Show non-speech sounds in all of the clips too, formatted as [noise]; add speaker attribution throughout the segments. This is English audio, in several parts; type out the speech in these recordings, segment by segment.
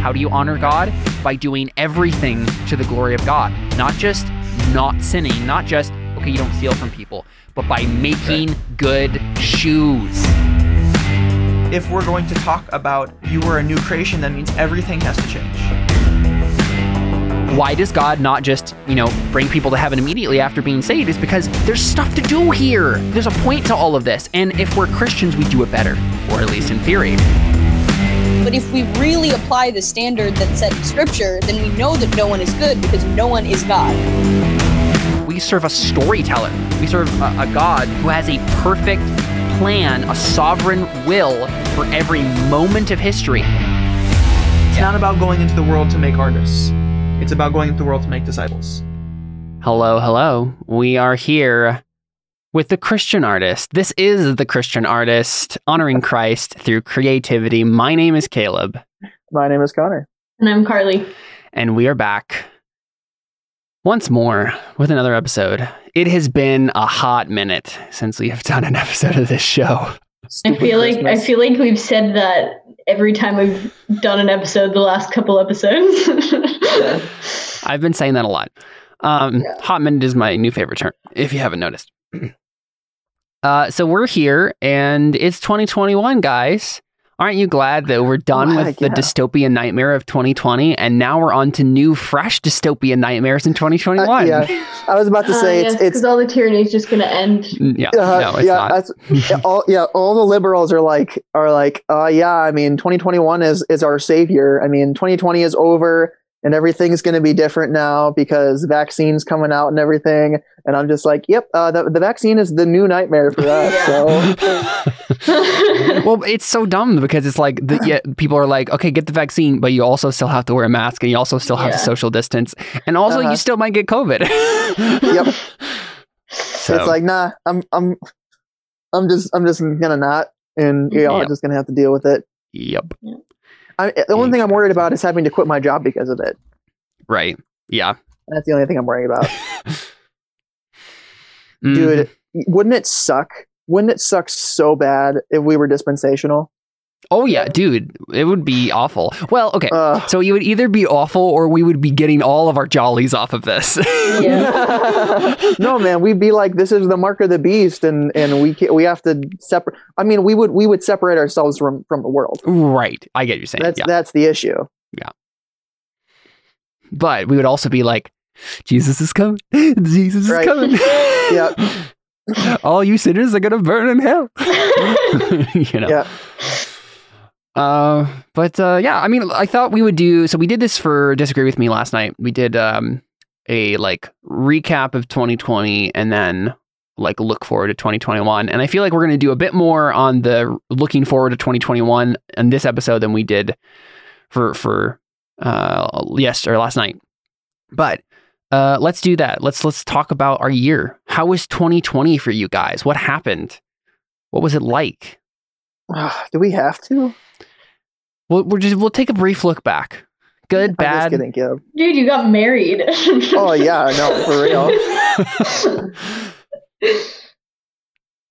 Speaker 1: How do you honor God? By doing everything to the glory of God, not just not sinning, not just, okay, you don't steal from people, but by making good shoes.
Speaker 2: If we're going to talk about you were a new creation, that means everything has to change.
Speaker 1: Why does God not just, you know, bring people to heaven immediately after being saved? Is because there's stuff to do here. There's a point to all of this. And if we're Christians, we do it better, or at least in theory.
Speaker 3: But if we really apply the standard that's set in scripture, then we know that no one is good because no one is God.
Speaker 1: We serve a storyteller. We serve a, a God who has a perfect plan, a sovereign will for every moment of history.
Speaker 2: It's not about going into the world to make artists. It's about going into the world to make disciples.
Speaker 1: Hello, hello. We are here with the Christian artist. This is the Christian artist honoring Christ through creativity. My name is Caleb,
Speaker 4: My name is Connor.
Speaker 5: And I'm Carly.
Speaker 1: and we are back once more with another episode. It has been a hot minute since we have done an [laughs] episode of this show.
Speaker 5: I
Speaker 4: Stupid
Speaker 5: feel like I feel like we've said that every time we've done an episode the last couple episodes. [laughs]
Speaker 1: I've been saying that a lot. Um,
Speaker 4: Yeah.
Speaker 1: Hot minute is my new favorite term, if you haven't noticed. [clears throat] uh, so we're here, and it's 2021, guys. Aren't you glad that we're done
Speaker 4: Oh,
Speaker 1: with
Speaker 4: heck
Speaker 1: the
Speaker 4: yeah.
Speaker 1: dystopian nightmare of 2020, and now we're on to new, fresh dystopian nightmares in 2021?
Speaker 4: Uh, yeah, I was about to say it's it's
Speaker 5: because all the tyranny is just going to end.
Speaker 1: Mm, yeah,
Speaker 4: uh,
Speaker 1: no, it's
Speaker 4: yeah,
Speaker 1: not.
Speaker 4: that's, yeah, all yeah, all the liberals are like are like, uh, yeah, I mean, 2021 is is our savior. I mean, 2020 is over and everything's going to be different now because vaccines coming out and everything. And I'm just like, yep, uh, the the vaccine is the new nightmare for [laughs] us. So [laughs] [laughs]
Speaker 1: well, it's so dumb because it's like the, yeah, people are like, okay, get the vaccine, but you also still have to wear a mask and you also still have to social distance, and also
Speaker 4: Uh-huh.
Speaker 1: you still might get COVID.
Speaker 4: Yep.
Speaker 1: So,
Speaker 4: it's like, nah, I'm I'm I'm just I'm just gonna not, and y'all
Speaker 1: Yep.
Speaker 4: are just gonna have to deal with it.
Speaker 1: yep,
Speaker 4: I, the only mm. thing I'm worried about is having to quit my job because of it.
Speaker 1: right, yeah,
Speaker 4: That's the only thing I'm worried about. [laughs] Dude mm-hmm. wouldn't it suck? Wouldn't it suck so bad if we were dispensational
Speaker 1: Oh yeah, dude, it would be awful. Well, okay.
Speaker 4: uh,
Speaker 1: So you would either be awful or we would be getting all of our jollies off of this.
Speaker 5: Yeah. [laughs]
Speaker 4: no man we'd be like this is the mark of the beast and and we we have to separate i mean we would we would separate ourselves from from the world
Speaker 1: right. I get you're saying.
Speaker 4: that's
Speaker 1: yeah.
Speaker 4: that's the issue Yeah,
Speaker 1: But we would also be like, Jesus is coming. Jesus is coming.
Speaker 4: Yeah. [laughs]
Speaker 1: All you sinners are gonna burn in hell. [laughs] you know.
Speaker 4: yeah
Speaker 1: Uh, but uh, yeah, I mean, I thought we would do. So we did this for disagree with me last night. We did um a like recap of 2020 and then like look forward to 2021. And I feel like we're going to do a bit more on the looking forward to 2021 in this episode than we did for for uh yes or last night. But uh let's do that. Let's let's talk about our year. How was 2020 for you guys? What happened? What was it like?
Speaker 4: Do we have to
Speaker 1: We'll, we're just we'll take a brief look back. Good,
Speaker 4: i'm just
Speaker 1: bad.
Speaker 4: kidding Gib.
Speaker 5: Dude, you got married.
Speaker 4: oh yeah no for real [laughs]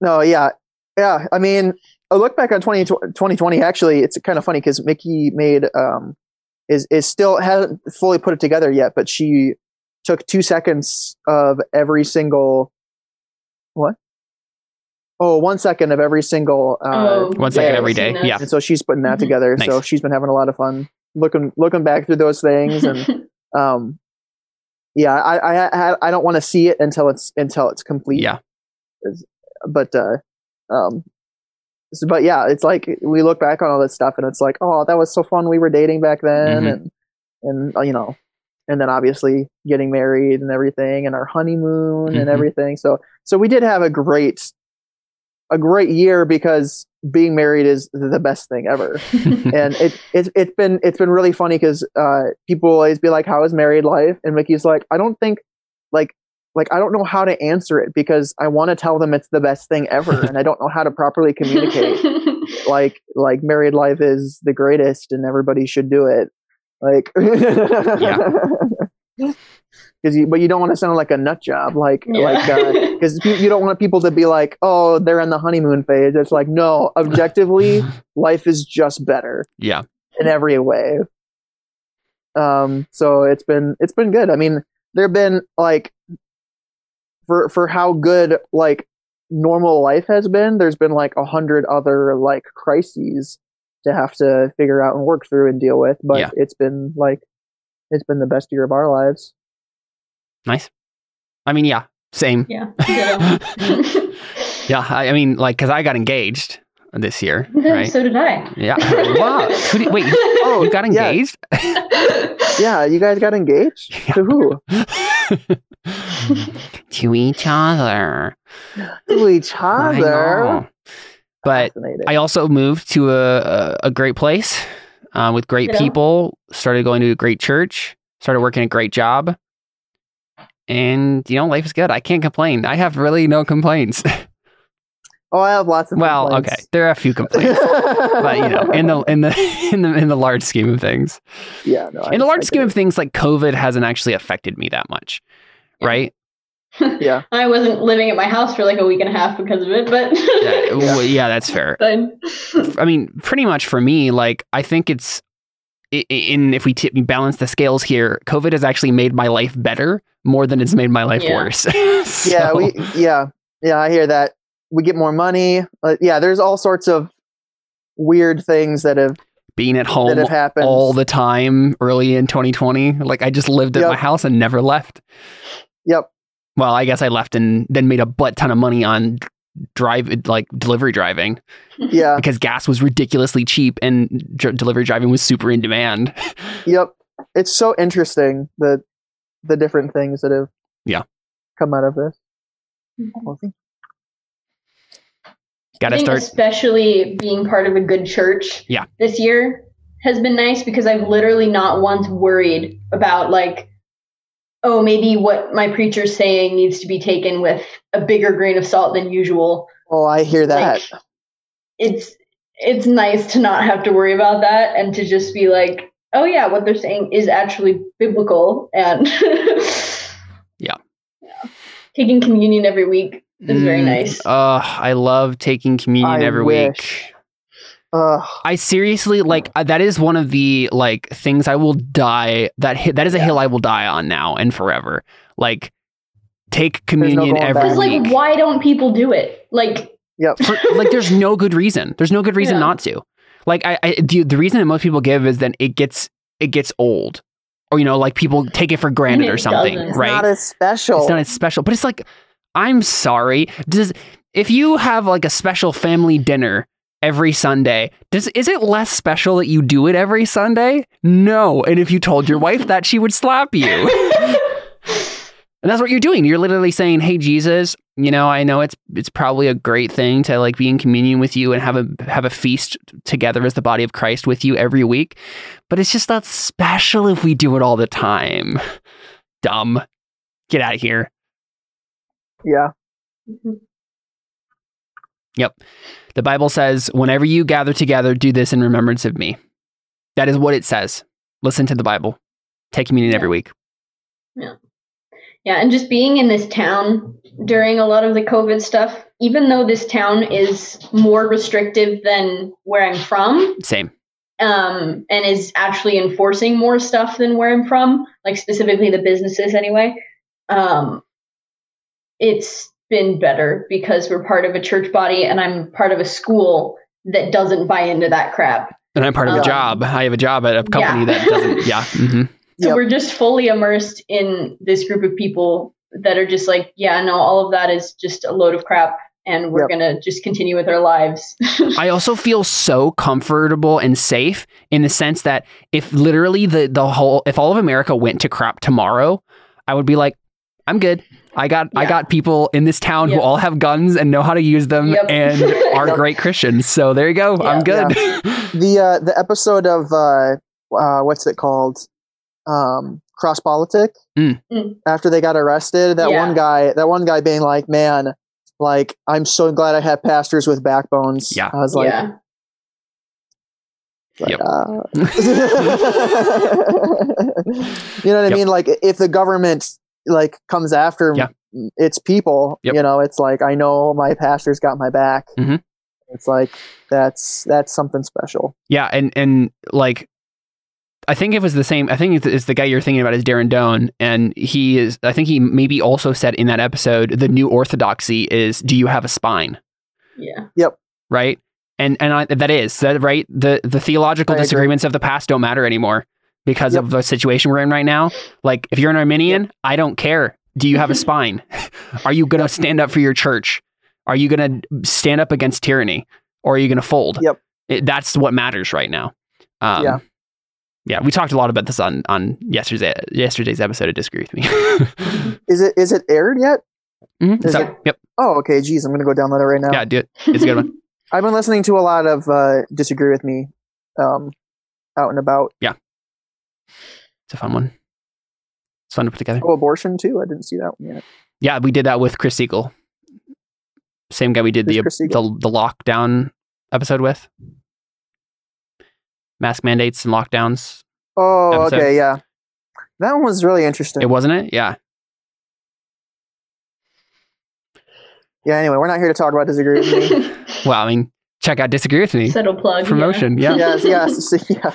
Speaker 4: no yeah yeah i mean a look back on 20, 2020 actually it's kind of funny because mickey made um is is still hasn't fully put it together yet but she took two seconds of every single what oh one second of every single uh
Speaker 5: Oh,
Speaker 1: One second
Speaker 5: yeah,
Speaker 1: every
Speaker 5: I've
Speaker 1: day.
Speaker 5: seen that.
Speaker 1: Yeah.
Speaker 4: and so she's putting that
Speaker 5: Mhm.
Speaker 4: together so she's been having a lot of fun looking looking back through those things and [laughs] um yeah i i i, I don't want to see it until it's until it's complete
Speaker 1: Yeah.
Speaker 4: but uh um so- but yeah it's like we look back on all this stuff and it's like oh that was so fun we were dating back then
Speaker 1: Mhm.
Speaker 4: and and uh, you know and then obviously getting married and everything and our honeymoon
Speaker 1: Mhm.
Speaker 4: and everything so so we did have a great a great year because being married is the best thing ever [laughs] and it, it's it's been it's been really funny because uh, people always be like, "How is married life?" And Mickey's like, "I don't think like like I don't know how to answer it because I want to tell them it's the best thing ever, and I don't know how to properly communicate. [laughs] like like married life is the greatest, and everybody should do it. Like
Speaker 1: Yeah. [laughs]
Speaker 4: because you but you don't want to sound like a nut job, like
Speaker 5: Yeah.
Speaker 4: like because you, you don't want people to be like, "Oh, they're in the honeymoon phase." It's like, no, objectively, [laughs] life is just better
Speaker 1: yeah.
Speaker 4: in every way. Um, so it's been it's been good. I mean, there've been like for for how good like normal life has been. There's been like a hundred other like crises to have to figure out and work through and deal with. But
Speaker 1: Yeah.
Speaker 4: it's been like it's been the best year of our lives.
Speaker 1: Nice. I mean, yeah, same.
Speaker 5: Yeah. [laughs]
Speaker 1: Yeah, I, I mean, like, because I got engaged this year, [laughs] right?
Speaker 5: So did I.
Speaker 1: yeah. Wow. Who did- wait,
Speaker 4: Oh,
Speaker 1: you got [laughs] engaged?
Speaker 4: Yeah, you guys got engaged to who?
Speaker 1: to each other.
Speaker 4: To each other.
Speaker 1: But I also moved to a, a, a great place uh, with great
Speaker 5: Ditto.
Speaker 1: people, started going to a great church, started working a great job. And, you know, life is good. I can't complain. I have really no complaints. [laughs]
Speaker 4: oh, I have lots of. Complaints.
Speaker 1: Well,
Speaker 4: complaints.
Speaker 1: okay. There are a few complaints. but you know, in the [laughs] in the in the in the large scheme of things.
Speaker 4: yeah, no. I-
Speaker 1: In the large
Speaker 4: get
Speaker 1: scheme
Speaker 4: it.
Speaker 1: of things, like COVID hasn't actually affected me that much.
Speaker 5: Yeah.
Speaker 1: Right? [laughs]
Speaker 4: yeah,
Speaker 5: I wasn't living at my house for like a week and a half because of it, but
Speaker 1: Yeah, well, yeah, that's fair. I mean, pretty much for me, like I think it's i- i- in if we t- balance the scales here, COVID has actually made my life better more than it's made my life
Speaker 5: Yeah.
Speaker 1: worse. [laughs]
Speaker 4: yeah, we yeah yeah I hear that. We get more money. Uh, yeah, there's all sorts of weird things that have
Speaker 1: being at home that
Speaker 4: have happened.
Speaker 1: all the time early in 2020, like I just lived at
Speaker 4: Yep.
Speaker 1: my house and never left.
Speaker 4: Yep.
Speaker 1: Well, I guess I left and then made a butt ton of money on drive like delivery driving
Speaker 4: Yeah.
Speaker 1: because gas was ridiculously cheap and dr- delivery driving was super in demand. [laughs]
Speaker 4: Yep. It's so interesting the the different things that have
Speaker 1: Yeah.
Speaker 4: come out of this. Mm-hmm. Well, thank-
Speaker 1: Got
Speaker 5: I
Speaker 1: to
Speaker 5: think
Speaker 1: start.
Speaker 5: especially being part of a good church
Speaker 1: Yeah.
Speaker 5: this year has been nice because I've literally not once worried about like, oh, maybe what my preacher's saying needs to be taken with a bigger grain of salt than usual.
Speaker 4: Oh, I hear that.
Speaker 5: Like, it's it's nice to not have to worry about that and to just be like, oh yeah, what they're saying is actually biblical and [laughs]
Speaker 1: Yeah.
Speaker 5: Taking communion every week is very
Speaker 1: Mm,
Speaker 5: nice.
Speaker 1: Uh, I love taking communion
Speaker 4: I
Speaker 1: every
Speaker 4: wish.
Speaker 1: week.
Speaker 4: Ugh.
Speaker 1: I seriously like uh, that is one of the like things I will die that hi- that is a
Speaker 4: Yeah.
Speaker 1: hill I will die on now and forever. Like take communion
Speaker 4: going
Speaker 1: every
Speaker 4: back.
Speaker 5: It's like,
Speaker 1: week.
Speaker 5: why don't people do it? Like,
Speaker 4: Yep.
Speaker 1: For- like there's no good reason. There's no good reason
Speaker 5: Yeah.
Speaker 1: not to. Like I, I the, the reason that most people give is that it gets it gets old. Or you know, like people take it for granted
Speaker 5: it
Speaker 1: or something,
Speaker 5: doesn't.
Speaker 4: It's
Speaker 1: right?
Speaker 4: not as special.
Speaker 1: It's not as special, but it's like, I'm sorry. Does if you have like a special family dinner every Sunday, does is it less special that you do it every Sunday? No. And if you told your wife that, she would slap you. [laughs] and that's what you're doing. You're literally saying, "Hey, Jesus, you know, I know it's it's probably a great thing to like be in communion with you and have a have a feast together as the body of Christ with you every week, but it's just not special if we do it all the time." [laughs] Dumb. Get out of here.
Speaker 4: yeah. Mm-hmm.
Speaker 1: The Bible says, whenever you gather together, do this in remembrance of me. That is what it says. Listen to the Bible. Take communion every week.
Speaker 5: Yeah. Yeah, and just being in this town during a lot of the COVID stuff, even though this town is more restrictive than where I'm from,
Speaker 1: Same.
Speaker 5: um, and is actually enforcing more stuff than where I'm from, like specifically the businesses anyway. Um, it's been better because we're part of a church body and I'm part of a school that doesn't buy into that crap.
Speaker 1: And I'm part of a
Speaker 5: Um,
Speaker 1: job. I have a job at a company
Speaker 5: yeah.
Speaker 1: that doesn't. Yeah. [laughs] hmm
Speaker 5: So
Speaker 4: Yep.
Speaker 5: we're just fully immersed in this group of people that are just like, yeah, no, all of that is just a load of crap and we're
Speaker 4: Yep.
Speaker 5: going to just continue with our lives. [laughs]
Speaker 1: I also feel so comfortable and safe in the sense that if literally the, the whole, if all of America went to crap tomorrow, I would be like, I'm good. I got I got people in this town who all have guns and know how to use them
Speaker 5: Yep.
Speaker 1: and [laughs] are
Speaker 4: Yep.
Speaker 1: great Christians. So there you go. I'm
Speaker 5: Yeah.
Speaker 1: good. [laughs]
Speaker 4: The uh, the episode of uh, uh, what's it called? Um, Cross Politic.
Speaker 1: Mm.
Speaker 5: Mm.
Speaker 4: After they got arrested, that
Speaker 5: Yeah.
Speaker 4: one guy, that one guy being like, "Man, like I'm so glad I have pastors with backbones."
Speaker 1: Yeah.
Speaker 4: I was like,
Speaker 5: yeah.
Speaker 4: like,
Speaker 1: Yep.
Speaker 4: uh, [laughs] you know what I
Speaker 1: Yep.
Speaker 4: mean? Like if the government like comes after
Speaker 1: Yeah.
Speaker 4: its people,
Speaker 1: Yep.
Speaker 4: you know, it's like I know my pastor's got my back.
Speaker 1: Mhm.
Speaker 4: It's like that's that's something special.
Speaker 1: Yeah, and and like I think it was the same. I think it's, it's the guy you're thinking about is Darren Doane, and he is. I think he maybe also said in that episode the new orthodoxy is: Do you have a spine?
Speaker 5: Yeah. Yep.
Speaker 1: Right, and and I, that is that right. The the theological
Speaker 4: I agree.
Speaker 1: disagreements of the past don't matter anymore because
Speaker 4: Yep.
Speaker 1: of the situation we're in right now. Like if you're an Arminian, I don't care. Do you have a [laughs] spine? Are you going to stand up for your church? Are you going to stand up against tyranny, or are you going to fold?
Speaker 4: Yep.
Speaker 1: It, that's what matters right now. Um,
Speaker 4: Yeah.
Speaker 1: Yeah, we talked a lot about this on on yesterday's yesterday's episode of Disagree with Me. [laughs]
Speaker 4: Is it is it aired yet?
Speaker 1: Mhm.
Speaker 4: Is
Speaker 1: So-
Speaker 4: it-
Speaker 1: yep,
Speaker 4: Oh, okay. Geez, I'm gonna go download it right now.
Speaker 1: yeah, do it. It's a good one. [laughs]
Speaker 4: I've been listening to a lot of uh, disagree with me, um, out and about.
Speaker 1: It's a fun one. It's fun to put together.
Speaker 4: Oh, abortion too. I didn't see that one yet.
Speaker 1: Yeah, we did that with Chris Siegel. Same guy we did the the the lockdown episode with. Mask mandates and lockdowns.
Speaker 4: Oh,
Speaker 1: Episode.
Speaker 4: okay, yeah. That one was really interesting.
Speaker 1: It wasn't it? Yeah.
Speaker 4: yeah. Anyway, we're not here to talk about disagree with me. [laughs]
Speaker 1: Well, I mean, check out Disagree with Me.
Speaker 5: Subtle plug.
Speaker 1: Promotion. Yeah.
Speaker 4: yes, yes, [laughs] yeah.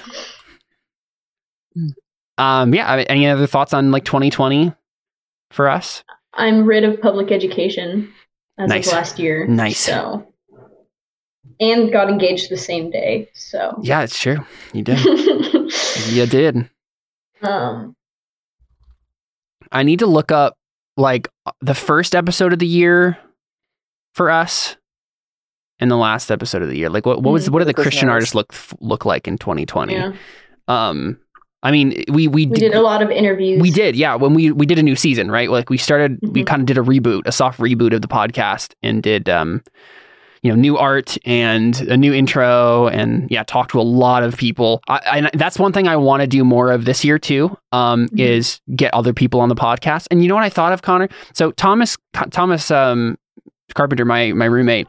Speaker 1: Um. Yeah. I mean, Any other thoughts on like 2020 for us?
Speaker 5: I'm rid of public education as
Speaker 1: Nice.
Speaker 5: of last year.
Speaker 1: Nice.
Speaker 5: So, and got engaged the same day. So,
Speaker 1: Yeah, it's true. You did. [laughs] you did.
Speaker 5: um,
Speaker 1: I need to look up like the first episode of the year for us and the last episode of the year. Like what what was
Speaker 5: Mhm.
Speaker 1: what did
Speaker 4: The
Speaker 1: the Christian
Speaker 4: Christian
Speaker 1: artists look look like in 2020?
Speaker 5: yeah,
Speaker 1: Um I mean, we we,
Speaker 5: we did a lot of interviews.
Speaker 1: we did, yeah. When we we did a new season, right? Like we started, we
Speaker 5: Mhm.
Speaker 1: kind of did a reboot, a soft reboot of the podcast, and did um, you know, new art and a new intro, and yeah, talked to a lot of people. I, and that's one thing I want to do more of this year too. Um,
Speaker 5: Mhm.
Speaker 1: is get other people on the podcast. And you know what I thought of Connor? So Thomas Thomas um Carpenter, my my roommate,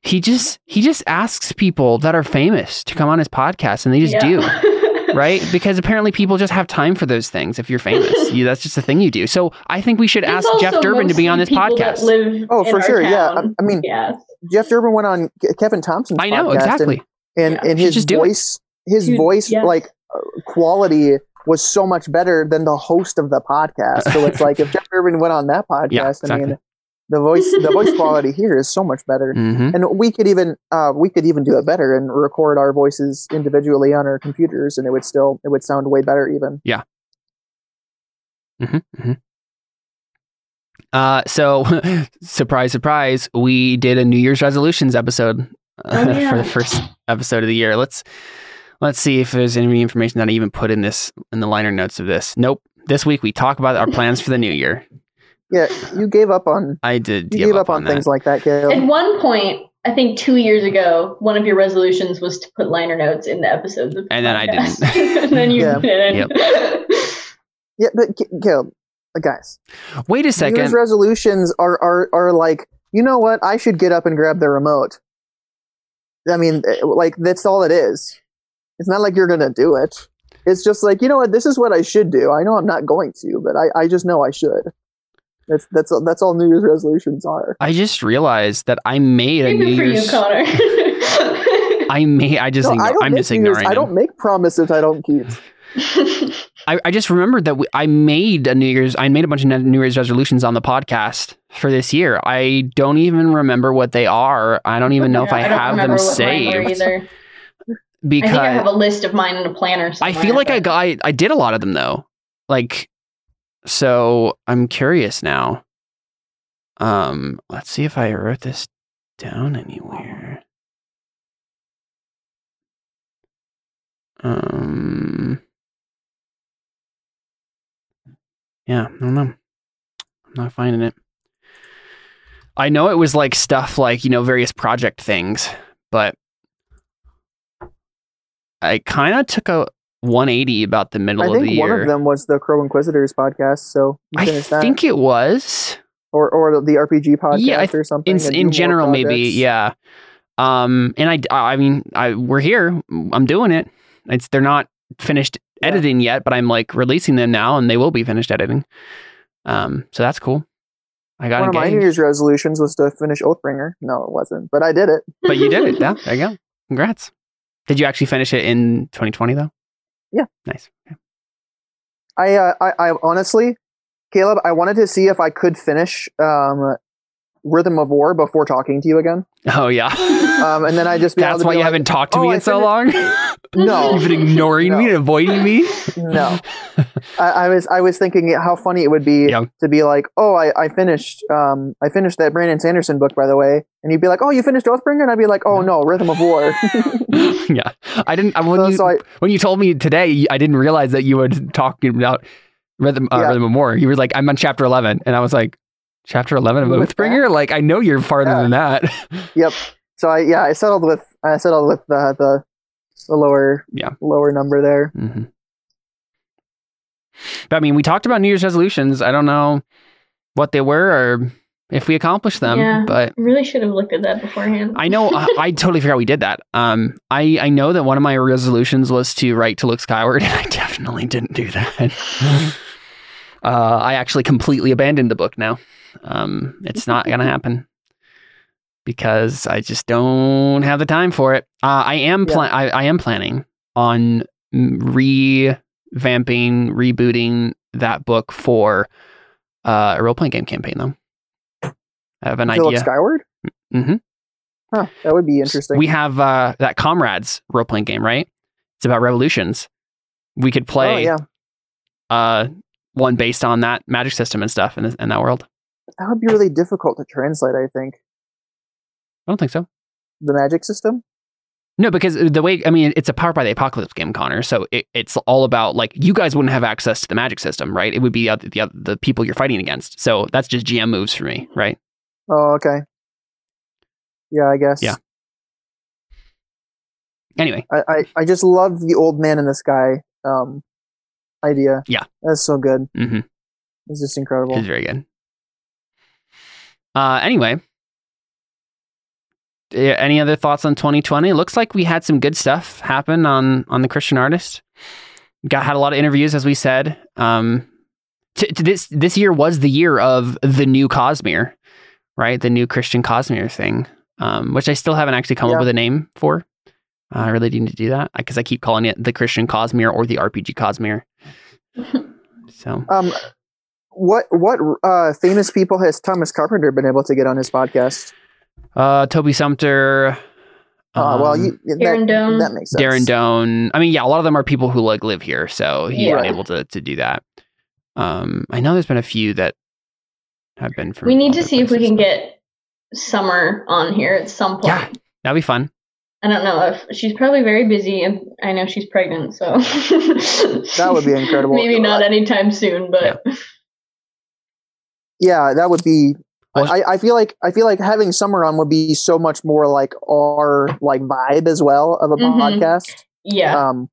Speaker 1: he just he just asks people that are famous to come on his podcast, and they just do [laughs] [laughs] right? Because apparently people just have time for those things. If you're famous, [laughs] you, that's just the thing you do. So I think we should
Speaker 5: It's
Speaker 1: ask Jeff Durbin to be on this
Speaker 5: mostly people that
Speaker 1: podcast.
Speaker 4: Oh, for
Speaker 5: our
Speaker 4: sure. Yeah. I. I mean,
Speaker 5: yeah.
Speaker 4: Jeff Durbin went on Kevin Thompson's
Speaker 1: I know
Speaker 4: podcast,
Speaker 1: exactly.
Speaker 4: and
Speaker 5: Yeah.
Speaker 4: and, and his
Speaker 1: just
Speaker 4: voice, his
Speaker 5: Dude,
Speaker 4: voice,
Speaker 5: yes.
Speaker 4: like uh, quality was so much better than the host of the podcast. So it's [laughs] like if Jeff Durbin went on that podcast,
Speaker 1: Yeah,
Speaker 4: I mean, the voice, the voice [laughs] quality here is so much better.
Speaker 1: hmm
Speaker 4: and we could even uh, we could even do it better and record our voices individually on our computers and it would still it would sound way better even
Speaker 1: Yeah. mm-hmm, Uh, so [laughs] surprise, surprise, we did a New Year's resolutions episode uh,
Speaker 5: Oh, yeah.
Speaker 1: for the first episode of the year. Let's let's see if there's any information that I even put in this in the liner notes of this. Nope. This week we talk about our plans for the new year.
Speaker 4: Yeah you gave up on
Speaker 1: I did
Speaker 4: you
Speaker 1: give
Speaker 4: gave up, on,
Speaker 1: that.
Speaker 4: things like that
Speaker 5: At one point, I think two years ago, one of your resolutions was to put liner notes in the episodes of the
Speaker 1: And then I didn't. [laughs]
Speaker 5: and then you
Speaker 4: Yeah.
Speaker 5: didn't.
Speaker 4: yeah but Ca- Caleb uh, guys.
Speaker 1: Wait a
Speaker 4: New Year's
Speaker 1: second.
Speaker 4: resolutions are, are are like you know what? I should get up and grab the remote. I mean eh, like that's all it is. It's not like you're gonna do it. It's just like you know what? This is what I should do. I know I'm not going to but I, I just know I should that's that's that's all New Year's resolutions are
Speaker 1: I just realized that I made a New
Speaker 5: Good for you,
Speaker 1: Year's.
Speaker 5: Connor. [laughs]
Speaker 1: I made. I just.
Speaker 4: No,
Speaker 1: ignore,
Speaker 4: I don't
Speaker 1: I'm
Speaker 4: make
Speaker 1: just
Speaker 4: New Year's- I don't make promises I don't keep. [laughs]
Speaker 1: I, I just remembered that we, I made a New Year's. I made a bunch of New Year's resolutions on the podcast for this year. I don't even remember what they are. I don't even know if I,
Speaker 5: don't
Speaker 1: have them
Speaker 5: remember what mine were
Speaker 1: saved
Speaker 5: Either. I
Speaker 1: because
Speaker 5: think I have a list of mine in a planner.
Speaker 1: I feel like I got. I, I did a lot of them though. Like, so I'm curious now. Um, let's see if I wrote this down anywhere. Um. Yeah, I don't know. I'm not finding it. I know it was like stuff like, you know, various project things, but I kind of took a 180 about the middle
Speaker 4: I
Speaker 1: of the
Speaker 4: think one
Speaker 1: year.
Speaker 4: of them was the Crow Inquisitors podcast, so
Speaker 1: I
Speaker 4: finished that.
Speaker 1: think it was
Speaker 4: or or the RPG podcast
Speaker 1: Yeah, I
Speaker 4: or something.
Speaker 1: in in general maybe yeah. Um and I I mean I we're here. I'm doing it. It's they're not finished
Speaker 4: Yeah.
Speaker 1: editing yet, but I'm like releasing them now and they will be finished editing. Um so that's cool. I got
Speaker 4: One of my New. Year's resolutions was to finish Oathbringer. No, it wasn't, but I did it.
Speaker 1: but you did it. [laughs] Yeah, there you go. Congrats. Did you actually finish it in 2020 though? Nice.
Speaker 4: I, uh, I, I honestly, Caleb, I wanted to see if I could finish um, Rhythm of War before talking to you again.
Speaker 1: Oh yeah. [laughs]
Speaker 4: Um, and then I just
Speaker 1: That's why you
Speaker 4: like,
Speaker 1: haven't talked to
Speaker 4: "Oh,
Speaker 1: me
Speaker 4: I
Speaker 1: in so long. [laughs]
Speaker 4: No. [laughs]
Speaker 1: You've been ignoring me and avoiding me.
Speaker 4: No, I, I was I was thinking how funny it would be
Speaker 1: Yeah.
Speaker 4: to be like, oh, I, I finished um I finished that Brandon Sanderson book by the way, and you'd be like, oh, you finished Oathbringer, and I'd be like, oh no, Rhythm of War.
Speaker 1: yeah, I didn't. When
Speaker 4: So-
Speaker 1: you
Speaker 4: so I-
Speaker 1: when you told me today, I didn't realize that you were talking about rhythm uh,
Speaker 4: Yeah.
Speaker 1: rhythm of war. You were like, I'm on chapter eleven, and I was like, chapter eleven of
Speaker 4: With
Speaker 1: Oathbringer. Like, I know you're farther
Speaker 4: Yeah.
Speaker 1: than that.
Speaker 4: yep. So I yeah I settled with I settled with the the, the lower
Speaker 1: Yeah.
Speaker 4: lower number there.
Speaker 1: hmm But I mean, we talked about New Year's resolutions. I don't know what they were or if we accomplished them,
Speaker 5: Yeah.
Speaker 1: but
Speaker 5: Really should have looked at that beforehand.
Speaker 1: I know I, [laughs] I totally forgot we did that. Um, I I know that one of my resolutions was to write to look skyward, [laughs] and I definitely didn't do that. [laughs] uh, I actually completely abandoned the book now. Um, it's not gonna happen because I just don't have the time for it. Uh, I am
Speaker 4: Yeah.
Speaker 1: plan I, I am planning on revamping, rebooting that book for uh, a role playing game campaign though. I have an
Speaker 4: To look
Speaker 1: idea.
Speaker 4: skyward.
Speaker 1: Mhm.
Speaker 4: Huh, that would be interesting.
Speaker 1: We have uh, that Comrades role playing game, right? It's about revolutions. We could
Speaker 4: oh
Speaker 1: play
Speaker 4: yeah,
Speaker 1: uh, one based on that magic system and stuff in, in that world.
Speaker 4: that would be really difficult to translate. I think
Speaker 1: I don't think so.
Speaker 4: the magic system.
Speaker 1: No, because the way I mean, it's a Powered by the Apocalypse game, Connor. So it, it's all about like you guys wouldn't have access to the magic system, right? It would be the, the the people you're fighting against. So that's just GM moves for me, right?
Speaker 4: Oh okay. Yeah, I guess.
Speaker 1: Yeah. Anyway,
Speaker 4: I, I, I just love the old man in the sky um idea.
Speaker 1: Yeah.
Speaker 4: That's so good.
Speaker 1: hmm
Speaker 4: It's just incredible.
Speaker 1: it's very good. Uh, anyway, any other thoughts on 2020? It looks like we had some good stuff happen on on the Christian artist. Got had a lot of interviews, as we said. Um, t- t- this this year was the year of the new Cosmere, right? The new Christian Cosmere thing, um, which I still haven't actually come
Speaker 4: Yeah.
Speaker 1: up with a name for. I really need to do that because I keep calling it the Christian Cosmere or the RPG Cosmere. [laughs] So
Speaker 4: Um what what uh famous people has Thomas Carpenter been able to get on his podcast?
Speaker 1: Uh, Toby Sumpter.
Speaker 4: Uh, well,
Speaker 1: um,
Speaker 4: you, that,
Speaker 5: Darren Doane.
Speaker 4: that makes sense.
Speaker 1: Darren Doane. I mean, yeah, a lot of them are people who like live here, so he's
Speaker 5: Yeah.
Speaker 1: been able to to do that. Um, I know there's been a few that have been from.
Speaker 5: we need to
Speaker 1: other
Speaker 5: see if we can get Summer on here at some point.
Speaker 1: Yeah. That'd be fun.
Speaker 5: I don't know if she's probably very busy, and I know she's pregnant, so [laughs]
Speaker 4: That would be incredible.
Speaker 5: Maybe not anytime soon, but
Speaker 4: Yeah, that would be.
Speaker 1: Well,
Speaker 4: I, I feel like I feel like having Summer on would be so much more like our like vibe as well of a
Speaker 5: Mhm.
Speaker 4: podcast.
Speaker 5: yeah,
Speaker 4: Um,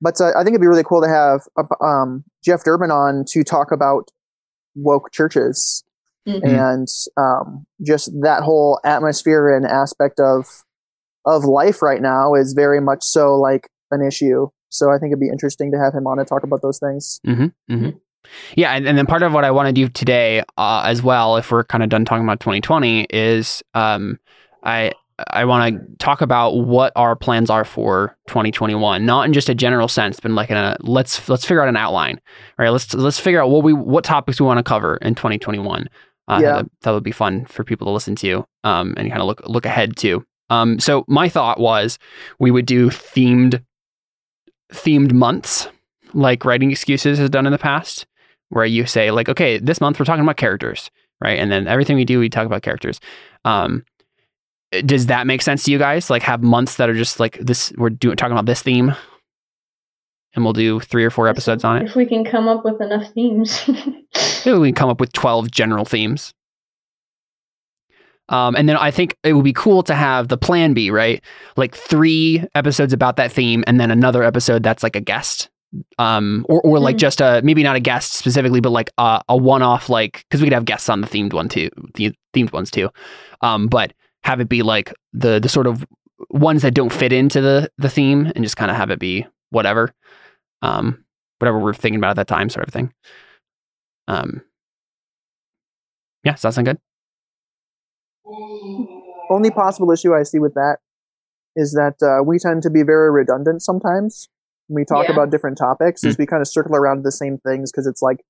Speaker 4: but uh, I think it'd be really cool to have uh, um, Jeff Durbin on to talk about woke churches
Speaker 5: Mhm.
Speaker 4: and um, just that whole atmosphere and aspect of of life right now is very much so like an issue. So I think it'd be interesting to have him on and talk about those things.
Speaker 1: Mm-hmm, mm-hmm. Yeah, and, and then part of what I want to do today, uh, as well, if we're kind of done talking about 2020, is um, I I want to talk about what our plans are for 2021, not in just a general sense, but like in a let's let's figure out an outline. All right, let's let's figure out what we what topics we want to cover in 2021. Uh,
Speaker 4: Yeah.
Speaker 1: that, that would be fun for people to listen to, um, and kind of look look ahead to. Um, so my thought was we would do themed themed months, like writing excuses has done in the past, where you say like, okay, this month we're talking about characters, right? And then everything we do, we talk about characters. Um, does that make sense to you guys? Like have months that are just like this, we're doing talking about this theme, and we'll do three or four episodes on it.
Speaker 5: if we can come up with enough themes. [laughs]
Speaker 1: We can come up with 12 general themes. Um, and then I think it would be cool to have the plan B, right? Like three episodes about that theme, and then another episode that's like a guest, um, or or like
Speaker 5: Mhm.
Speaker 1: just a maybe not a guest specifically, but like a, a one-off, like because we could have guests on the themed one too, the themed ones too, um, but have it be like the the sort of ones that don't fit into the the theme, and just kind of have it be whatever, um, whatever we're thinking about at that time, sort of thing. Um, yeah, does that sound good?
Speaker 4: Only possible issue I see with that is that uh, we tend to be very redundant sometimes when we talk
Speaker 5: Yeah.
Speaker 4: about different topics is
Speaker 1: Hmm.
Speaker 4: we kind of circle around the same things because it's like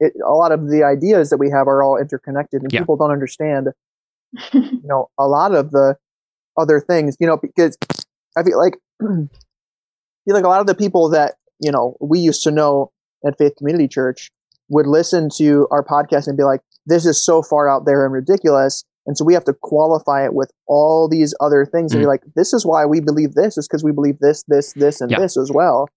Speaker 4: it, a lot of the ideas that we have are all interconnected and
Speaker 1: Yeah.
Speaker 4: people don't understand [laughs] you know a lot of the other things you know because i feel like [clears throat] I feel like a lot of the people that you know we used to know at faith community church would listen to our podcast and be like this is so far out there and ridiculous and so we have to qualify it with all these other things and
Speaker 1: Mm.
Speaker 4: be like this is why we believe this is because we believe this this this and
Speaker 1: Yeah.
Speaker 4: this as well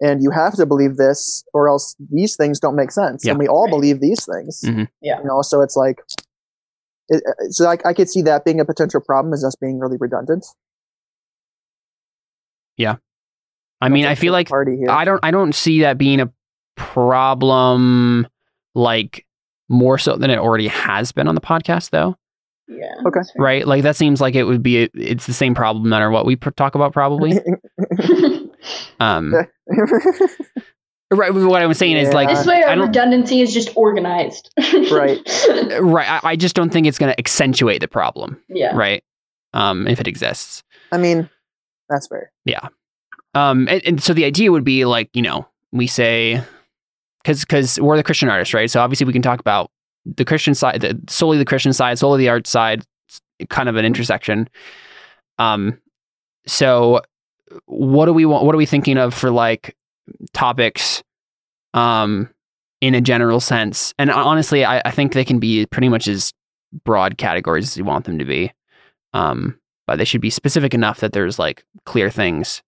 Speaker 4: and you have to believe this or else these things don't make sense
Speaker 1: Yeah.
Speaker 4: and we all
Speaker 5: Right.
Speaker 4: believe these things
Speaker 1: Mhm.
Speaker 5: Yeah.
Speaker 4: you know so it's like it, so I, I could see that being a potential problem as us being really redundant Yeah.
Speaker 1: I mean, I feel like
Speaker 4: party here
Speaker 1: I don't I don't see that being a problem like more so than it already has been on the podcast though.
Speaker 5: Yeah.
Speaker 4: Okay.
Speaker 1: Right? Like that seems like it would be it's the same problem no matter what we pr- talk about probably. [laughs] Um [laughs] right what I'm saying is like
Speaker 5: this way,
Speaker 1: I
Speaker 5: our
Speaker 1: don't
Speaker 5: redundancy is just organized. [laughs]
Speaker 4: Right.
Speaker 1: right I, I just don't think it's going to accentuate the problem,
Speaker 5: yeah.
Speaker 1: right? Um if it exists.
Speaker 4: i mean that's fair Yeah.
Speaker 1: Um, and, and so the idea would be like, you know, we say, because because we're the Christian artists, right? So obviously we can talk about the Christian side, the, solely the Christian side, solely the art side, kind of an intersection. Um, so what do we want? What are we thinking of for like topics? Um, in a general sense, and honestly, I, I think they can be pretty much as broad categories as you want them to be. Um, but they should be specific enough that there's like clear things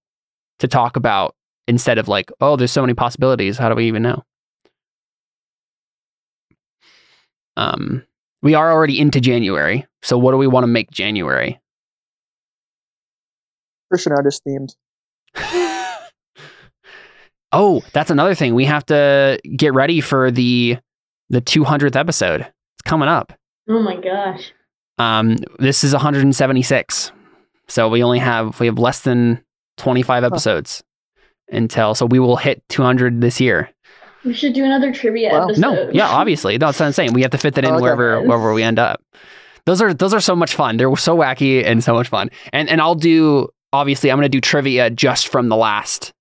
Speaker 1: to talk about instead of like, oh, there's so many possibilities. How do we even know? Um, we are already into January, so what do we want to make January?
Speaker 4: christian artist themed [laughs]
Speaker 1: oh, that's another thing. We have to get ready for the the 200th episode. It's coming up.
Speaker 5: Oh my gosh.
Speaker 1: Um, this is 176, so we only have we have less than 25 episodes until so we will hit 200 this year.
Speaker 5: We should do another trivia
Speaker 4: Well,
Speaker 5: episode.
Speaker 1: No, yeah, obviously. No, that's what I'm saying. We have to fit that in
Speaker 4: Okay.
Speaker 1: wherever wherever we end up. Those are those are so much fun. They're so wacky and so much fun. And and I'll do obviously I'm gonna do trivia just from the last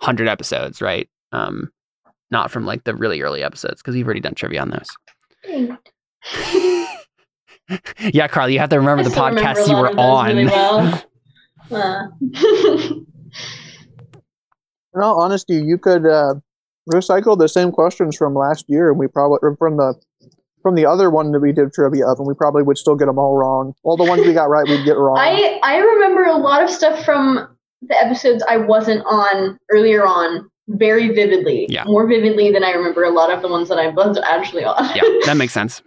Speaker 1: hundred episodes, right? Um not from like the really early episodes, because we've already done trivia on those. [laughs] Yeah, Carly, you have to remember
Speaker 5: I
Speaker 1: the
Speaker 5: still remember
Speaker 1: podcast you were on.
Speaker 5: Really well. [laughs] Uh. [laughs]
Speaker 4: in all honesty you could uh, recycle the same questions from last year and we probably from the from the other one that we did trivia of and we probably would still get them all wrong all the ones we got right we'd get wrong
Speaker 5: I I remember a lot of stuff from the episodes I wasn't on earlier on very vividly.
Speaker 1: Yeah.
Speaker 5: More vividly than I remember a lot of the ones that I was actually on.
Speaker 1: yeah, that makes sense.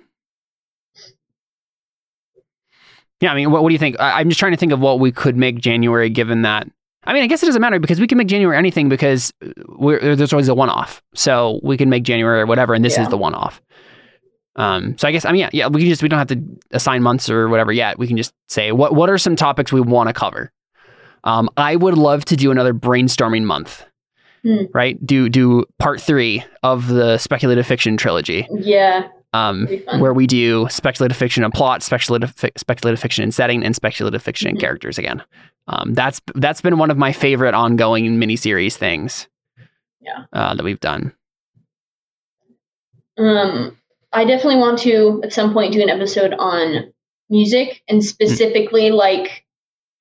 Speaker 1: Yeah, I mean, what, what do you think? I, I'm just trying to think of what we could make January, given that. I mean, I guess it doesn't matter because we can make January anything because we're, there's always a one-off, so we can make January or whatever, and this
Speaker 5: Yeah.
Speaker 1: is the one-off. Um, so I guess I mean, yeah, yeah, we can just we don't have to assign months or whatever yet. We can just say what what are some topics we want to cover. Um, I would love to do another brainstorming month.
Speaker 5: Hmm.
Speaker 1: Right? Do do part three of the speculative fiction trilogy
Speaker 5: yeah.
Speaker 1: um, where we do speculative fiction and plot, speculative fi- speculative fiction and setting, and speculative fiction and
Speaker 5: Mhm.
Speaker 1: characters again. Um, that's that's been one of my favorite ongoing miniseries things.
Speaker 5: Yeah.
Speaker 1: uh, that we've done.
Speaker 5: Um, I definitely want to at some point do an episode on music and specifically like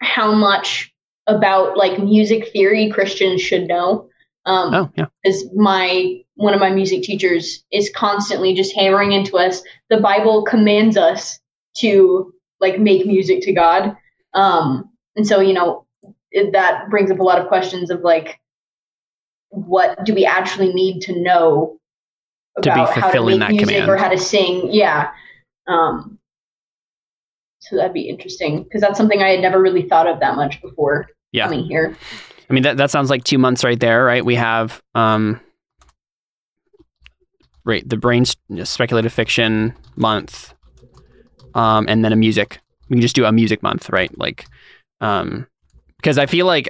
Speaker 5: how much about like music theory Christians should know. Um,
Speaker 1: Oh yeah,
Speaker 5: is my one of my music teachers is constantly just hammering into us the bible commands us to like make music to god um and so you know it, that brings up a lot of questions of like what do we actually need to know
Speaker 1: To
Speaker 5: about how to make music
Speaker 1: command.
Speaker 5: or how to sing yeah um so that'd be interesting because that's something i had never really thought of that much before
Speaker 1: Yeah.
Speaker 5: coming here
Speaker 1: I mean that that sounds like two months right there, right? We have um, right the brain speculative fiction month, um, and then a music. We can just do a music month, right? Like, um, because I feel like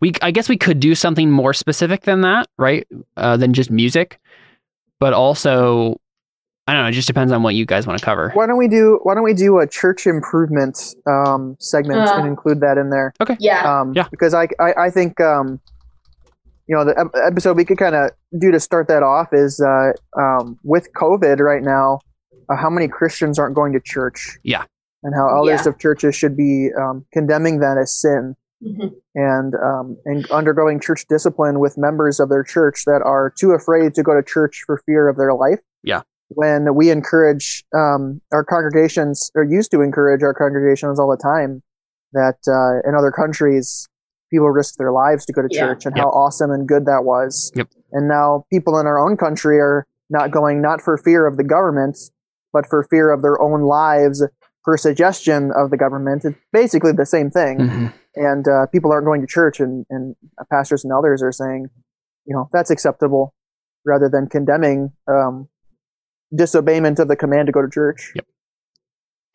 Speaker 1: we, I guess we could do something more specific than that, right? Uh, than just music, but also, I don't know. It just depends on what you guys want to cover.
Speaker 4: why don't we do why don't we do a church improvement um, segment
Speaker 5: Uh.
Speaker 4: and include that in there Okay.
Speaker 5: yeah
Speaker 4: um,
Speaker 1: Yeah.
Speaker 4: because I, I I think um, you know, the episode we could kind of do to start that off is uh, um, with COVID right now, uh, how many Christians aren't going to church?
Speaker 1: Yeah.
Speaker 4: And how elders
Speaker 5: Yeah.
Speaker 4: of churches should be um, condemning that as sin
Speaker 5: Mhm.
Speaker 4: and um, and undergoing church discipline with members of their church that are too afraid to go to church for fear of their life.
Speaker 1: Yeah.
Speaker 4: When we encourage um, our congregations, or used to encourage our congregations all the time, that uh, in other countries people risk their lives to go to
Speaker 5: Yeah.
Speaker 4: church, and
Speaker 1: Yep.
Speaker 4: how awesome and good that was.
Speaker 1: Yep.
Speaker 4: And now people in our own country are not going not for fear of the government, but for fear of their own lives. Per suggestion of the government, it's basically the same thing
Speaker 1: Mhm.
Speaker 4: and uh, people aren't going to church and, and pastors and elders are saying you know that's acceptable rather than condemning um, disobeyment of the command to go to church
Speaker 1: Yep.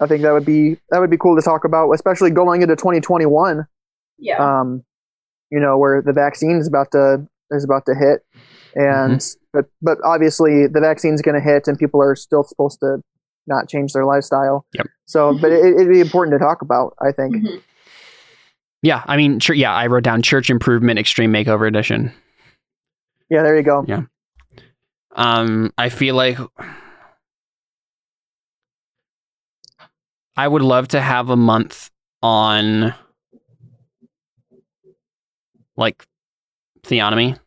Speaker 4: i think that would be that would be cool to talk about especially going into 2021
Speaker 5: Yeah.
Speaker 4: um, you know where the vaccine is about to is about to hit and but but obviously the vaccine's going to hit and people are still supposed to not change their lifestyle
Speaker 1: Yep.
Speaker 4: so but it, it'd be important to talk about i think
Speaker 5: Mhm.
Speaker 1: Yeah, I mean, chur- yeah, I wrote down Church Improvement Extreme Makeover Edition.
Speaker 4: yeah there you go
Speaker 1: Yeah. Um, I feel like I would love to have a month on like theonomy,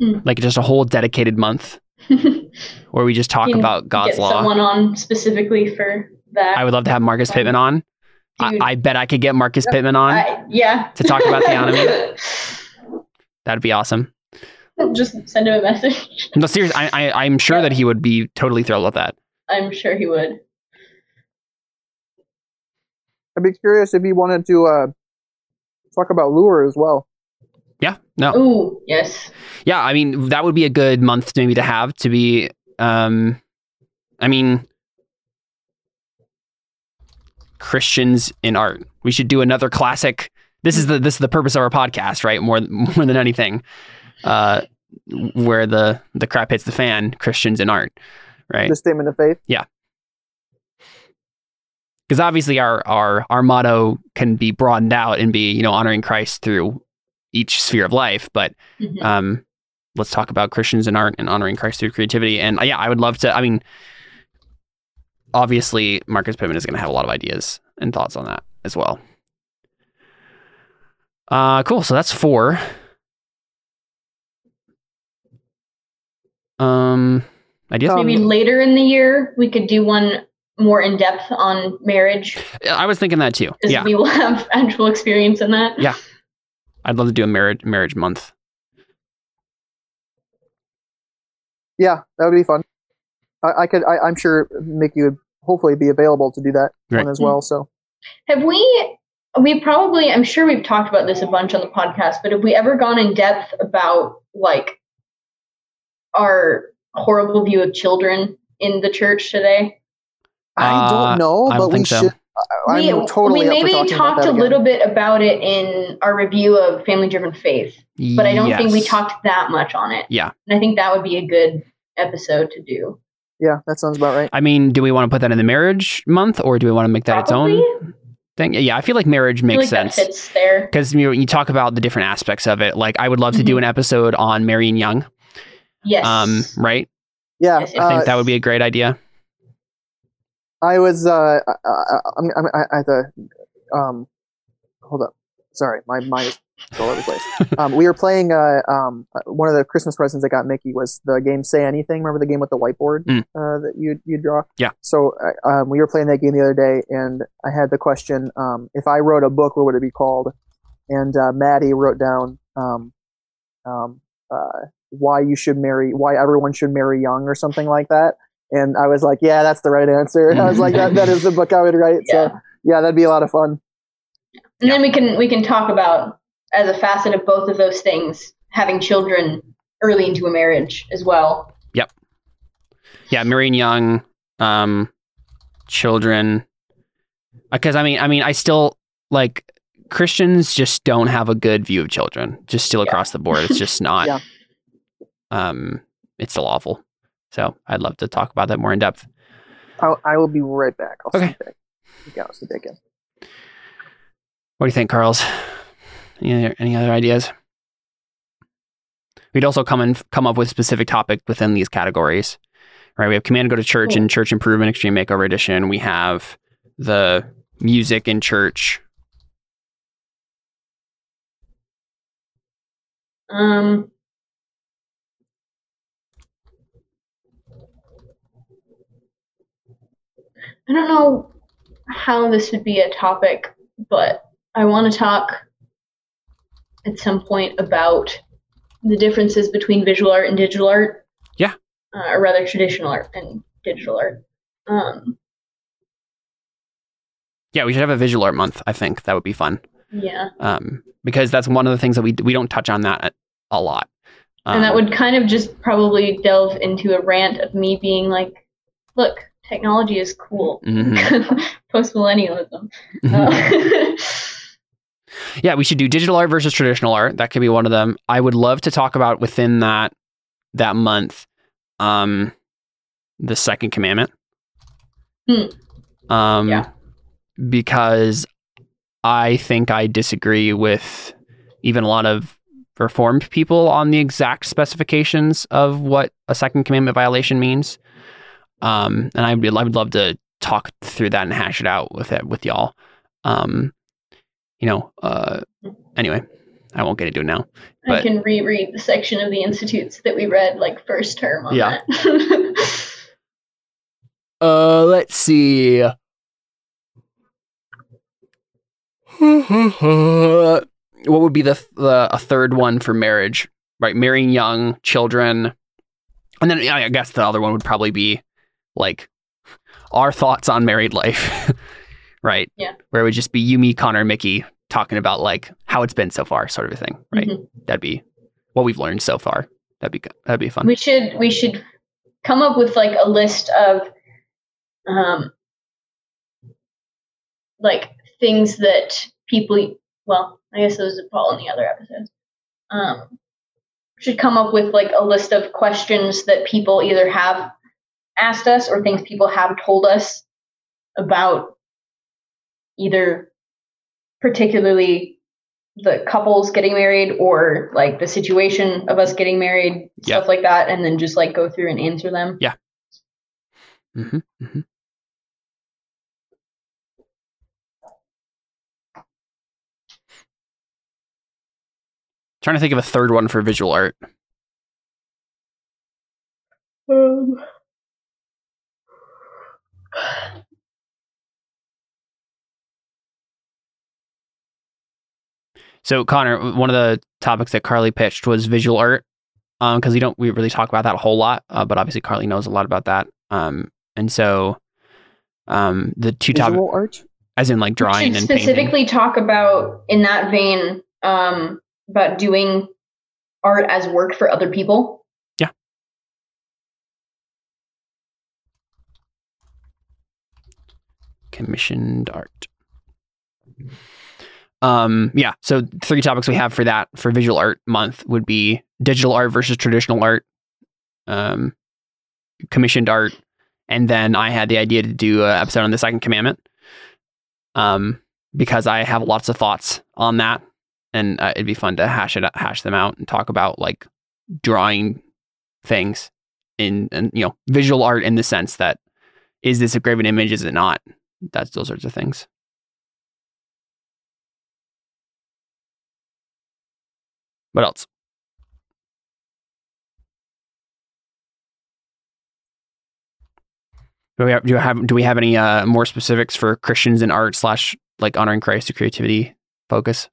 Speaker 5: Mm.
Speaker 1: like just a whole dedicated month [laughs] where we just talk
Speaker 5: You
Speaker 1: about God's
Speaker 5: Get
Speaker 1: law.
Speaker 5: someone on specifically for that.
Speaker 1: I would love to have Marcus Pittman on. I,
Speaker 5: Dude,
Speaker 1: I bet I could get Marcus Pittman on.
Speaker 5: I- yeah.
Speaker 1: to talk about the theonomy. [laughs] That'd be awesome.
Speaker 5: Just send him a message. [laughs]
Speaker 1: No, seriously, I, I, I'm sure that he would be totally thrilled with that.
Speaker 5: I'm sure he would.
Speaker 4: I'd be curious if he wanted to uh, talk about lure as well.
Speaker 1: Yeah, no,
Speaker 5: Ooh, yes.
Speaker 1: yeah. I mean, that would be a good month maybe to have to be. Um, I mean, Christians in art. We should do another classic. This is the this is the purpose of our podcast, right? More [laughs] more than anything, uh, where the the crap hits the fan. Christians in art, right?
Speaker 4: The statement of faith.
Speaker 1: Yeah, because obviously our our our motto can be broadened out and be you know honoring Christ through each sphere of life, but
Speaker 5: Mhm.
Speaker 1: um, let's talk about Christians and art and honoring Christ through creativity. And uh, yeah, I would love to. I mean, obviously Marcus Pittman is going to have a lot of ideas and thoughts on that as well. Uh, cool. So that's four. Um, ideas.
Speaker 4: Um,
Speaker 5: Maybe later in the year we could do one more in depth on marriage
Speaker 1: I was thinking that too. Yeah,
Speaker 5: we will have [laughs] actual experience in that.
Speaker 1: Yeah. I'd love to do a marriage marriage month.
Speaker 4: Yeah, that would be fun. I, I could. I, I'm sure Mickey would hopefully be available to do that
Speaker 1: Right.
Speaker 4: one as well. So
Speaker 5: Have we? We probably. I'm sure we've talked about this a bunch on the podcast, but have we ever gone in depth about like our horrible view of children in the church today?
Speaker 4: I
Speaker 1: Uh,
Speaker 4: don't know,
Speaker 1: I
Speaker 4: but
Speaker 1: don't
Speaker 4: we
Speaker 1: think so.
Speaker 4: should. I- I'm
Speaker 5: we,
Speaker 4: totally
Speaker 5: we maybe
Speaker 4: talking
Speaker 5: talked a little bit about it in our review of family driven faith, but I don't think we talked that much on it.
Speaker 1: Yeah.
Speaker 5: And I think that would be a good episode to do.
Speaker 4: Yeah, that sounds about right.
Speaker 1: I mean, do we want to put that in the marriage month or do we want to make that
Speaker 5: Probably.
Speaker 1: its own thing? Yeah, I feel like marriage makes
Speaker 5: like
Speaker 1: sense
Speaker 5: there.
Speaker 1: because you, know, you talk about the different aspects of it. Like, I would love to do
Speaker 5: Mhm.
Speaker 1: an episode on marrying young,
Speaker 5: Yes.
Speaker 1: um, right?
Speaker 4: Yeah,
Speaker 5: Yes,
Speaker 1: I think
Speaker 4: uh,
Speaker 1: that would be a great idea.
Speaker 4: I was. Uh, I, I, I'm, I'm I, at the. Um, hold up. Sorry, my mind is all over the place. [laughs] um, we were playing. Uh, um, one of the Christmas presents I got Mickey was the game Say Anything. Remember the game with the whiteboard
Speaker 1: Mm.
Speaker 4: uh, that you you draw?
Speaker 1: Yeah.
Speaker 4: So uh, um, we were playing that game the other day, and I had the question: um, If I wrote a book, what would it be called? And uh, Maddie wrote down um, um, uh, why you should marry, why everyone should marry young, or something like that. And I was like, yeah, that's the right answer. [laughs] I was like, that, that is the book I would write.
Speaker 5: Yeah.
Speaker 4: So yeah, that'd be a lot of fun.
Speaker 5: And then we can we can talk about as a facet of both of those things, having children early into a marriage as well. Yep.
Speaker 1: Yeah, marrying young, um, children. Because I mean, I mean, I still like Christians just don't have a good view of children. Just still
Speaker 5: Yeah.
Speaker 1: across the board, it's just [laughs] not.
Speaker 4: Yeah.
Speaker 1: Um, it's still awful. So I'd love to talk about that more in depth.
Speaker 4: I'll, I will be right back. I'll
Speaker 1: Okay.
Speaker 4: okay. Yeah, I'll sit back in.
Speaker 1: What do you think, Carls? Any other, any other ideas? we'd also come and come up with specific topic within these categories. Right? We have command go to church
Speaker 5: Cool.
Speaker 1: and church improvement extreme makeover edition. We have the music in church.
Speaker 5: Um, I don't know how this would be a topic, but I want to talk at some point about the differences between visual art and digital art.
Speaker 1: Yeah.
Speaker 5: Uh, or rather, traditional art and digital art. Um,
Speaker 1: Yeah, we should have a visual art month. I think that would be fun.
Speaker 5: yeah.
Speaker 1: Um, because that's one of the things that we we don't touch on that a lot.
Speaker 5: and that
Speaker 1: Um,
Speaker 5: would kind of just probably delve into a rant of me being like, look, technology is cool. [laughs]
Speaker 1: mhm.
Speaker 5: Post millennialism. Uh, [laughs]
Speaker 1: Yeah, we should do digital art versus traditional art. That could be one of them. I would love to talk about within that that month, um, the second commandment.
Speaker 5: Hmm.
Speaker 1: Um,
Speaker 5: Yeah.
Speaker 1: because I think I disagree with even a lot of reformed people on the exact specifications of what a second commandment violation means. Um, and I would, I would love to talk through that and hash it out with it with y'all. Um, you know, uh, anyway, I won't get into it now.
Speaker 5: I can reread the section of the institutes that we read like first term on
Speaker 1: Yeah.
Speaker 5: that. [laughs]
Speaker 1: Uh, let's see. [laughs] what would be the, the a third one for marriage? Right, marrying young, children, and then I guess the other one would probably be like our thoughts on married life, [laughs] right?
Speaker 5: Yeah.
Speaker 1: where it would just be you, me, Connor, Mickey talking about like how it's been so far, sort of a thing, right?
Speaker 5: Mhm.
Speaker 1: That'd be what we've learned so far. That'd be good. That'd be fun.
Speaker 5: we should we should come up with like a list of um like things that people well i guess those would fall in the other episodes um should come up with like a list of questions that people either have asked us or things people have told us about either particularly the couples getting married or like the situation of us getting married
Speaker 1: Yeah.
Speaker 5: stuff like that and then just like go through and answer them
Speaker 1: hmm hmm Trying to think of a third one for visual art.
Speaker 5: um,
Speaker 1: So Connor, one of the topics that Carly pitched was visual art, because we don't we really talk about that a whole lot, uh, but obviously Carly knows a lot about that. Um, and so, um, the two topics,
Speaker 4: Visual art.
Speaker 1: as in like drawing
Speaker 5: should
Speaker 1: and painting.
Speaker 5: specifically talk about in that vein um, about doing art as work for other people
Speaker 1: commissioned art. Um, yeah. So three topics we have for that for visual art month would be digital art versus traditional art, um, commissioned art, and then I had the idea to do an episode on the second commandment, um, because I have lots of thoughts on that, and uh, it'd be fun to hash it hash them out and talk about like drawing things in and you know visual art in the sense that is this a graven image? Is it not? That's those sorts of things. What else? Do we have do, we have, do we have any uh, more specifics for Christians in art slash like honoring Christ or creativity focus?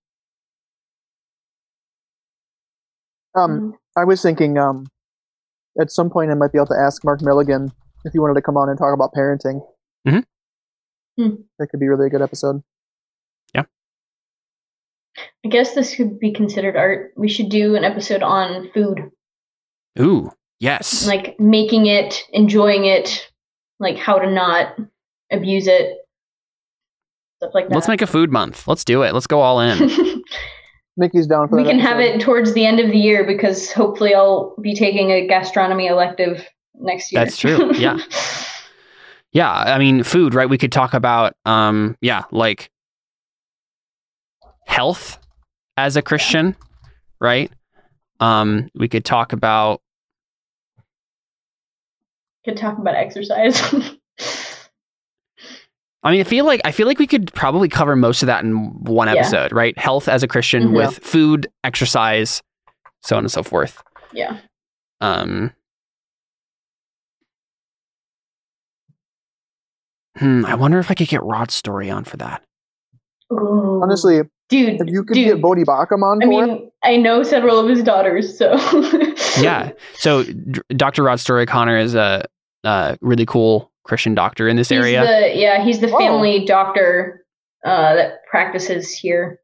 Speaker 4: Um, I was thinking um, at some point I might be able to ask Mark Milligan if he wanted to come on and talk about parenting.
Speaker 1: Mhm.
Speaker 5: Hmm.
Speaker 4: That could be really a good episode. Yeah.
Speaker 5: I guess this could be considered art we should do an episode on food
Speaker 1: Ooh, yes.
Speaker 5: like making it enjoying it like how to not abuse it stuff like that
Speaker 1: Let's make a food month. Let's do it. Let's go all in. [laughs]
Speaker 4: Mickey's down for
Speaker 5: we
Speaker 4: that
Speaker 5: can have it towards the end of the year because hopefully I'll be taking a gastronomy elective next year.
Speaker 1: That's true, yeah. [laughs] yeah, I mean, food, right? We could talk about, um, yeah, like health as a Christian, right? Um, we could talk about
Speaker 5: Could talk about exercise. [laughs]
Speaker 1: I mean, I feel like I feel like we could probably cover most of that in one
Speaker 5: Yeah.
Speaker 1: episode, right? Health as a Christian
Speaker 5: Mhm.
Speaker 1: with food, exercise, so on and so forth.
Speaker 5: yeah.
Speaker 1: Um, hmm, I wonder if I could get Rod's story on for that.
Speaker 5: Ooh.
Speaker 4: Honestly,
Speaker 5: dude,
Speaker 4: if you could
Speaker 5: dude,
Speaker 4: get Voddie Baucham on
Speaker 5: I
Speaker 4: for it,
Speaker 5: mean, I know several of his daughters, so [laughs]
Speaker 1: Yeah. So Dr. Rod Story Connor is a, a really cool Christian doctor in this
Speaker 5: He's
Speaker 1: area.
Speaker 5: the yeah, he's the
Speaker 4: Whoa.
Speaker 5: family doctor uh, that practices here.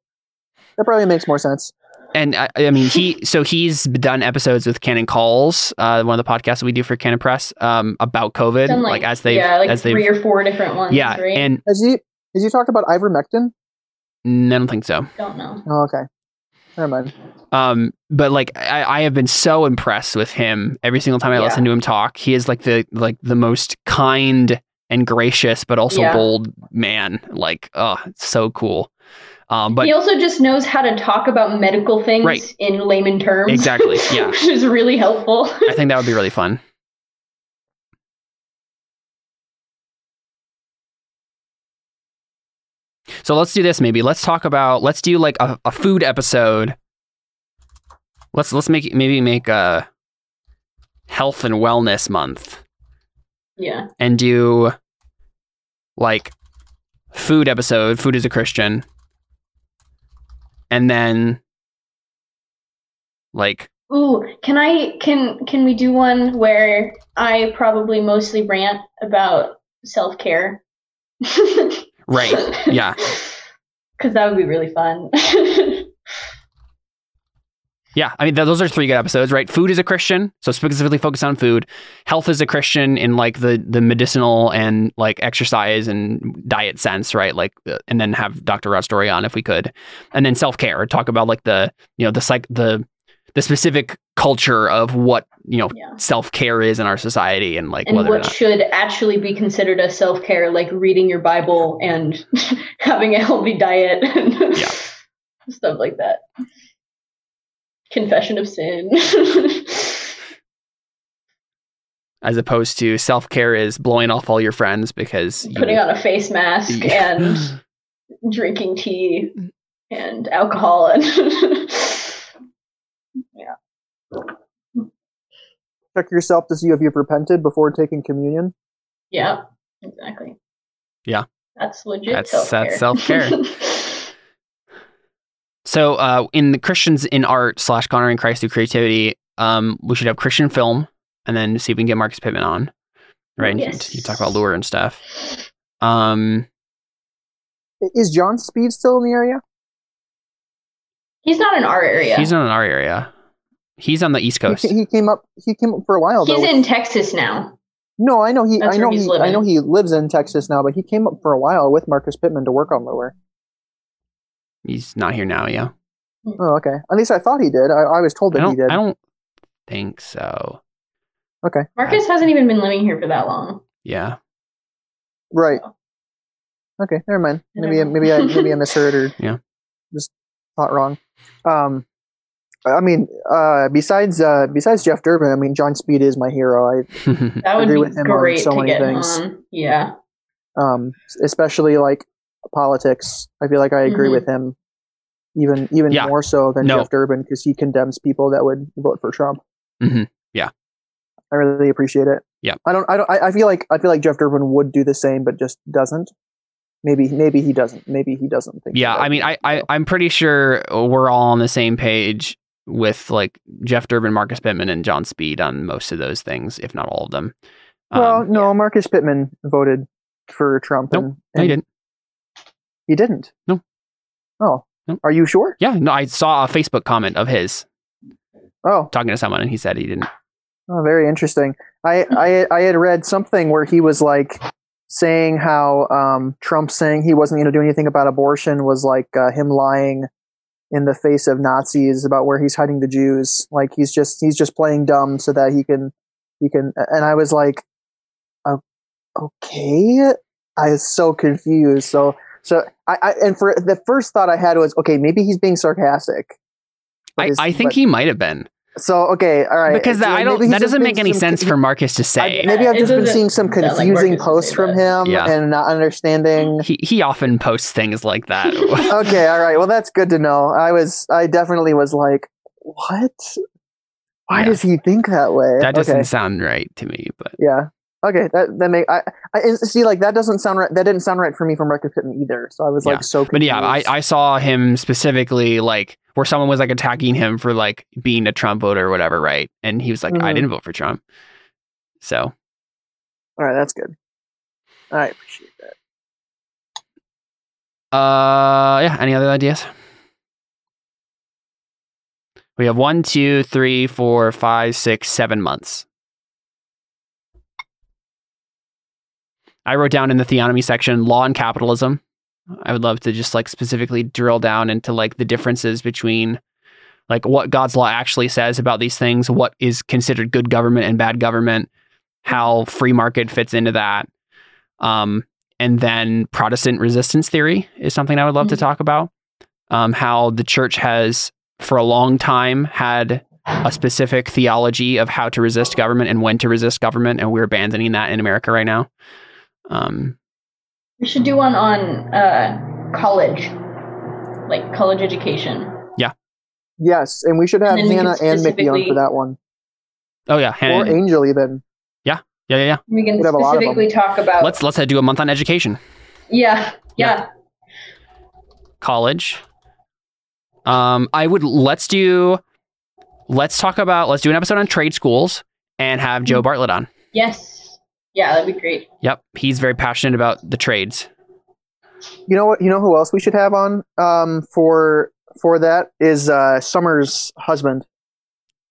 Speaker 4: that probably makes more sense.
Speaker 1: And I, I mean, he [laughs] so he's done episodes with Canon Calls, uh, one of the podcasts that we do for Canon Press, um, about COVID,
Speaker 5: Done,
Speaker 1: like, as they
Speaker 5: yeah, like
Speaker 1: as they
Speaker 5: three or four different ones.
Speaker 1: yeah,
Speaker 5: right?
Speaker 1: and
Speaker 4: Has he has he talked about ivermectin?
Speaker 1: mm, I don't think so.
Speaker 5: don't know.
Speaker 4: Oh, okay. Never mind.
Speaker 1: Um, but like I, I have been so impressed with him every single time I
Speaker 5: Yeah.
Speaker 1: listen to him talk. He is like the like the most kind and gracious, but also
Speaker 5: Yeah.
Speaker 1: bold man. Like, oh, it's so cool. Um, but
Speaker 5: he also just knows how to talk about medical things
Speaker 1: Right.
Speaker 5: in layman terms.
Speaker 1: Exactly, [laughs] yeah.
Speaker 5: which is really helpful.
Speaker 1: I think that would be really fun. So let's do this maybe. Let's talk about let's do like a, a food episode. Let's let's make maybe make a health and wellness month
Speaker 5: yeah,
Speaker 1: and do like food episode, food is a Christian. And then like
Speaker 5: Ooh, can I can can we do one where I probably mostly rant about self care? [laughs]
Speaker 1: Right, yeah. [laughs]
Speaker 5: Because that would be really fun. [laughs]
Speaker 1: Yeah, I mean th- those are three good episodes, right? Food is a Christian, so specifically focus on food. Health is a Christian in like the the medicinal and like exercise and diet sense, right? Like, uh, and then have Dr. Rod Story on if we could, and then self care. Talk about like the you know the psych the the specific culture of what you know
Speaker 5: Yeah.
Speaker 1: self care is in our society and like
Speaker 5: and what should actually be considered as self care, like reading your Bible and [laughs] having a healthy diet and
Speaker 1: Yeah. [laughs]
Speaker 5: stuff like that. Confession of sin. [laughs]
Speaker 1: as opposed to self care is blowing off all your friends because you-
Speaker 5: Putting on a face mask
Speaker 1: Yeah.
Speaker 5: and [laughs] drinking tea mm. and alcohol and [laughs] yeah.
Speaker 4: Check yourself to see if you've repented before taking communion.
Speaker 5: yeah, exactly.
Speaker 1: Yeah.
Speaker 5: That's legit
Speaker 1: That's-
Speaker 5: self-care.
Speaker 1: that's self-care. So, uh, in the Christians in art slash honoring Christ through creativity, um, we should have Christian film, and then see if we can get Marcus Pittman on, right? And you-
Speaker 5: Yes.
Speaker 1: You, talk about lure and stuff. Um,
Speaker 4: Is Jon Speed still in the area?
Speaker 5: He's not in our area.
Speaker 1: he's not in our area. He's on the East Coast.
Speaker 4: He, he came up. He came up for a while though.
Speaker 5: He's
Speaker 4: with-
Speaker 5: in Texas now.
Speaker 4: no, I know he.
Speaker 5: That's
Speaker 4: I know
Speaker 5: where he's
Speaker 4: he. I know he lives in Texas now, but he came up for a while with Marcus Pittman to work on Lure.
Speaker 1: He's not here now. Yeah,
Speaker 4: Oh, okay. At least I thought he did. I, I was told
Speaker 1: I
Speaker 4: that he did.
Speaker 1: I don't think so.
Speaker 4: Okay,
Speaker 5: Marcus hasn't even been living here for that long.
Speaker 1: Yeah.
Speaker 4: right. Okay, never mind. Maybe
Speaker 5: don't
Speaker 4: maybe I maybe I misheard or [laughs]
Speaker 1: Yeah.
Speaker 4: just thought wrong. Um, I mean, uh, besides uh, besides Jeff Durbin, I mean, Jon Speed is my hero. I [laughs]
Speaker 5: That would
Speaker 4: agree
Speaker 5: be
Speaker 4: with him on so
Speaker 5: to
Speaker 4: many
Speaker 5: get
Speaker 4: things.
Speaker 5: on. Yeah.
Speaker 4: um, especially like politics. I feel like I agree
Speaker 5: Mhm.
Speaker 4: with him even even
Speaker 1: Yeah.
Speaker 4: more so than
Speaker 1: No.
Speaker 4: Jeff Durbin because he condemns people that would vote for Trump.
Speaker 1: Mhm. Yeah.
Speaker 4: I really appreciate it.
Speaker 1: Yeah.
Speaker 4: I don't. I don't. I I feel like I feel like Jeff Durbin would do the same, but just doesn't. Maybe maybe he doesn't. Maybe he doesn't think.
Speaker 1: yeah, I mean, I, I i'm pretty sure we're all on the same page with like Jeff Durbin, Marcus Pittman, and Jon Speed on most of those things, if not all of them.
Speaker 4: Well,
Speaker 1: Um,
Speaker 4: no, Marcus Pittman voted for Trump.
Speaker 1: Nope.
Speaker 4: and,
Speaker 1: no, he didn't.
Speaker 4: He didn't.
Speaker 1: No.
Speaker 4: Oh.
Speaker 1: Nope.
Speaker 4: Are you sure?
Speaker 1: Yeah, no, I saw a Facebook comment of his
Speaker 4: Oh.
Speaker 1: talking to someone, and he said he didn't.
Speaker 4: Oh, very interesting. I, I I had read something where he was like saying how um, Trump saying he wasn't going to do anything about abortion was like uh, him lying in the face of Nazis about where he's hiding the Jews. Like he's just he's just playing dumb so that he can he can. And I was like, "O- okay. I was so confused. So so I, I and for the first thought I had was okay maybe he's being sarcastic.
Speaker 1: I,
Speaker 4: his-
Speaker 1: I think
Speaker 4: but-
Speaker 1: he might have been.
Speaker 4: So okay, all right.
Speaker 1: because
Speaker 4: So
Speaker 1: that, I don't that doesn't make any
Speaker 4: some-
Speaker 1: sense for Marcus to
Speaker 4: I-
Speaker 1: say.
Speaker 4: maybe I've just been seeing some
Speaker 5: sound like
Speaker 4: confusing posts from him
Speaker 1: Yeah.
Speaker 4: and not understanding. [laughs]
Speaker 1: he he often posts things like that. [laughs] [laughs]
Speaker 4: okay, all right. Well, that's good to know. I was, I definitely was like, what? Why
Speaker 1: Yeah.
Speaker 4: does he think that way?
Speaker 1: that doesn't
Speaker 4: okay.
Speaker 1: sound right to me, but
Speaker 4: Yeah. Okay. That that make I, I see like that doesn't sound right. That didn't sound right for me from Marcus Pittman either. So I was
Speaker 1: Yeah.
Speaker 4: like so. Confused.
Speaker 1: but yeah, I I saw him specifically like where someone was like attacking him for like being a Trump voter or whatever, right? And he was like, I
Speaker 4: Mhm.
Speaker 1: didn't vote for Trump. So
Speaker 4: All right, that's good. I appreciate that.
Speaker 1: Uh, yeah. Any other ideas? We have one, two, three, four, five, six, seven months. I wrote down in the theonomy section law and capitalism. I would love to just like specifically drill down into like the differences between like what God's law actually says about these things, what is considered good government and bad government, how free market fits into that. Um, and then Protestant resistance theory is something I would love to
Speaker 5: Mhm.
Speaker 1: talk about. Um, how the church has, for a long time, had a specific theology of how to resist government and when to resist government, and we're abandoning that in America right now. Um,
Speaker 5: We should do one on uh, college, like college education. Yeah.
Speaker 4: Yes, and we should have
Speaker 5: And
Speaker 4: Hannah
Speaker 5: can
Speaker 4: and Mickey on for
Speaker 5: specifically-
Speaker 4: that one,
Speaker 1: oh yeah,
Speaker 4: or
Speaker 1: Hannah,
Speaker 4: Angel even.
Speaker 1: yeah, yeah, yeah. yeah.
Speaker 5: We can
Speaker 4: We'd have a lot of them.
Speaker 5: specifically talk about.
Speaker 1: Let's let's uh, do a month on education,
Speaker 5: yeah, yeah,
Speaker 1: college. Um, I would let's do, let's talk about let's do an episode on trade schools and have Joe Bartlett on.
Speaker 5: yes, yeah. That'd be great.
Speaker 1: Yep, he's very passionate about the trades.
Speaker 4: You know what? You know who else we should have on um, for for that is uh, Summer's husband.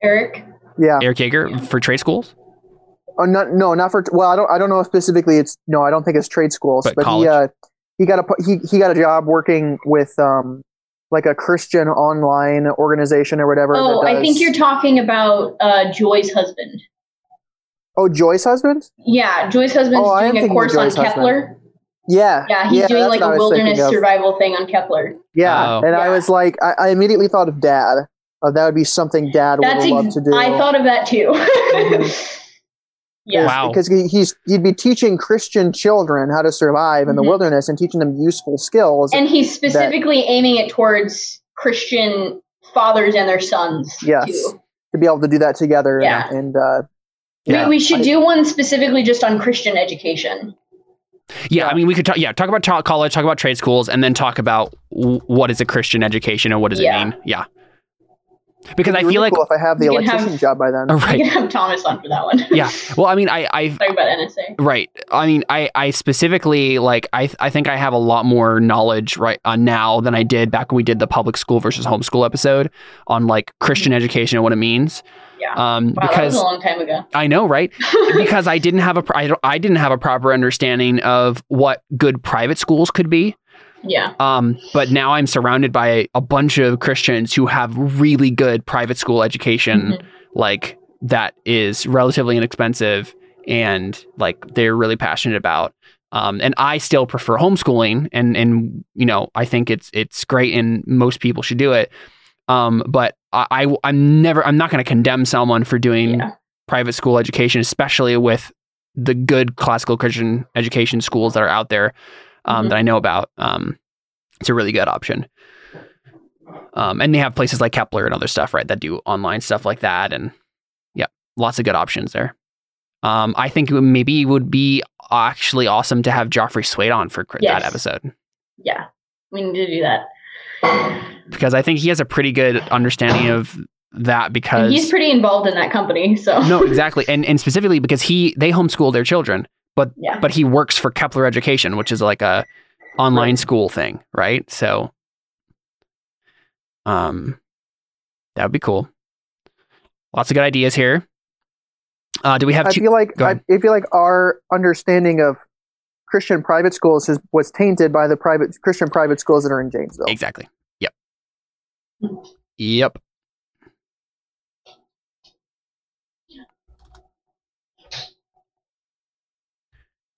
Speaker 5: Eric.
Speaker 4: Yeah.
Speaker 1: Eric Yeager for trade schools.
Speaker 4: Oh, not no, not for. Well, I don't. I don't know if specifically it's no. I don't think it's trade schools,
Speaker 1: But
Speaker 4: but,
Speaker 1: college?
Speaker 4: he uh, he got a he he got a job working with um like a Christian online organization or whatever.
Speaker 5: Oh,
Speaker 4: that
Speaker 5: I think you're talking about uh, Joy's husband.
Speaker 4: Oh, Joy's husband.
Speaker 5: Yeah, Joy's husband's
Speaker 4: Oh,
Speaker 5: doing a course on
Speaker 4: husband.
Speaker 5: Kepler.
Speaker 4: Yeah.
Speaker 5: Yeah, he's doing like
Speaker 4: what
Speaker 5: a
Speaker 4: I was thinking
Speaker 5: wilderness survival thing on Kepler.
Speaker 4: Yeah,
Speaker 1: Oh.
Speaker 4: and I was like, I, I immediately thought of Dad. Uh, that would be something Dad would
Speaker 5: That's
Speaker 4: love
Speaker 5: ex-
Speaker 4: to do.
Speaker 5: I thought of that too. [laughs] yeah.
Speaker 1: Wow.
Speaker 4: because he, he's he'd be teaching Christian children how to survive in the
Speaker 5: Mhm.
Speaker 4: wilderness and teaching them useful skills.
Speaker 5: And he's specifically aiming it towards Christian fathers and their sons.
Speaker 4: yes,
Speaker 5: Too.
Speaker 4: to be able to do that together.
Speaker 5: Yeah.
Speaker 4: and uh,
Speaker 1: Yeah.
Speaker 5: we, we should
Speaker 4: I-
Speaker 5: do one specifically just on Christian education.
Speaker 1: Yeah,
Speaker 4: Yeah.
Speaker 1: I mean, we could talk. Yeah, talk about ta- college, talk about trade schools, and then talk about w- what is a Christian education and what does it mean. Yeah, because
Speaker 4: it'd
Speaker 1: I
Speaker 4: be really
Speaker 1: feel like
Speaker 4: cool if I have the
Speaker 5: We can have-
Speaker 4: electrician job by then. [laughs]
Speaker 1: Oh,
Speaker 5: We
Speaker 1: right.
Speaker 5: can have Thomas on for that one.
Speaker 1: Yeah. Well, I mean, I, I, [laughs]
Speaker 5: Talk about NSA.
Speaker 1: right. I mean, I, I specifically like, I, I think I have a lot more knowledge right uh, now than I did back when we did the public school versus homeschool episode on like Christian education and what it means.
Speaker 5: Yeah.
Speaker 1: Um,
Speaker 5: Wow, that was
Speaker 1: because
Speaker 5: a long time ago.
Speaker 1: I know, right? [laughs] because I didn't have a, don't- I didn't have a proper understanding of what good private schools could be.
Speaker 5: yeah.
Speaker 1: Um, but now I'm surrounded by a bunch of Christians who have really good private school education,
Speaker 5: Mhm.
Speaker 1: like that is relatively inexpensive and like they're really passionate about. Um, and I still prefer homeschooling, and and you know I think it's it's great, and most people should do it. Um, but I, I I'm never I'm not going to condemn someone for doing
Speaker 5: Yeah.
Speaker 1: private school education, especially with the good classical Christian education schools that are out there um,
Speaker 5: Mhm.
Speaker 1: that I know about. Um, it's a really good option. Um, and they have places like Kepler and other stuff, right, that do online stuff like that. And yeah, lots of good options there. Um, I think it would- maybe it would be actually awesome to have Joffrey Swade on for cr-
Speaker 5: Yes.
Speaker 1: that episode
Speaker 5: Yeah. We need to do that.
Speaker 1: Because I think he has a pretty good understanding of that
Speaker 5: And
Speaker 1: because
Speaker 5: he's pretty involved in that company, so [laughs]
Speaker 1: no, exactly, and and specifically because he they homeschool their children, but
Speaker 5: yeah.
Speaker 1: but he works for Kepler Education, which is like a online school thing, right? So, um, that would be cool. Lots of good ideas here. Uh, do we have
Speaker 4: I
Speaker 1: two?
Speaker 4: feel like I. I feel like our understanding of Christian private schools is, was tainted by the private Christian private schools that are in Janesville.
Speaker 1: Exactly. Yep. Yep.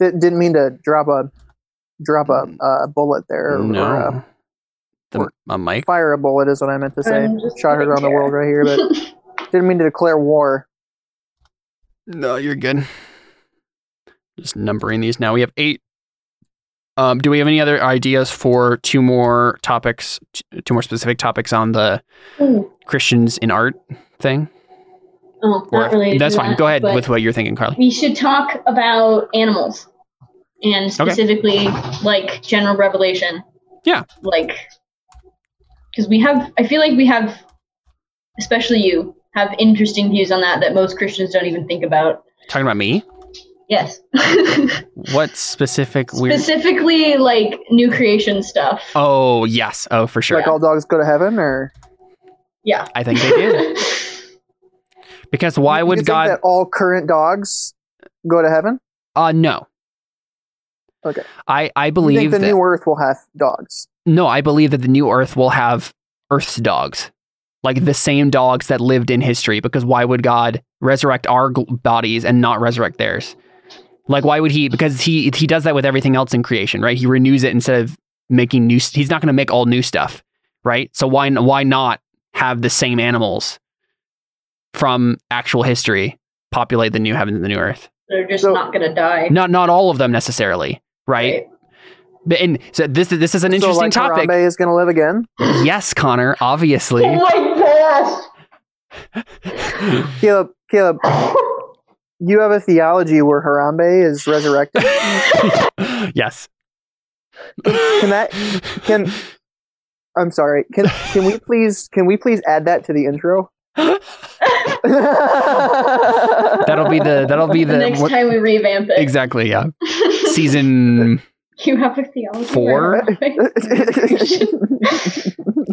Speaker 4: Di- didn't mean to drop a drop a, uh bullet there.
Speaker 1: No.
Speaker 4: or, uh,
Speaker 1: the, a mic.
Speaker 4: fire a bullet is what I meant to say. Shot it
Speaker 5: kidding,
Speaker 4: around the world right here, but [laughs] Didn't mean to declare war.
Speaker 1: No, you're good. Just numbering these now. We have eight. Um, do we have any other ideas for two more topics, two more specific topics on the
Speaker 5: Ooh.
Speaker 1: Christians in art thing?
Speaker 5: Oh,
Speaker 1: Or
Speaker 5: not
Speaker 1: that's fine.
Speaker 5: that,
Speaker 1: Go ahead with what you're thinking, Carly.
Speaker 5: We should talk about animals, and specifically like general revelation.
Speaker 1: Yeah.
Speaker 5: Like, because we have, I feel like we have, especially you, have interesting views on that that most Christians don't even think about.
Speaker 1: Talking about me?
Speaker 5: Yes. [laughs]
Speaker 1: What specific weird?
Speaker 5: Specifically, like new creation stuff.
Speaker 1: oh yes. Oh for sure.
Speaker 4: Like all dogs go to heaven, or
Speaker 5: Yeah.
Speaker 1: I think they did [laughs] because why
Speaker 4: You
Speaker 1: would
Speaker 4: think
Speaker 1: God?
Speaker 4: that all current dogs go to heaven?
Speaker 1: Uh, no.
Speaker 4: Okay.
Speaker 1: I I
Speaker 4: You
Speaker 1: believe
Speaker 4: think the
Speaker 1: that
Speaker 4: new Earth will have dogs?
Speaker 1: no. I believe that the new Earth will have Earth's dogs, like the same dogs that lived in history. Because why would God resurrect our gl- bodies and not resurrect theirs? Like why would he? Because he he does that with everything else in creation, right? He renews it instead of making new. He's not going to make all new stuff, right? So why why not have the same animals from actual history populate the new heaven and the new earth?
Speaker 5: They're just
Speaker 4: So-
Speaker 5: not going to die.
Speaker 1: Not not all of them necessarily, right? But and so this this is an
Speaker 4: so
Speaker 1: interesting
Speaker 4: like
Speaker 1: topic.
Speaker 4: Harambe is going to live again. [clears throat]
Speaker 1: Yes, Connor, obviously.
Speaker 5: Oh my gosh.
Speaker 4: Caleb, Caleb, you have a theology where Harambe is resurrected. [laughs]
Speaker 1: yes.
Speaker 4: Can that can? I'm sorry. Can can we please can we please add that to the intro? [laughs]
Speaker 1: that'll be the that'll be
Speaker 5: the,
Speaker 1: the
Speaker 5: next
Speaker 1: what-
Speaker 5: time we revamp it.
Speaker 1: exactly yeah [laughs] season
Speaker 5: You have a theology.
Speaker 1: Four?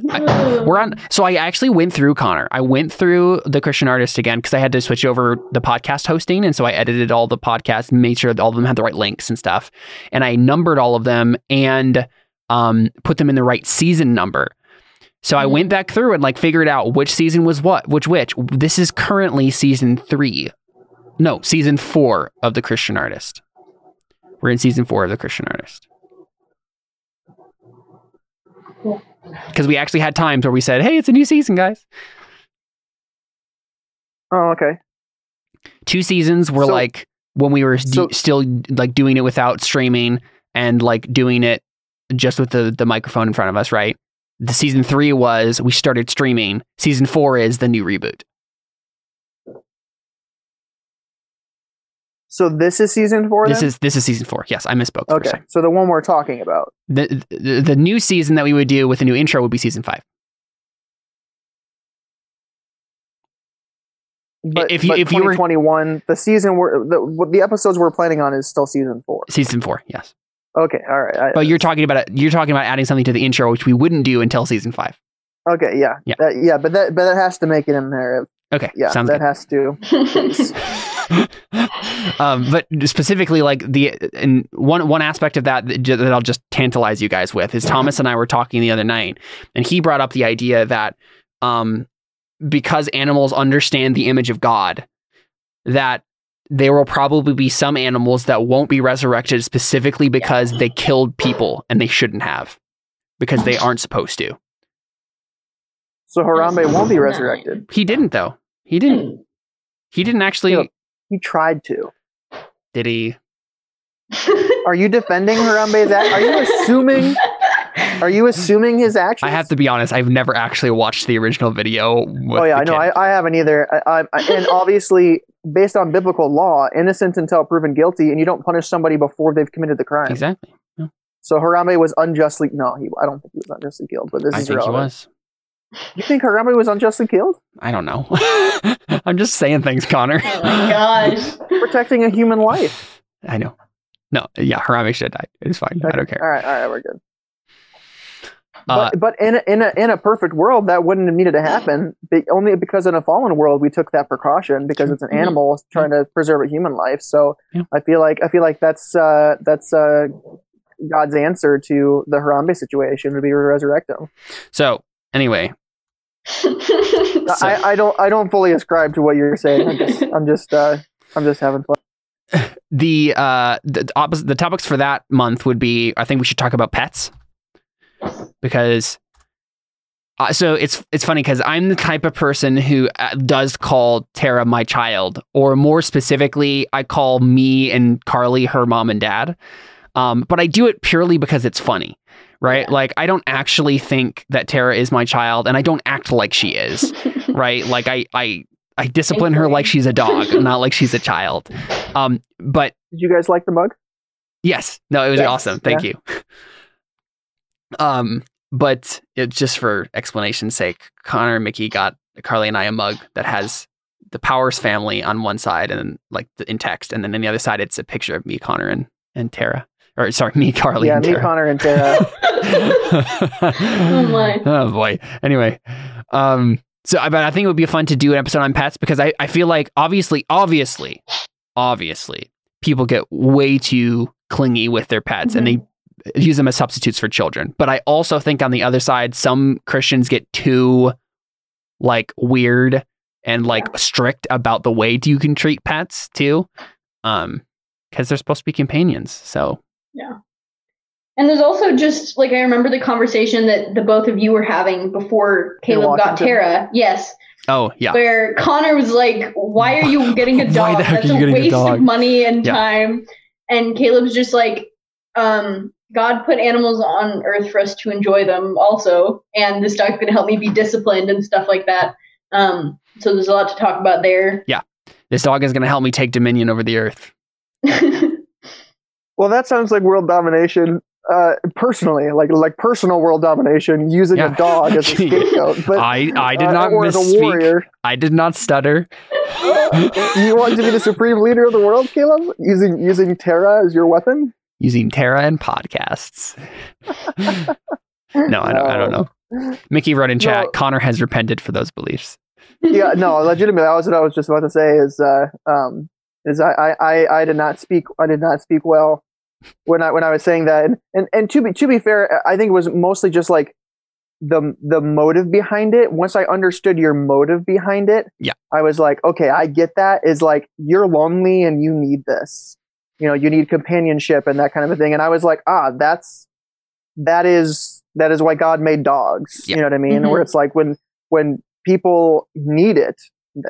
Speaker 5: I, [laughs]
Speaker 1: we're on so i actually went through connor. I went through the christian artist again because i had to switch over the podcast hosting and so i edited all the podcasts made sure that all of them had the right links and stuff and i numbered all of them and um, put them in the right season number. So i went back through and like figured out which season was what which which. This is currently season three. No season four of the christian artist. We're in season four of the christian artist.
Speaker 5: Cool.
Speaker 1: Because we actually had times where we said hey it's a new season guys.
Speaker 4: Oh, okay.
Speaker 1: two seasons were
Speaker 4: So-
Speaker 1: like when we were d-
Speaker 4: so-
Speaker 1: still like doing it without streaming and like doing it just with the the microphone in front of us right? The season three was we started streaming. Season four is the new reboot
Speaker 4: So this is season four.
Speaker 1: this
Speaker 4: then?
Speaker 1: is this is season four yes i misspoke the first
Speaker 4: okay. So the one we're talking about.
Speaker 1: The, the the new season that we would do with a new intro would be season five
Speaker 4: But
Speaker 1: If you-
Speaker 4: but
Speaker 1: if you were-
Speaker 4: twenty one, the season we're the the episodes we're planning on is still season four.
Speaker 1: season four yes
Speaker 4: Okay. All right. I-
Speaker 1: but you're talking about you're talking about adding something to the intro which we wouldn't do until season five
Speaker 4: okay. Yeah.
Speaker 1: Yeah.
Speaker 4: That- yeah. But that but that has to make it in there.
Speaker 1: okay
Speaker 4: Yeah.
Speaker 1: sounds
Speaker 4: that
Speaker 1: good
Speaker 4: has to. [laughs] [laughs] [laughs]
Speaker 1: um, but specifically, like the and one one aspect of that that I'll just tantalize you guys with is Thomas and I were talking the other night, and he brought up the idea that um, because animals understand the image of God, that there will probably be some animals that won't be resurrected specifically because they killed people and they shouldn't have, because they aren't supposed to.
Speaker 4: So Harambe won't be resurrected.
Speaker 1: He didn't though. He didn't. He didn't actually.
Speaker 4: Yep. He tried to.
Speaker 1: Did he? [laughs]
Speaker 4: Are you defending Harambe's act? Are you assuming? Are you assuming his actions?
Speaker 1: I have to be honest. I've never actually watched the original video. With
Speaker 4: Oh yeah,
Speaker 1: the
Speaker 4: I know.
Speaker 1: kid.
Speaker 4: I, I haven't either. I, I, and obviously, based on biblical law, innocent until proven guilty, and you don't punish somebody before they've committed the crime.
Speaker 1: exactly.
Speaker 4: So Harambe was unjustly. No, he, I don't think he was unjustly killed. But this
Speaker 1: I
Speaker 4: is
Speaker 1: think he was.
Speaker 4: You think Harambe was unjustly killed?
Speaker 1: I don't know. [laughs] I'm just saying things, Connor.
Speaker 5: oh my gosh. [laughs]
Speaker 4: Protecting a human life.
Speaker 1: I know. No, yeah, Harambe should have died. It's fine. I don't care.
Speaker 4: All right, all right, we're good.
Speaker 1: Uh,
Speaker 4: But, but in a, in a in a perfect world, that wouldn't have needed to happen. Be, only because in a fallen world, we took that precaution because it's an animal trying to preserve a human life. So
Speaker 1: Yeah.
Speaker 4: I feel like I feel like that's uh, that's uh, God's answer to the Harambe situation would be to resurrect him.
Speaker 1: so anyway, [laughs] So-
Speaker 4: I, I don't I don't fully ascribe to what you're saying. I'm just I'm just uh, I'm just having fun. [laughs]
Speaker 1: the uh the the opposite the topics for that month would be I think we should talk about pets because uh, so it's it's funny because I'm the type of person who uh, does call Tara my child, or more specifically, I call me and Carly her mom and dad. Um, but I do it purely because it's funny, right? Like I don't actually think that Tara is my child, and I don't act like she is, [laughs] right? Like I I I discipline her like she's a dog, [laughs] not like she's a child. Um, but
Speaker 4: Did you guys like the mug?
Speaker 1: Yes. No, it was
Speaker 4: Yes.
Speaker 1: awesome. Thank you. [laughs] Um, but it, just for explanation's sake, Connor and Mickey got Carly and I a mug that has the Powers family on one side and like the, in text, and then on the other side it's a picture of me, Connor, and and Tara. Or sorry, me, Carly,
Speaker 4: yeah,
Speaker 1: and
Speaker 4: me,
Speaker 1: Tara.
Speaker 4: Connor, and Tara. [laughs]
Speaker 1: oh
Speaker 5: my.
Speaker 1: Oh boy. Anyway, um, so I but I think it would be fun to do an episode on pets because I I feel like obviously obviously obviously people get way too clingy with their pets and they use them as substitutes for children. But I also think on the other side, some Christians get too like weird and like strict about the way you can treat pets too. Um, because they're supposed to be companions. So
Speaker 5: And there's also just like I remember the conversation that the both of you were having before Caleb got Tara. Yes.
Speaker 1: oh yeah.
Speaker 5: Where Connor was like, Why are you getting a [laughs]
Speaker 1: Why
Speaker 5: dog?
Speaker 1: the heck
Speaker 5: That's
Speaker 1: are you
Speaker 5: a
Speaker 1: getting a
Speaker 5: waste
Speaker 1: dog?"
Speaker 5: of money and
Speaker 1: Yeah.
Speaker 5: time. And Caleb's just like, um, God put animals on earth for us to enjoy them also, and this dog's gonna help me be disciplined and stuff like that. Um, so there's a lot to talk about there.
Speaker 1: Yeah, this dog is gonna help me take dominion over the earth. [laughs]
Speaker 4: Well, that sounds like world domination. Uh, personally, like like personal world domination, using
Speaker 1: Yeah.
Speaker 4: a dog as a [laughs] scapegoat. But
Speaker 1: I I did
Speaker 4: uh,
Speaker 1: not
Speaker 4: or as a
Speaker 1: misspeak.
Speaker 4: warrior.
Speaker 1: I did not stutter.
Speaker 4: you want to be the supreme leader of the world, Caleb? Using using Tara as your weapon?
Speaker 1: using Tara and podcasts. no, I don't. I don't know. Mickey wrote in chat.
Speaker 4: No.
Speaker 1: Connor has repented for those beliefs.
Speaker 4: yeah, no, legitimately, that was what I was just about to say. Is uh, um, is I, I, I did not speak. I did not speak well when I when I was saying that. And and, and to be to be fair, I think it was mostly just like the the motive behind it. Once I understood your motive behind it,
Speaker 1: Yeah.
Speaker 4: I was like, okay, I get that. Is like you're lonely and you need this. You know, you need companionship and that kind of a thing. And I was like, ah, that's that is that is why God made dogs.
Speaker 1: Yeah.
Speaker 4: You know what I mean?
Speaker 5: Mhm.
Speaker 4: Where it's like when when people need it,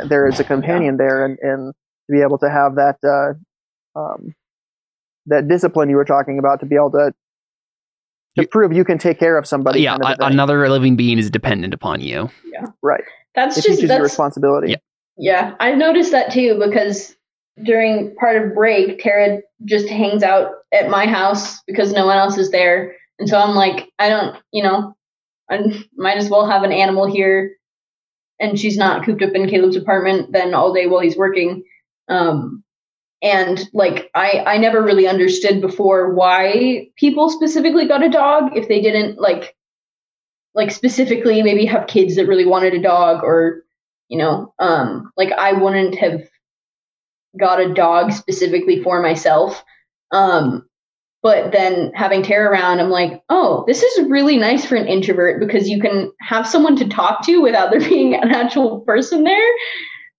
Speaker 4: there is a companion there, and, and to be able to have that uh, um, that discipline you were talking about to be able to to
Speaker 1: You-
Speaker 4: prove you can take care of somebody.
Speaker 1: yeah,
Speaker 4: kind of a
Speaker 1: a- another living being is dependent upon you.
Speaker 4: Yeah, right.
Speaker 5: That's
Speaker 4: It
Speaker 5: just
Speaker 4: teaches you
Speaker 5: that's
Speaker 4: responsibility.
Speaker 1: Yeah.
Speaker 5: Yeah, I've noticed that too because during part of break, Tara just hangs out at my house because no one else is there. And so I'm like, I don't, you know, I might as well have an animal here. And she's not cooped up in Caleb's apartment then all day while he's working. Um, and like, I, I never really understood before why people specifically got a dog if they didn't like, like specifically maybe have kids that really wanted a dog or you know um like i wouldn't have got a dog specifically for myself. Um but then having Tara around i'm like oh this is really nice for an introvert because you can have someone to talk to without there [laughs] being an actual person there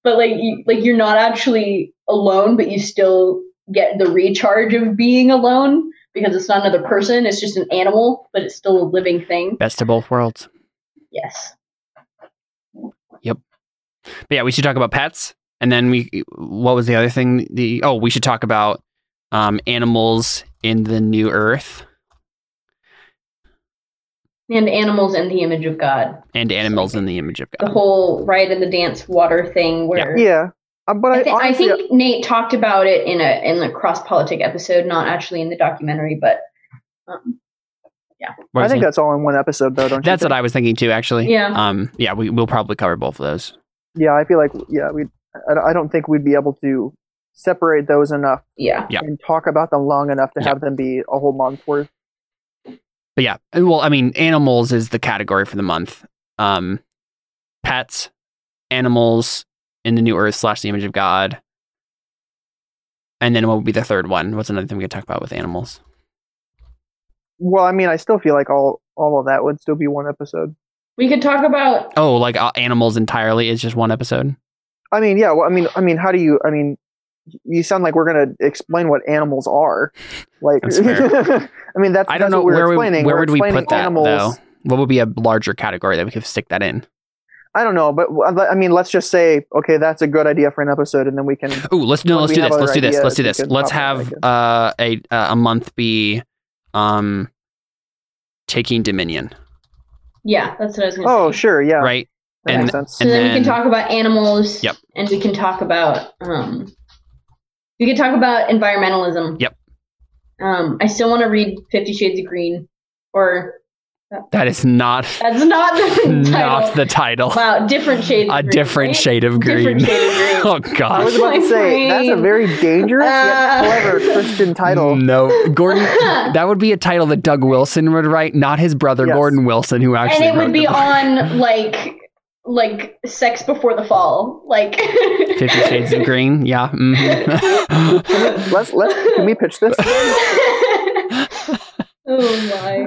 Speaker 5: but like you, like you're not actually alone but you still get the recharge of being alone because it's not another person it's just an animal but it's still a living thing
Speaker 1: Best of both worlds.
Speaker 5: yes Yep.
Speaker 1: But yeah, we should talk about pets, and then we. What was the other thing? The oh, we should talk about um, animals in the new Earth
Speaker 5: and animals in the image of god
Speaker 1: and animals in the image of God.
Speaker 5: the whole ride in the dance water thing where
Speaker 4: Yeah. Uh, but I,
Speaker 5: I, thi- I
Speaker 4: honestly,
Speaker 5: think Nate talked about it in a in the cross politic episode, not actually in the documentary, but um,
Speaker 1: What
Speaker 4: I think
Speaker 1: it?
Speaker 4: that's all in one episode, though. Don't you?
Speaker 1: that's what? I was thinking too. Actually,
Speaker 5: Yeah.
Speaker 1: Um, yeah, we will probably cover both of those.
Speaker 4: Yeah, I feel like yeah, we. I, I don't think we'd be able to separate those enough
Speaker 5: yeah,
Speaker 1: Yeah.
Speaker 4: and talk about them long enough to
Speaker 1: Yeah.
Speaker 4: have them be a whole month worth.
Speaker 1: But yeah, well, I mean, animals is the category for the month. Um, pets, animals in the new Earth slash the image of God. And then what would be the third one? What's another thing we could talk about with animals?
Speaker 4: Well, I mean, I still feel like all all of that would still be one episode.
Speaker 5: we could talk about
Speaker 1: Oh, like uh, animals entirely is just one episode.
Speaker 4: I mean, yeah. Well, I mean, I mean, how do you? I mean, you sound like we're gonna explain what animals are. Like,
Speaker 1: That's fair. [laughs]
Speaker 4: I mean, that's
Speaker 1: I don't
Speaker 4: that's
Speaker 1: know
Speaker 4: what we're
Speaker 1: where we,
Speaker 4: explaining.
Speaker 1: where
Speaker 4: We're
Speaker 1: would we
Speaker 4: explaining
Speaker 1: put that
Speaker 4: animals.
Speaker 1: though. What would be a larger category that we could stick that in?
Speaker 4: I don't know, but uh, I mean, let's just say, okay, that's a good idea for an episode, and then we can.
Speaker 1: Ooh, let's no,
Speaker 4: When
Speaker 1: let's
Speaker 4: we
Speaker 1: do
Speaker 4: have
Speaker 1: this. Let's do this. Let's do
Speaker 4: ideas,
Speaker 1: this.
Speaker 4: we can
Speaker 1: Let's have uh, a a month be um taking Dominion,
Speaker 5: Yeah, that's what I was going to say.
Speaker 4: Oh,
Speaker 5: say.
Speaker 4: sure, yeah,
Speaker 1: right?
Speaker 4: that
Speaker 1: and-
Speaker 4: makes sense.
Speaker 5: So then, we can talk about animals.
Speaker 1: Yep.
Speaker 5: And we can talk about um, we can talk about environmentalism.
Speaker 1: Yep.
Speaker 5: Um, I still want to read Fifty Shades of Green, or
Speaker 1: That is not
Speaker 5: that's not the [laughs] title.
Speaker 1: not the title.
Speaker 5: wow, different shades.
Speaker 1: A
Speaker 5: green,
Speaker 1: different
Speaker 5: right?
Speaker 1: shade of green.
Speaker 5: Different shade of green. [laughs]
Speaker 1: oh
Speaker 4: I was
Speaker 1: gosh.
Speaker 4: about to say that's a very dangerous yet
Speaker 5: Ah.
Speaker 4: clever Christian title. [laughs]
Speaker 1: No, Gordon. That would be a title that Doug Wilson would write, not his brother
Speaker 4: Yes.
Speaker 1: Gordon Wilson, who actually.
Speaker 5: and
Speaker 1: actually
Speaker 5: it
Speaker 1: wrote
Speaker 5: would be on like like Sex Before the Fall, like [laughs]
Speaker 1: Fifty Shades of Green. Yeah. mhm. [laughs]
Speaker 4: Let's let's can we pitch this? [laughs]
Speaker 5: oh my.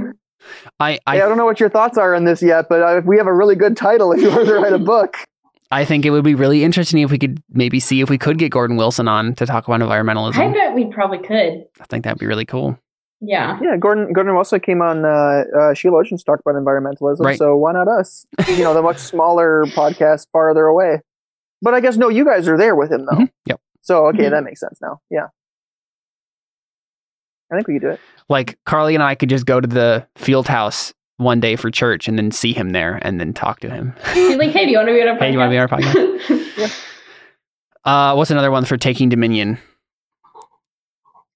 Speaker 1: I
Speaker 4: I, I
Speaker 1: I
Speaker 4: don't know what your thoughts are on this yet, but uh, if we have a really good title, if you were to write a book,
Speaker 1: I think it would be really interesting if we could maybe see if we could get Gordon Wilson on to talk about environmentalism.
Speaker 5: I bet we probably could.
Speaker 1: I think that'd be really cool.
Speaker 5: Yeah.
Speaker 4: yeah, Gordon Gordon also came on uh, uh, Sheila Ocean's talked about environmentalism,
Speaker 1: Right.
Speaker 4: so why not us? You know, the much smaller podcast farther away. But I guess no, you guys are there with him though.
Speaker 1: Mhm, yep.
Speaker 4: So okay,
Speaker 5: Mhm.
Speaker 4: that makes sense now. Yeah, I think we could do it.
Speaker 1: Like Carly and I could just go to the field house one day for church and then see him there and then talk to him.
Speaker 5: Be like, hey, do you want to be on a podcast?
Speaker 1: hey, you want to be on our podcast? [laughs] Uh, what's another one for taking Dominion?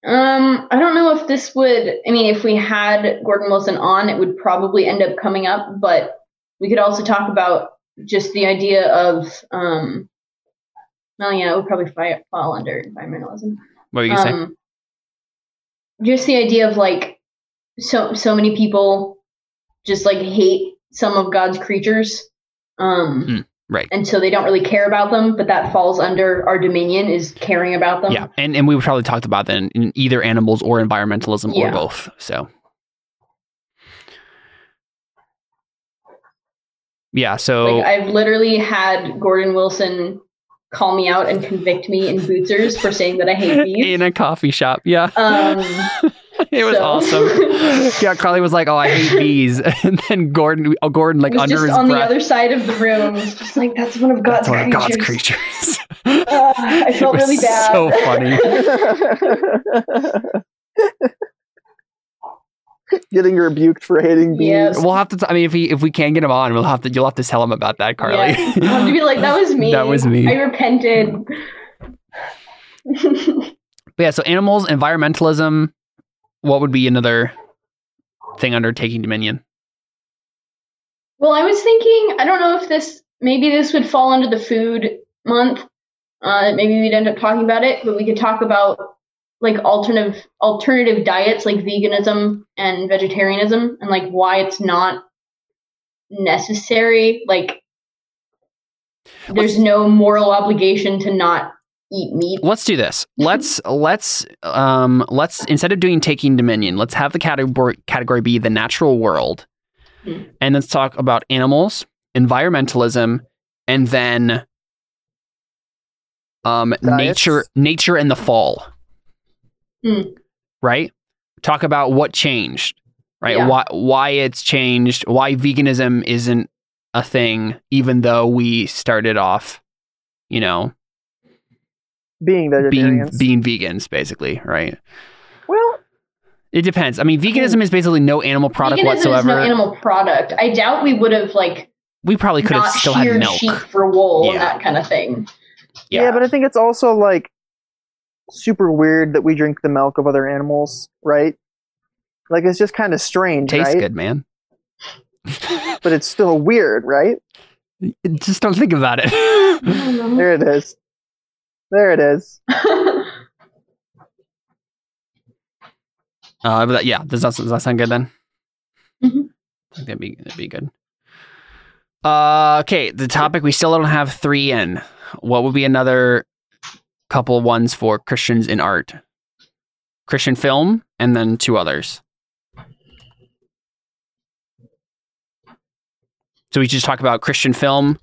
Speaker 5: Um, I don't know if this would. I mean, if we had Gordon Wilson on, it would probably end up coming up. But we could also talk about just the idea of. Um, well, yeah, it would probably fi- fall under environmentalism.
Speaker 1: What were you saying?
Speaker 5: um, just the idea of like so so many people just like hate some of God's creatures, um,
Speaker 1: Mm, right.
Speaker 5: And so they don't really care about them, but that falls under our dominion is caring about them.
Speaker 1: Yeah, and and we probably talked about that in, in either animals or environmentalism or both. So, yeah. So
Speaker 5: Like I've literally had Gordon Wilson call me out and convict me in Bucer's for saying that I hate [laughs] bees.
Speaker 1: in a coffee shop, yeah,
Speaker 5: Um, [laughs] [laughs]
Speaker 1: it was
Speaker 5: so-
Speaker 1: awesome. [laughs] Yeah, Carly was like, "Oh, I hate bees," [laughs] and then Gordon, oh, Gordon, like
Speaker 5: was
Speaker 1: under
Speaker 5: just
Speaker 1: his
Speaker 5: on the other side of the room, was just like that's one of God's
Speaker 1: "That's one of God's
Speaker 5: creatures.
Speaker 1: creatures."
Speaker 5: Uh, I felt
Speaker 1: it was
Speaker 5: really bad.
Speaker 1: So funny.
Speaker 4: Getting rebuked for hating bees.
Speaker 5: Yes.
Speaker 1: We'll have to. T- I mean, if we if we can get him on, we'll have to. You'll have to tell him about that, Carly.
Speaker 5: Yeah. I'll have to be like, that was me.
Speaker 1: That was me.
Speaker 5: I repented.
Speaker 1: But yeah, so animals, environmentalism. What would be another thing under taking dominion?
Speaker 5: well, I was thinking, I don't know if this, maybe this would fall under the food month. Uh, maybe we'd end up talking about it, but we could talk about like alternative alternative diets like veganism and vegetarianism and like why it's not necessary. Like there's no moral obligation to not eat meat.
Speaker 1: Let's do this. [laughs] Let's let's um let's instead of doing taking dominion, let's have the category category be the natural world,
Speaker 5: Hmm.
Speaker 1: and let's talk about animals, environmentalism, and then um
Speaker 4: Diets.
Speaker 1: nature nature and the fall.
Speaker 5: Hmm.
Speaker 1: Right. Talk about what changed. Right.
Speaker 5: Yeah.
Speaker 1: Why why it's changed. Why veganism isn't a thing, even though we started off, you know,
Speaker 4: Being
Speaker 1: being
Speaker 4: vegetarians.
Speaker 1: being vegans, basically. Right.
Speaker 4: well,
Speaker 1: It depends. I mean, veganism is basically no animal product
Speaker 5: Veganism
Speaker 1: whatsoever.
Speaker 5: is no animal product. I doubt we would have like
Speaker 1: we probably could have still had milk.
Speaker 5: sheep for wool
Speaker 1: Yeah.
Speaker 5: and that kind of thing.
Speaker 4: yeah. but I think it's also like super weird that we drink the milk of other animals, right? Like it's just kind of strange,
Speaker 1: Tastes
Speaker 4: right?
Speaker 1: good, man.
Speaker 4: But it's still weird, right? [laughs]
Speaker 1: Just don't think about it.
Speaker 4: There it is. There it is. [laughs]
Speaker 1: uh, but that, yeah, does that, does that sound good then?
Speaker 5: Mhm.
Speaker 1: I think that'd be that'd be good. Uh, okay, the topic we still don't have three in. What would be another couple ones for Christians in art? Christian film, and then two others. So we just talk about Christian film,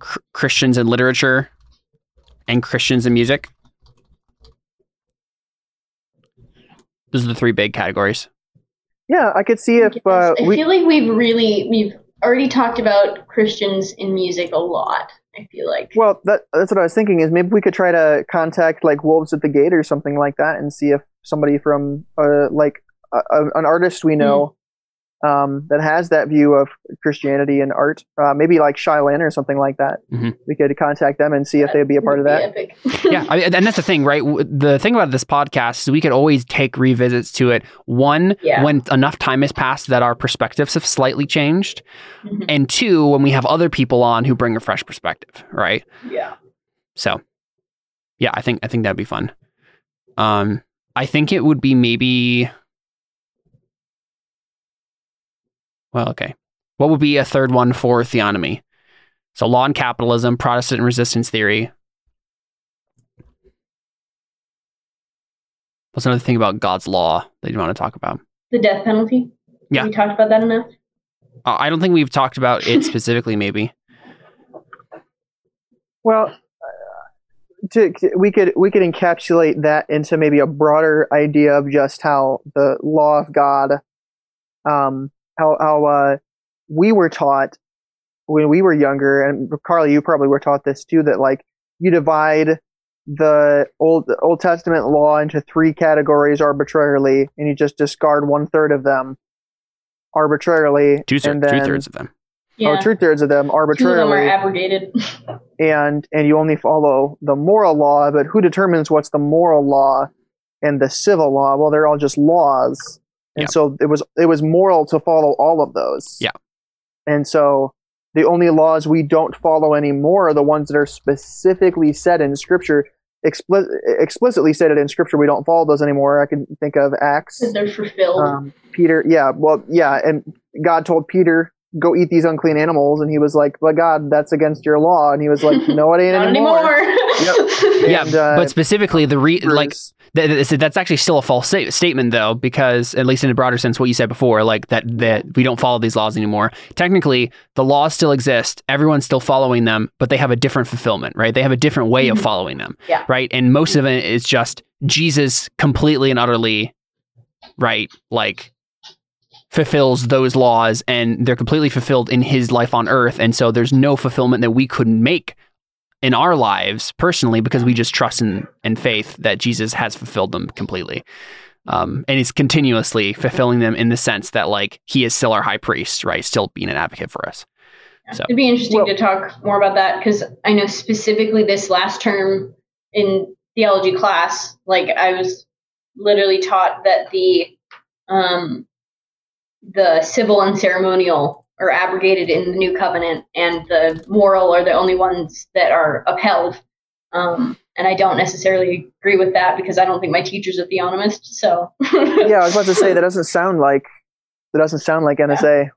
Speaker 1: cr- Christians in literature, and Christians in music. Those are the three big categories.
Speaker 4: Yeah, I could see if uh,
Speaker 5: I
Speaker 4: we.
Speaker 5: feel like we've really we've already talked about Christians in music a lot. I feel like.
Speaker 4: Well, that, that's what I was thinking. Is maybe we could try to contact like Wolves at the Gate or something like that, and see if somebody from uh, like a, a, an artist we know um, that has that view of Christianity and art, uh, maybe like Shylin or something like that.
Speaker 1: Mhm.
Speaker 4: We could contact them and see if they'd be a part of that.
Speaker 5: Would be epic. [laughs]
Speaker 1: yeah, I mean, and that's the thing, right? The thing about this podcast is we could always take revisits to it. One,
Speaker 5: Yeah.
Speaker 1: when enough time has passed that our perspectives have slightly changed,
Speaker 5: Mhm.
Speaker 1: and two, when we have other people on who bring a fresh perspective, right?
Speaker 5: yeah.
Speaker 1: So, yeah, I think I think that'd be fun. Um, I think it would be maybe. Well, okay. What would be a third one for theonomy? So, law and capitalism, Protestant resistance theory. What's another thing about God's law that you want to talk about?
Speaker 5: The death penalty.
Speaker 1: Yeah.
Speaker 5: Have we talked about that enough?
Speaker 1: Uh, I don't think we've talked about it [laughs] specifically. Maybe.
Speaker 4: Well, uh, to, we could we could encapsulate that into maybe a broader idea of just how the law of God, um, how how uh, we were taught when we were younger, and Carly, you probably were taught this too. That like you divide the old Old Testament law into three categories arbitrarily, and you just discard one third of them arbitrarily,
Speaker 1: Two
Speaker 4: and
Speaker 1: thirds.
Speaker 4: then
Speaker 1: Two thirds of them.
Speaker 5: Yeah.
Speaker 4: or two thirds of them
Speaker 5: Two of them are
Speaker 4: arbitrarily
Speaker 5: abrogated. [laughs]
Speaker 4: and and you only follow the moral law but who determines what's the moral law and the civil law well they're all just laws and
Speaker 1: Yeah.
Speaker 4: so it was it was moral to follow all of those
Speaker 1: Yeah.
Speaker 4: and so the only laws we don't follow anymore are the ones that are specifically said in scripture expli- explicitly stated in scripture we don't follow those anymore i can think of acts
Speaker 5: Because they're fulfilled.
Speaker 4: um, Peter, yeah, well, yeah, and God told Peter, "Go eat these unclean animals," and he was like, "But God, that's against your law," and he was like, "No, it ain't [laughs]
Speaker 5: Not
Speaker 4: anymore."
Speaker 5: anymore. [laughs] [laughs]
Speaker 1: Yeah,
Speaker 4: And, uh,
Speaker 1: but specifically the re like
Speaker 4: Bruce-
Speaker 1: Th- th- th- that's actually still a false sta- statement, though, because at least in a broader sense, what you said before, like that that we don't follow these laws anymore. Technically, the laws still exist. Everyone's still following them, but they have a different fulfillment, right? They have a different way of
Speaker 5: Mhm.
Speaker 1: following them,
Speaker 5: Yeah.
Speaker 1: right? And most of it is just Jesus completely and utterly, right? Like fulfills those laws, and they're completely fulfilled in His life on Earth, and so there's no fulfillment that we couldn't make in our lives personally because we just trust in, in faith that Jesus has fulfilled them completely. Um, and is continuously fulfilling them in the sense that like he is still our high priest, right? Still being an advocate for us. So
Speaker 5: It'd be interesting
Speaker 4: Well-
Speaker 5: to talk more about that because I know specifically this last term in theology class, like I was literally taught that the um, the civil and ceremonial are abrogated in the new covenant, and the moral are the only ones that are upheld. Um, and I don't necessarily agree with that because I don't think my teacher's a theonomist. So [laughs]
Speaker 4: yeah, I was about to say that doesn't sound like that doesn't sound like NSA.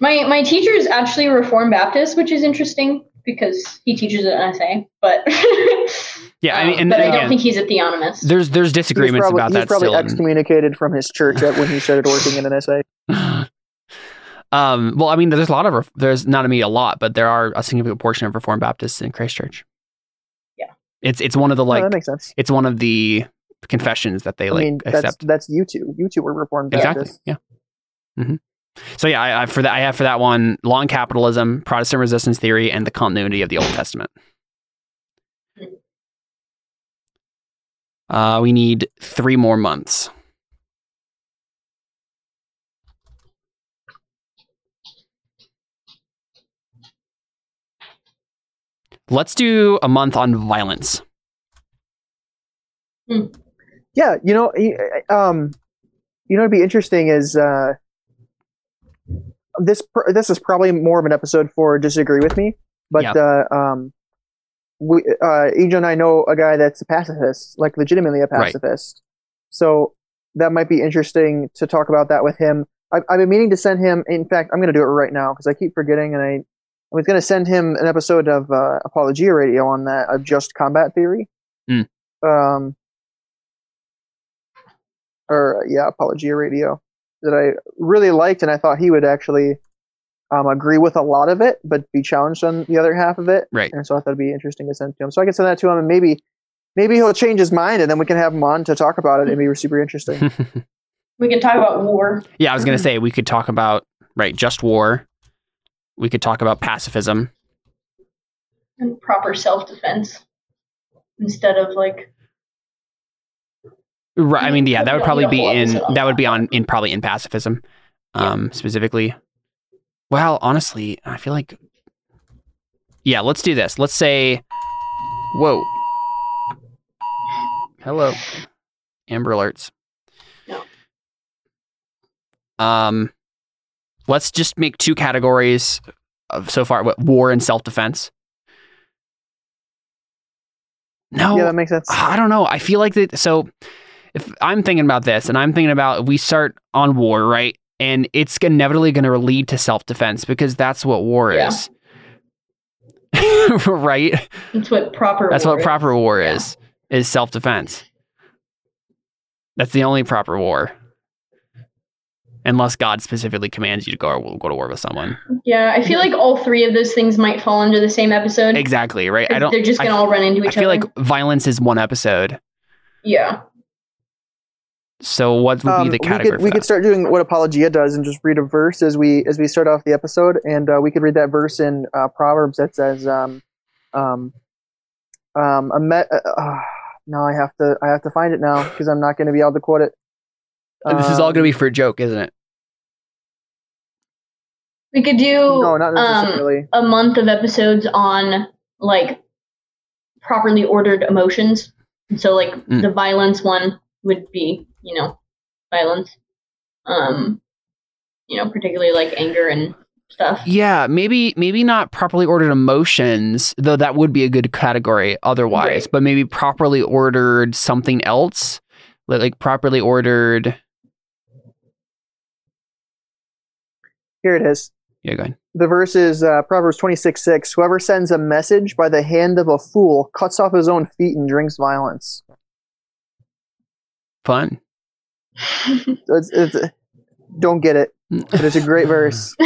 Speaker 5: My my teacher is actually a Reformed Baptist, which is interesting because he teaches at NSA. But [laughs]
Speaker 1: yeah, I mean, and
Speaker 5: but I don't think he's a theonomist.
Speaker 1: there's there's
Speaker 4: He's
Speaker 1: disagreements
Speaker 4: probably,
Speaker 1: about
Speaker 4: he's probably
Speaker 1: still. in-
Speaker 4: excommunicated from his church at when he started working in NSA. [laughs]
Speaker 1: um, well, I mean, there's a lot of ref- there's not a me a lot, but there are a significant portion of Reformed Baptists in Christ Church.
Speaker 5: Yeah.
Speaker 1: it's it's one of the like
Speaker 4: that makes sense.
Speaker 1: it's one of the confessions that they
Speaker 4: I
Speaker 1: like
Speaker 4: mean, that's
Speaker 1: accept.
Speaker 4: that's you two. You two were Reformed Baptists.
Speaker 1: Exactly.
Speaker 4: Baptists.
Speaker 1: Yeah. hmm So yeah, I, I for that I have for that one long capitalism, Protestant resistance theory, and the continuity of the Old Testament. Uh, we need three more months. Let's do a month on violence.
Speaker 4: Yeah, you know, um, you know, it'd be interesting is uh, this. This is probably more of an episode for disagree with me, but
Speaker 1: Yeah.
Speaker 4: uh, um, we, uh, Ejo and I know a guy that's a pacifist, like legitimately a
Speaker 1: Right.
Speaker 4: pacifist. So that might be interesting to talk about that with him. I've, I've been meaning to send him. In fact, I'm going to do it right now because I keep forgetting, and I, I was going to send him an episode of uh, Apologia Radio on that of just combat theory.
Speaker 1: Mm.
Speaker 4: Um, or yeah, Apologia Radio that I really liked, and I thought he would actually um, agree with a lot of it, but be challenged on the other half of it.
Speaker 1: Right.
Speaker 4: And so I thought it'd be interesting to send to him. So I can send that to him, and maybe maybe he'll change his mind, and then we can have him on to talk about it. It'd be super interesting. [laughs]
Speaker 5: We can talk about war.
Speaker 1: Yeah, I was gonna say we could talk about right, just war. We could talk about pacifism.
Speaker 5: and proper self defense instead of like
Speaker 1: Right. I mean, yeah, that would probably be in that would be on in probably in pacifism, um, specifically. Well, honestly, I feel like, yeah, let's do this. Let's say, whoa, hello, Amber Alerts.
Speaker 5: No.
Speaker 1: Um, let's just make two categories of so far: what war and self defense. No,
Speaker 4: Yeah, that makes sense.
Speaker 1: I don't know. I feel like that. So, if I'm thinking about this, and I'm thinking about we start on war, right? And it's inevitably going to lead to self defense because that's what war
Speaker 5: Yeah.
Speaker 1: is, [laughs] right?
Speaker 5: that's what proper
Speaker 1: That's
Speaker 5: war
Speaker 1: what
Speaker 5: is.
Speaker 1: proper war
Speaker 5: Yeah.
Speaker 1: is. Is self defense. That's the only proper war, unless God specifically commands you to go go to war with someone.
Speaker 5: Yeah, I feel like all three of those things might fall under the same episode.
Speaker 1: Exactly, right? I don't.
Speaker 5: They're just gonna all run into each other.
Speaker 1: I feel
Speaker 5: other.
Speaker 1: like violence is one episode.
Speaker 5: yeah,
Speaker 1: So what would
Speaker 4: Um,
Speaker 1: be the
Speaker 4: we
Speaker 1: category
Speaker 4: could
Speaker 1: for
Speaker 4: we could start doing what apologia does and just read a verse as we as we start off the episode, and uh, we could read that verse in uh, Proverbs that says, um, um, um, a me- uh, uh, no, I have to I have to find it now because I'm not going to be able to quote it.
Speaker 1: this is all
Speaker 4: Um,
Speaker 1: going to be for a joke, isn't it?
Speaker 5: we could do
Speaker 4: no, not
Speaker 5: um, a month of episodes on like properly ordered emotions. So like
Speaker 1: Mm.
Speaker 5: the violence one would be, you know, violence. Um, you know, particularly like anger and stuff.
Speaker 1: Yeah, maybe maybe not properly ordered emotions, though that would be a good category otherwise,
Speaker 5: Right.
Speaker 1: but maybe properly ordered something else, like, like properly ordered.
Speaker 4: Here it is.
Speaker 1: Yeah, go ahead.
Speaker 4: The verse is uh, Proverbs twenty six six. Whoever sends a message by the hand of a fool cuts off his own feet and drinks violence.
Speaker 1: Fun. [laughs]
Speaker 4: It's, it's, don't get it, but it's a great verse. [laughs]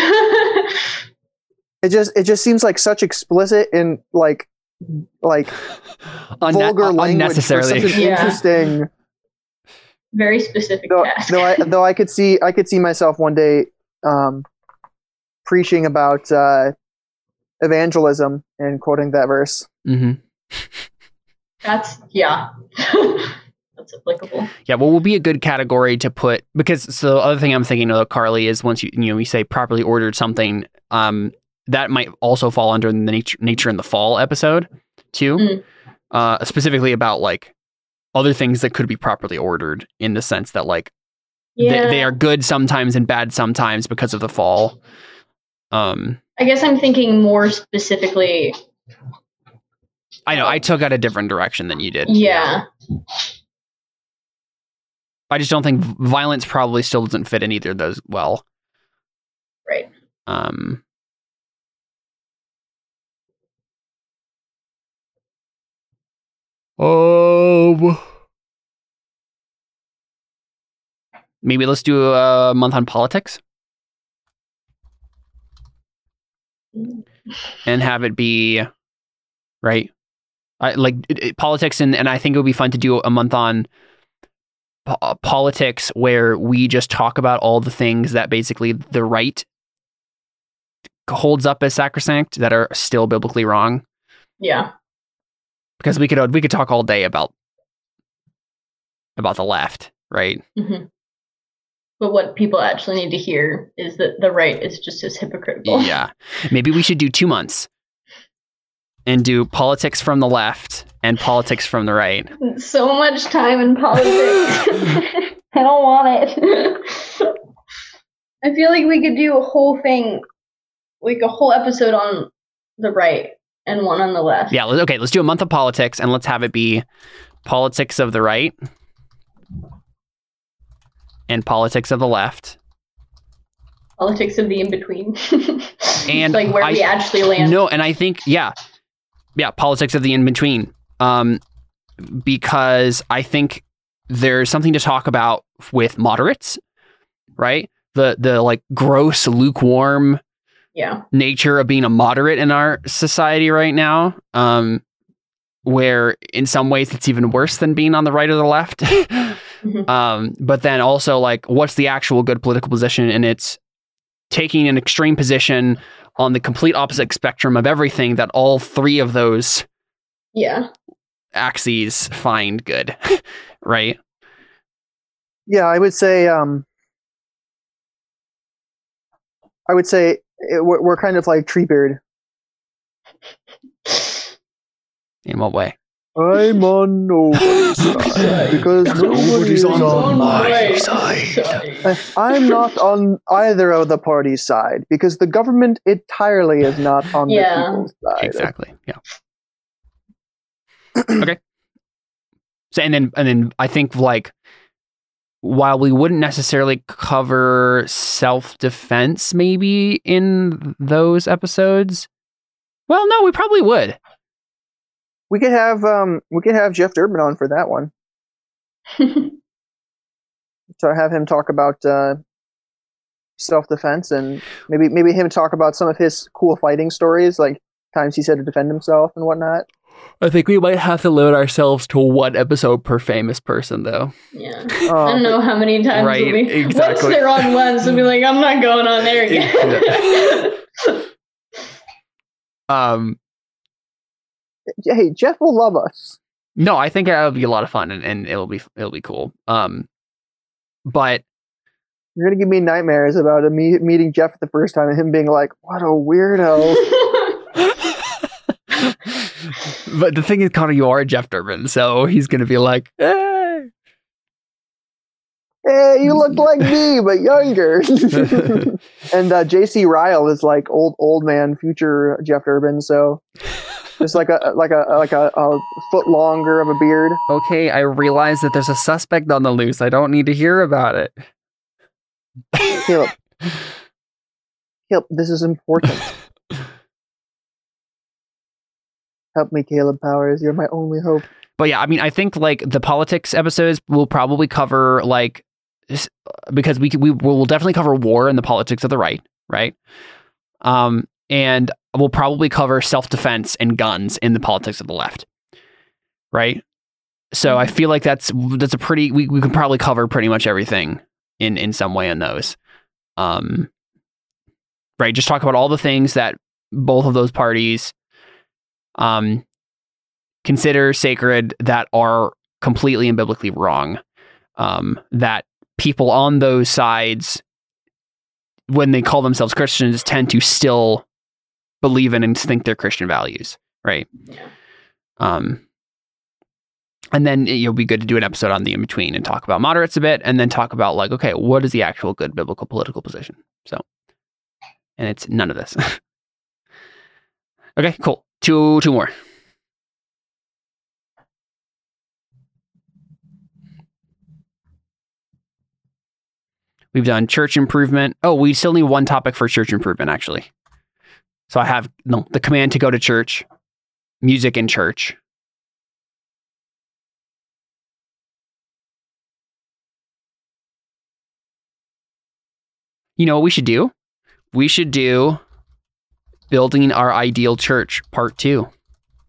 Speaker 4: It just it just seems like such explicit and like like
Speaker 1: Unne-
Speaker 4: vulgar language for
Speaker 1: unnecessarily.
Speaker 4: such [laughs]
Speaker 5: Yeah.
Speaker 4: interesting.
Speaker 5: Very specific
Speaker 4: Though,
Speaker 5: task.
Speaker 4: though I though I could see I could see myself one day um, preaching about uh, evangelism and quoting that verse.
Speaker 1: hmm
Speaker 5: That's yeah. That's applicable.
Speaker 1: Yeah, what will be a good category to put because so the other thing I'm thinking of Carly is once you you know you say properly ordered something, um, that might also fall under the nature nature in the fall episode too,
Speaker 5: Mm.
Speaker 1: uh, specifically about like other things that could be properly ordered in the sense that like
Speaker 5: Yeah.
Speaker 1: they, they are good sometimes and bad sometimes because of the fall. Um,
Speaker 5: I guess I'm thinking more specifically.
Speaker 1: I know I took out a different direction than you did.
Speaker 5: Yeah.
Speaker 1: I just don't think violence probably still doesn't fit in either of those well.
Speaker 5: Right.
Speaker 1: Um, oh, maybe let's do a month on politics and have it be right. I like it, it- politics, and and I think it would be fun to do a month on po- uh, politics where we just talk about all the things that basically the right holds up as sacrosanct that are still biblically wrong.
Speaker 5: Yeah.
Speaker 1: because we could we could talk all day about about the left right?
Speaker 5: Hmm But what people actually need to hear is that the right is just as hypocritical.
Speaker 1: yeah. Maybe we should do two months and do politics from the left and politics from the right
Speaker 5: So much time in politics. [laughs] I don't want it. I feel like we could do a whole thing, like a whole episode on the right and one on the left.
Speaker 1: yeah okay let's do a month of politics and let's have it be politics of the right and politics of the left
Speaker 5: Politics of the in between. [laughs]
Speaker 1: And
Speaker 5: like where
Speaker 1: I-
Speaker 5: we actually land.
Speaker 1: No, and I think yeah, yeah, politics of the in between. Um, because I think there's something to talk about with moderates, right? The the like gross lukewarm
Speaker 5: Yeah.
Speaker 1: nature of being a moderate in our society right now. Um, where in some ways it's even worse than being on the right or the left. [laughs]
Speaker 5: Mhm.
Speaker 1: Um, but then also like, what's the actual good political position? And it's taking an extreme position on the complete opposite spectrum of everything that all three of those
Speaker 5: Yeah.
Speaker 1: axes find good, [laughs] right?
Speaker 4: Yeah, I would say. Um, I would say it, we're, we're kind of like Treebeard.
Speaker 1: In what way?
Speaker 4: I'm on nobody's [laughs] side because [laughs] nobody's on
Speaker 1: my
Speaker 4: Uh, I'm not on either of the parties' side because the government entirely is not on
Speaker 5: Yeah.
Speaker 4: the people's side.
Speaker 1: Exactly. Yeah. [clears throat] okay. So and then and then I think like while we wouldn't necessarily cover self defense maybe in those episodes. Well, no, we probably would.
Speaker 4: We could have um we could have Jeff Durbin on for that one. [laughs] To have him talk about uh, self defense and maybe maybe him talk about some of his cool fighting stories, like times he said to defend himself and whatnot.
Speaker 1: I think we might have to limit ourselves to one episode per famous person though.
Speaker 5: yeah.
Speaker 4: Oh,
Speaker 5: I don't know how many times
Speaker 1: Right,
Speaker 5: we'll be, once
Speaker 1: exactly.
Speaker 5: they're on once, we'll be like, I'm not going on there [laughs] again. [laughs]
Speaker 1: Um
Speaker 4: but- hey, Jeff will love us.
Speaker 1: no, I think it'll be a lot of fun and, and it'll be it'll be cool. Um but
Speaker 4: You're gonna give me nightmares about a me- meeting Jeff for the first time and him being like, "What a weirdo." [laughs]
Speaker 1: but the thing is, Connor, you are Jeff Durbin, so he's gonna be like, eh.
Speaker 4: hey, you look like me but younger. [laughs] and uh, J.C. Ryle is like old old man, future Jeff Durbin. So [laughs] just like a like a like a, a foot longer of a beard.
Speaker 1: okay, I realize that there's a suspect on the loose. I don't need to hear about it.
Speaker 4: Caleb, [laughs] Caleb, this is important. [laughs] Help me, Caleb Powers. You're my only hope.
Speaker 1: But yeah, I mean, I think like the politics episodes will probably cover like because we we will definitely cover war and the politics of the right, right? Um, and we'll probably cover self defense and guns in the politics of the left, right? So I feel like that's that's a pretty we, we can probably cover pretty much everything in in some way in those. Um, right, just talk about all the things that both of those parties um consider sacred that are completely and biblically wrong. Um, that people on those sides, when they call themselves Christians, tend to still believe in and think they're Christian values, right?
Speaker 5: Yeah.
Speaker 1: Um, and then will be good to do an episode on the in between and talk about moderates a bit, and then talk about like, okay, what is the actual good biblical political position? So, and it's none of this. [laughs] okay, cool. Two, two more. We've done church improvement. Oh, we still need one topic for church improvement, actually. So I have no the command to go to church, music in church. You know what we should do? We should do building our ideal church part two.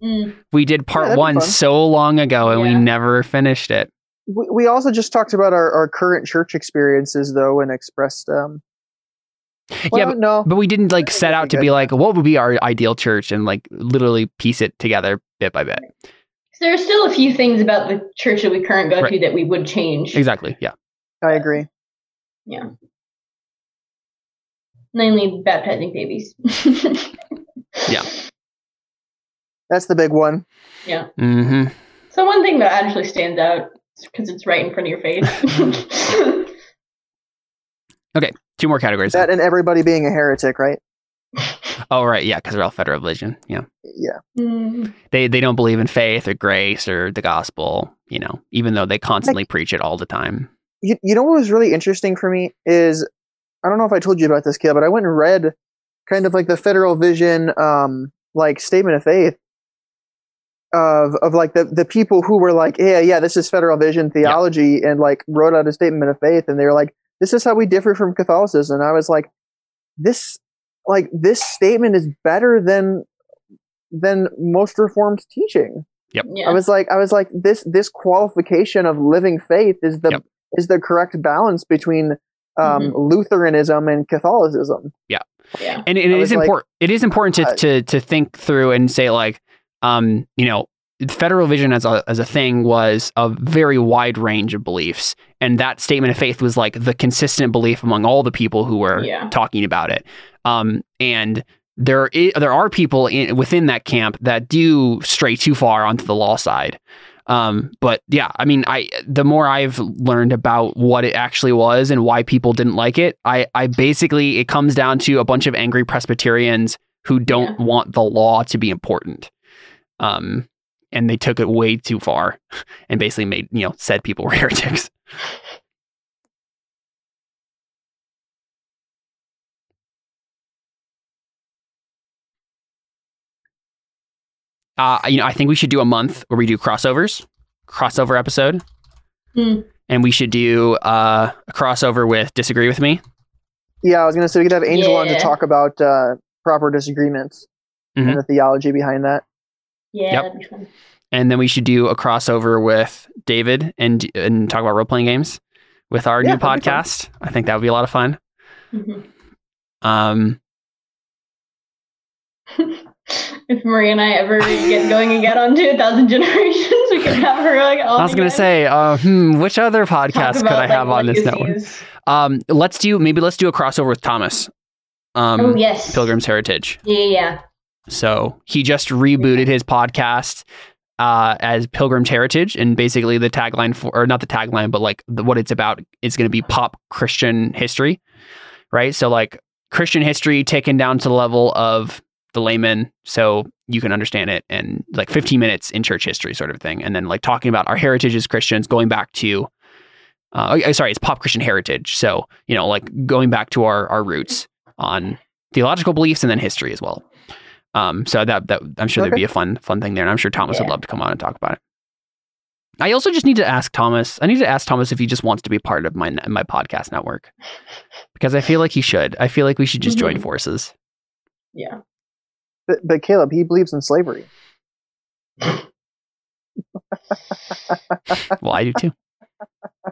Speaker 5: Mm.
Speaker 1: We did part
Speaker 4: that'd
Speaker 1: one so long ago and we never finished it.
Speaker 4: We, we also just talked about our, our current church experiences though and expressed um
Speaker 1: yeah, but,
Speaker 4: no
Speaker 1: but we didn't like set out to
Speaker 4: good.
Speaker 1: be like, what would be our ideal church and like literally piece it together bit by bit.
Speaker 5: There are still a few things about the church that we currently go
Speaker 1: Right.
Speaker 5: to that we would change.
Speaker 1: Exactly. Yeah.
Speaker 4: I agree. Yeah.
Speaker 5: Namely, baptizing babies. [laughs] Yeah.
Speaker 4: That's the big one.
Speaker 1: Yeah, mm hmm
Speaker 5: so one thing that actually stands out because it's right in front of your face. [laughs]
Speaker 1: Two more categories.
Speaker 4: That and everybody being a heretic, right? [laughs]
Speaker 1: oh, right. Yeah. Because they're all Federal Vision. Yeah.
Speaker 4: Yeah.
Speaker 5: Mm,
Speaker 1: They, they don't believe in faith or grace or the gospel, you know, even though they constantly preach it all the time.
Speaker 4: You, you know what was really interesting for me is I don't know if I told you about this, kid, but I went and read kind of like the Federal Vision um like statement of faith of of like the the people who were like, yeah, yeah, this is Federal Vision theology, and like wrote out a statement of faith, and they were like, this is how we differ from Catholicism. And I was like, this like this statement is better than than most Reformed teaching.
Speaker 5: Yeah.
Speaker 4: I was like, I was like, this this qualification of living faith is the
Speaker 1: Yep.
Speaker 4: is the correct balance between um,
Speaker 5: Mhm.
Speaker 4: Lutheranism and Catholicism.
Speaker 5: yeah.
Speaker 1: and, and it
Speaker 4: I
Speaker 1: is
Speaker 4: was like,
Speaker 1: important it is important to,
Speaker 4: uh,
Speaker 1: to to think through and say like um you know federal vision as a as a thing was a very wide range of beliefs. And that statement of faith was like the consistent belief among all the people who were
Speaker 5: Yeah.
Speaker 1: talking about it. Um and there i- there are people in, within that camp that do stray too far onto the law side. Um but yeah i mean i the more i've learned about what it actually was and why people didn't like it i i basically it comes down to a bunch of angry presbyterians who don't want the law to be important. Um and they took it way too far and basically made you know said people [laughs] were heretics uh you know i think we should do a month where we do crossovers crossover episode
Speaker 5: Hmm.
Speaker 1: and we should do uh, a crossover with disagree with me
Speaker 4: Yeah, I was gonna say we could have Angel on to talk about uh, proper disagreements
Speaker 1: Mhm.
Speaker 4: and the theology behind that.
Speaker 5: Yeah,
Speaker 1: Yep.
Speaker 5: that'd be fun.
Speaker 1: and then we should do a crossover with David and and talk about role playing games with our
Speaker 4: Yeah,
Speaker 1: new
Speaker 4: that'd be fun.
Speaker 1: podcast. I think that would be a lot of fun.
Speaker 5: Mhm.
Speaker 1: Um, [laughs]
Speaker 5: if Marie and I ever get going and get onto a thousand generations, we can have her like all
Speaker 1: I was gonna say, uh, hmm, which other podcast could
Speaker 5: about,
Speaker 1: I have
Speaker 5: like,
Speaker 1: on this network? Um, let's do maybe let's do a crossover with Thomas. Um,
Speaker 5: oh yes,
Speaker 1: Pilgrim's Heritage.
Speaker 5: Yeah, yeah, yeah.
Speaker 1: So he just rebooted his podcast uh, as Pilgrim's Heritage, and basically the tagline for, or not the tagline, but like the, what it's about is going to be pop Christian history, right? So like Christian history taken down to the level of the layman, so you can understand it, and like 15 minutes in church history, sort of thing, and then like talking about our heritage as Christians, going back to. Uh, oh, sorry, it's pop Christian heritage. So, you know, like going back to our, our roots on theological beliefs and then history as well. Um, so that that I'm sure there'd be a fun fun thing there, and I'm sure Thomas would love to come on and talk about it. I also just need to ask Thomas. I need to ask Thomas if he just wants to be part of my my podcast network because I feel like he should. I feel like we should just join
Speaker 5: Mhm.
Speaker 1: forces.
Speaker 5: Yeah.
Speaker 4: But, but Caleb, he believes in slavery. [laughs]
Speaker 1: Well, I do too. [laughs]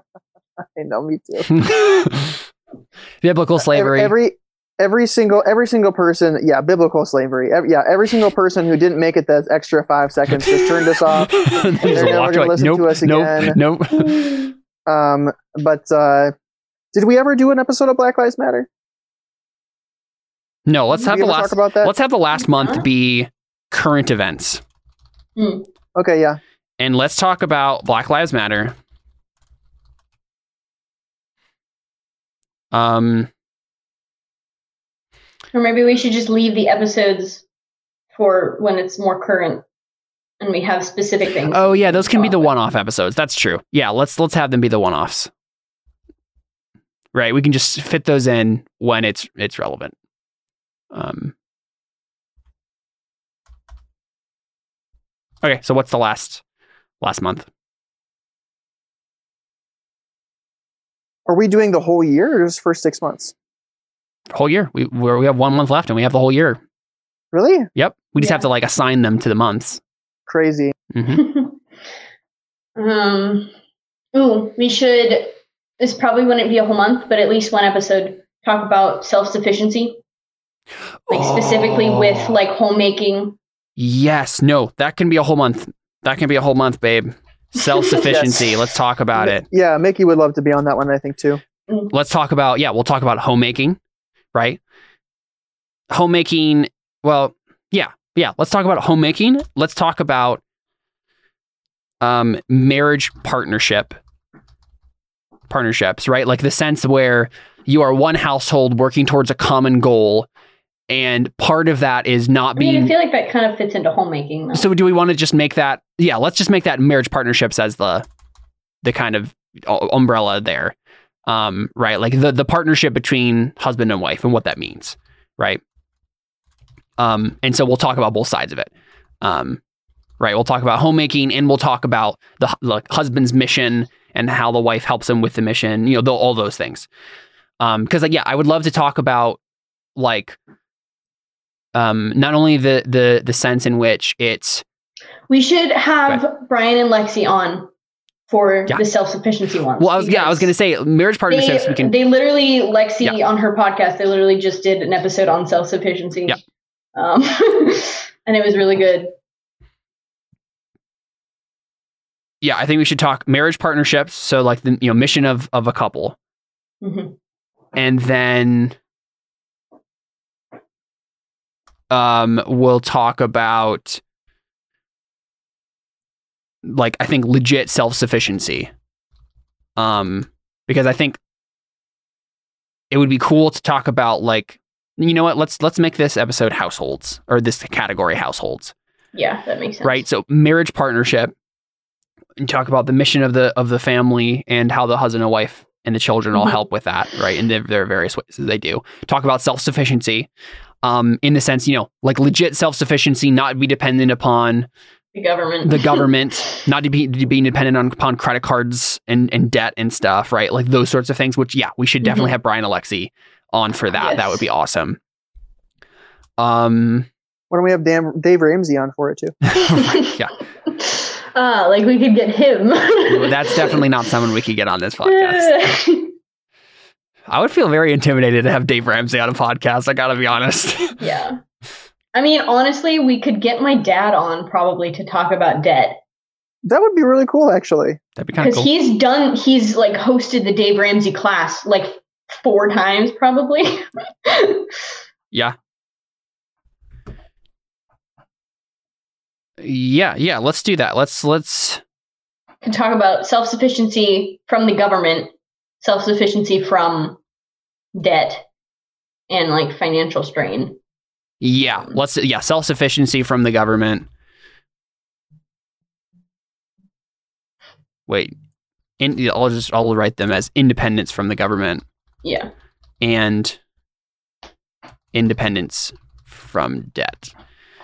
Speaker 4: I know, me too. [laughs]
Speaker 1: Biblical slavery.
Speaker 4: Every, every every single every single person, yeah, biblical slavery. Ev- yeah, every single person who didn't make it that extra five seconds just turned us off. [laughs]
Speaker 1: And
Speaker 4: they're never
Speaker 1: walked
Speaker 4: gonna listen
Speaker 1: nope,
Speaker 4: to us
Speaker 1: nope,
Speaker 4: again.
Speaker 1: Nope. [laughs]
Speaker 4: Um, but uh, did we ever do an episode of Black Lives Matter?
Speaker 1: No, let's
Speaker 4: Did
Speaker 1: have the last.
Speaker 4: talk about that.
Speaker 1: Let's have the last month be current events,
Speaker 4: okay, yeah.
Speaker 1: and let's talk about Black Lives Matter. Um,
Speaker 5: Or maybe we should just leave the episodes for when it's more current and we have specific things.
Speaker 1: Oh yeah, those can be the one-off episodes. That's true. Yeah, let's let's have them be the one-offs. Right, we can just fit those in when it's it's relevant. Um. Okay, so what's the last last month?
Speaker 4: Are we doing the whole year or just first six months?
Speaker 1: Whole year. We we're, have one month left, and we have the whole year.
Speaker 4: Really?
Speaker 1: Yep. We just have to like assign them to the months.
Speaker 4: Crazy.
Speaker 1: hmm [laughs]
Speaker 5: um, ooh, we should. This probably wouldn't be a whole month, but at least one episode talk about self sufficiency, like specifically with
Speaker 1: Oh.
Speaker 5: like homemaking.
Speaker 1: Yes. No, that can be a whole month. That can be a whole month, babe. Self sufficiency. [laughs]
Speaker 4: Yes.
Speaker 1: Let's talk about it.
Speaker 4: Yeah, Mickey would love to be on that one, I think, too.
Speaker 1: let's talk about yeah we'll talk about homemaking right homemaking well yeah yeah let's talk about homemaking let's talk about um marriage partnership partnerships right like the sense where you are one household working towards a common goal and part of that is not
Speaker 5: I mean,
Speaker 1: being
Speaker 5: I feel like that kind of fits into homemaking. Though.
Speaker 1: so do we want to just make that yeah let's just make that marriage partnerships as the the kind of umbrella there um right? Like the the partnership between husband and wife and what that means right? Um and so we'll talk about both sides of it. Um right? We'll talk about homemaking and we'll talk about the, the husband's mission and how the wife helps him with the mission you know the, all those things. Um because like yeah i would love to talk about like um not only the the the sense in which it's
Speaker 5: We should have Brian and Lexi on for
Speaker 1: Yeah.
Speaker 5: the self sufficiency ones.
Speaker 1: Well, I was yeah, I was gonna say marriage partnerships.
Speaker 5: They,
Speaker 1: we can
Speaker 5: they literally Lexi
Speaker 1: Yeah.
Speaker 5: on her podcast. They literally just did an episode on self sufficiency.
Speaker 1: Yeah.
Speaker 5: Um, [laughs] and it was really good.
Speaker 1: yeah, I think we should talk marriage partnerships. So like the you know mission of of a couple,
Speaker 5: Mhm.
Speaker 1: and then um we'll talk about like I think legit self sufficiency. Um, because I think it would be cool to talk about like you know what let's let's make this episode households or this category households
Speaker 5: Yeah, that makes sense.
Speaker 1: right so marriage partnership and talk about the mission of the of the family and how the husband and wife and the children all
Speaker 5: Mhm.
Speaker 1: help with that right And there are various ways that they do talk about self-sufficiency um in the sense you know like legit self-sufficiency not be dependent upon
Speaker 5: The government.
Speaker 1: the government not to be to being dependent on upon credit cards and and debt and stuff right like those sorts of things which yeah we should definitely
Speaker 5: Mhm.
Speaker 1: have brian and Lexi on for that that would be awesome um
Speaker 4: Why don't we have Dan, Dave Ramsey on for it too? [laughs]
Speaker 1: yeah
Speaker 5: Ah, [laughs] like we could get him.
Speaker 1: that's definitely not someone we could get on this podcast [laughs] I would feel very intimidated to have Dave Ramsey on a podcast. I gotta be honest.
Speaker 5: yeah. I mean, honestly, we could get my dad on probably to talk about debt
Speaker 4: That would be really cool, actually.
Speaker 1: That'd be kind of
Speaker 5: because
Speaker 1: cool.
Speaker 5: he's done. He's like hosted the Dave Ramsey class like four times probably. [laughs]
Speaker 1: Yeah. Yeah, yeah. Let's do that. Let's let's.
Speaker 5: to talk about self sufficiency from the government, self sufficiency from debt, and like financial strain.
Speaker 1: Yeah, let's. Yeah, self sufficiency from the government. Wait, in, I'll just I'll write them as independence from the government
Speaker 5: Yeah.
Speaker 1: and independence from debt.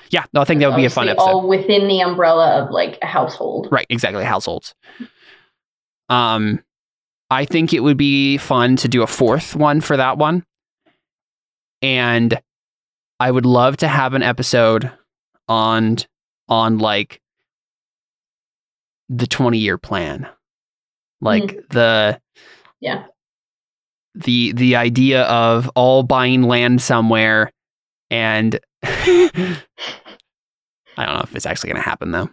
Speaker 1: Yeah, no, I think that would be a fun episode.
Speaker 5: All within the umbrella of like a household.
Speaker 1: Right, exactly. Households. Um, I think it would be fun to do a fourth one for that one, and I would love to have an episode on on like the twenty year plan, like mm-hmm. the
Speaker 5: Yeah.
Speaker 1: the the idea of all buying land somewhere, and [laughs] I don't know if it's actually going to happen though.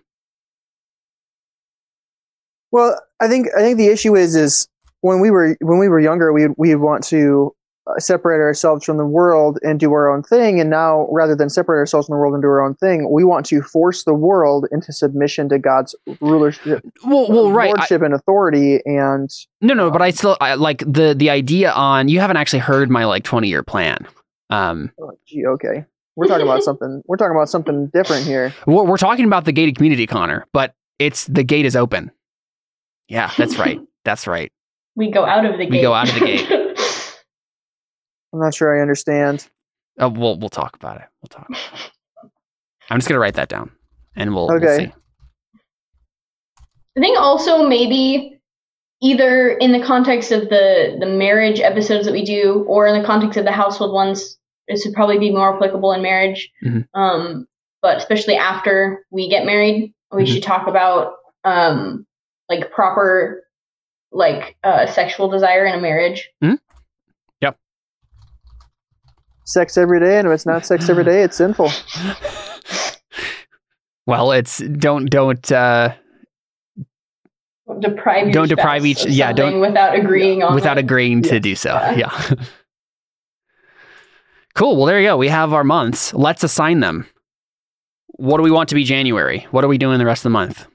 Speaker 4: Well, I think I think the issue is is when we were when we were younger, we we want to separate ourselves from the world and do our own thing, and now rather than separate ourselves from the world and do our own thing, we want to force the world into submission to God's rulership,
Speaker 1: Well, well, right. I-
Speaker 4: lordship, and authority. And
Speaker 1: No, no, but I still I, like the the idea on. You haven't actually heard my like twenty year plan. Um,
Speaker 4: oh, gee, okay, we're talking about [laughs] something. We're talking about something different here.
Speaker 1: we're, we're talking about the gated community, Connor, but it's the gate is open. Yeah, that's right. [laughs] That's right.
Speaker 5: We go out of the gate.
Speaker 1: We go out of the gate. [laughs]
Speaker 4: I'm not sure I understand.
Speaker 1: Uh, we'll we'll talk about it. We'll talk. I'm just gonna write that down, and we'll, we'll see.
Speaker 5: I think also maybe either in the context of the the marriage episodes that we do, or in the context of the household ones, this would probably be more applicable in marriage.
Speaker 1: Mhm.
Speaker 5: Um, but especially after we get married, we
Speaker 1: Mhm.
Speaker 5: should talk about um, like proper like uh, sexual desire in a marriage.
Speaker 4: Sex every day, and if it's not sex every day, it's sinful. [laughs]
Speaker 1: well, it's don't don't uh,
Speaker 5: Don't deprive
Speaker 1: Don't deprive each- yeah, don't-
Speaker 5: without agreeing on
Speaker 1: without
Speaker 5: it.
Speaker 1: agreeing to
Speaker 4: Yes.
Speaker 1: do so.
Speaker 5: Yeah.
Speaker 1: Yeah. [laughs] cool. Well, there you go. We have our months. Let's assign them. What do we want to be January? What are we doing the rest of the month?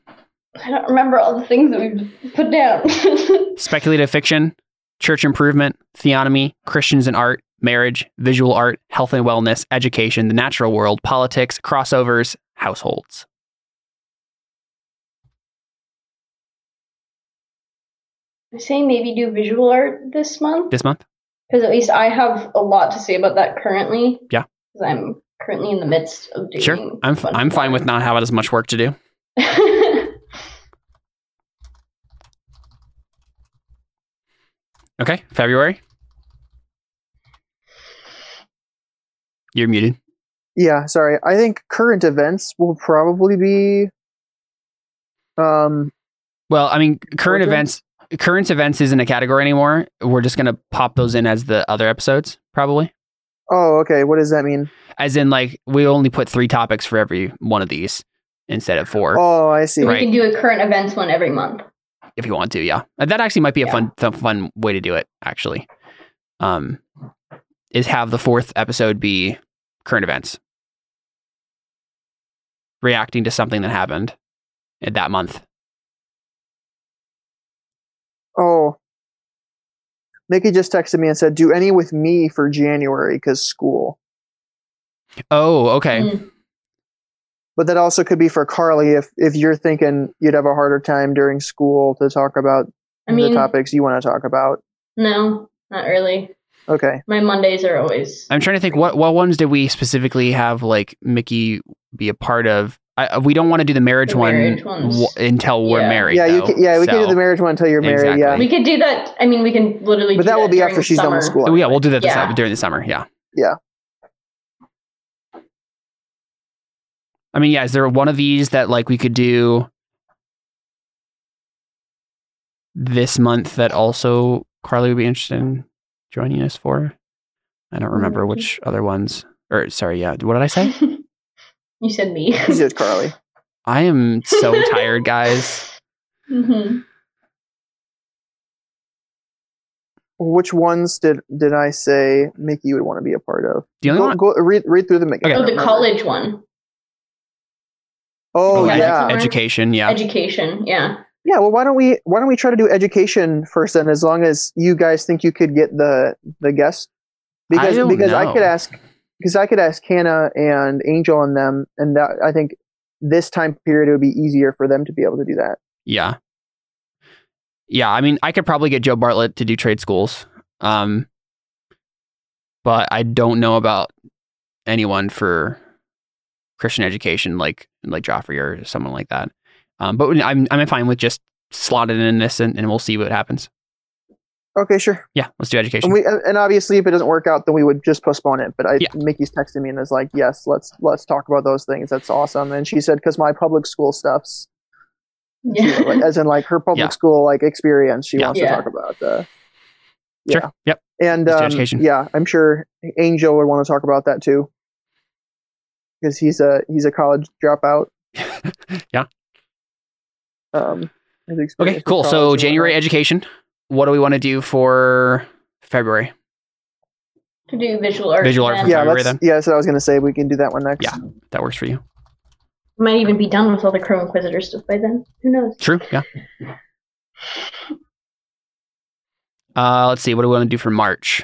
Speaker 5: I don't remember all the things that we've put down. [laughs]
Speaker 1: Speculative fiction, church improvement, theonomy, Christians and art, marriage, visual art, health and wellness, education, the natural world, politics, crossovers, households.
Speaker 5: I say maybe do visual art this month
Speaker 1: This month?
Speaker 5: because at least I have a lot to say about that currently.
Speaker 1: Yeah.
Speaker 5: because I'm currently in the midst of doing.
Speaker 1: Sure. I'm, f- I'm fine with not having as much work to do. [laughs] Okay. February? You're muted.
Speaker 4: Yeah, sorry. I think current events will probably be Um,
Speaker 1: Well, I mean, current
Speaker 4: Okay.
Speaker 1: events. Current events isn't a category anymore. We're just gonna pop those in as the other episodes, probably.
Speaker 4: oh, okay. What does that mean?
Speaker 1: As in, like, we only put three topics for every one of these instead of four,
Speaker 4: Oh, I see.
Speaker 5: So
Speaker 1: Right.
Speaker 5: we can do a current events one every month.
Speaker 1: if you want to. Yeah, that actually might be a
Speaker 5: Yeah.
Speaker 1: fun, th- fun way to do it. Actually, um, is have the fourth episode be current events, reacting to something that happened in that month.
Speaker 4: Oh, Mickey just texted me and said, "Do any with me for January because school."
Speaker 1: Oh, okay.
Speaker 5: Mm.
Speaker 4: But that also could be for Carly if if you're thinking you'd have a harder time during school to talk about
Speaker 5: I mean,
Speaker 4: the topics you want to talk about.
Speaker 5: no, not really.
Speaker 4: Okay.
Speaker 5: My Mondays are always.
Speaker 1: I'm trying to think what what ones did we specifically have like Mickey be a part of? I, uh, we don't want to do the marriage
Speaker 5: The
Speaker 1: one
Speaker 5: marriage ones.
Speaker 1: w- until we're married.
Speaker 4: yeah, you
Speaker 1: though,
Speaker 4: can, yeah, we can do the marriage one until you're married.
Speaker 1: Exactly.
Speaker 4: Yeah.
Speaker 5: We could do that. I mean, we can literally.
Speaker 4: But
Speaker 5: do
Speaker 4: that will be after she's done with school.
Speaker 1: Oh, yeah, we'll do that this
Speaker 5: Yeah.
Speaker 1: during the summer. Yeah.
Speaker 4: Yeah.
Speaker 1: I mean, yeah. Is there one of these that like we could do this month that also Carly would be interested in joining us for? I don't remember
Speaker 5: Mm.
Speaker 1: which other ones. Or sorry, yeah. What did I say? [laughs]
Speaker 5: you said me. [laughs]
Speaker 4: He said Carly.
Speaker 1: I am so tired, [laughs] guys.
Speaker 5: hmm
Speaker 4: Which ones did did I say Mickey would want to be a part of?
Speaker 1: The only
Speaker 4: Go,
Speaker 1: one.
Speaker 4: go read read through the Mickey.
Speaker 1: Okay.
Speaker 5: Oh, the college one.
Speaker 4: Oh
Speaker 5: Yeah,
Speaker 4: yeah.
Speaker 1: Education. Yeah.
Speaker 5: Education. Yeah.
Speaker 4: Yeah, well, why don't we why don't we try to do education first then? As long as you guys think you could get the the guest, because
Speaker 1: don't
Speaker 4: because I could ask because I could ask Hannah and Angel and them, and that I think this time period it would be easier for them to be able to do that.
Speaker 1: Yeah. Yeah, I mean, I could probably get Joe Bartlett to do trade schools. Um but I don't know about anyone for Christian education like like Joffrey or someone like that. Um but I'm I'm fine with just slotting in this and, and we'll see what happens.
Speaker 4: Okay, sure.
Speaker 1: Yeah, let's do education.
Speaker 4: And we and obviously if it doesn't work out, then we would just postpone it. But I
Speaker 1: Yeah.
Speaker 4: Mickey's texting me and is like, yes, let's let's talk about those things. That's awesome. And she said because my public school stuff's
Speaker 5: Yeah.
Speaker 4: like, as in like her public
Speaker 1: Yeah.
Speaker 4: school like experience, she
Speaker 1: Yeah.
Speaker 4: wants
Speaker 5: Yeah.
Speaker 4: to talk about. Uh,
Speaker 1: Sure.
Speaker 4: yeah.
Speaker 1: Yep.
Speaker 4: And um,
Speaker 1: education.
Speaker 4: yeah, I'm sure Angel would want to talk about that too, because he's a he's a college dropout. [laughs]
Speaker 1: Yeah.
Speaker 4: Um.
Speaker 1: Okay, cool. So January education. What do we want to do for February?
Speaker 5: to do visual art.
Speaker 1: Visual art for
Speaker 4: Yeah,
Speaker 1: February then?
Speaker 4: yeah. That's what I was gonna say. We can do that one next.
Speaker 1: Yeah. That works for you.
Speaker 5: Might even be done with all the Crow Inquisitor stuff by then. Who knows?
Speaker 1: True. Yeah. Uh, let's see. What do we want to do for March?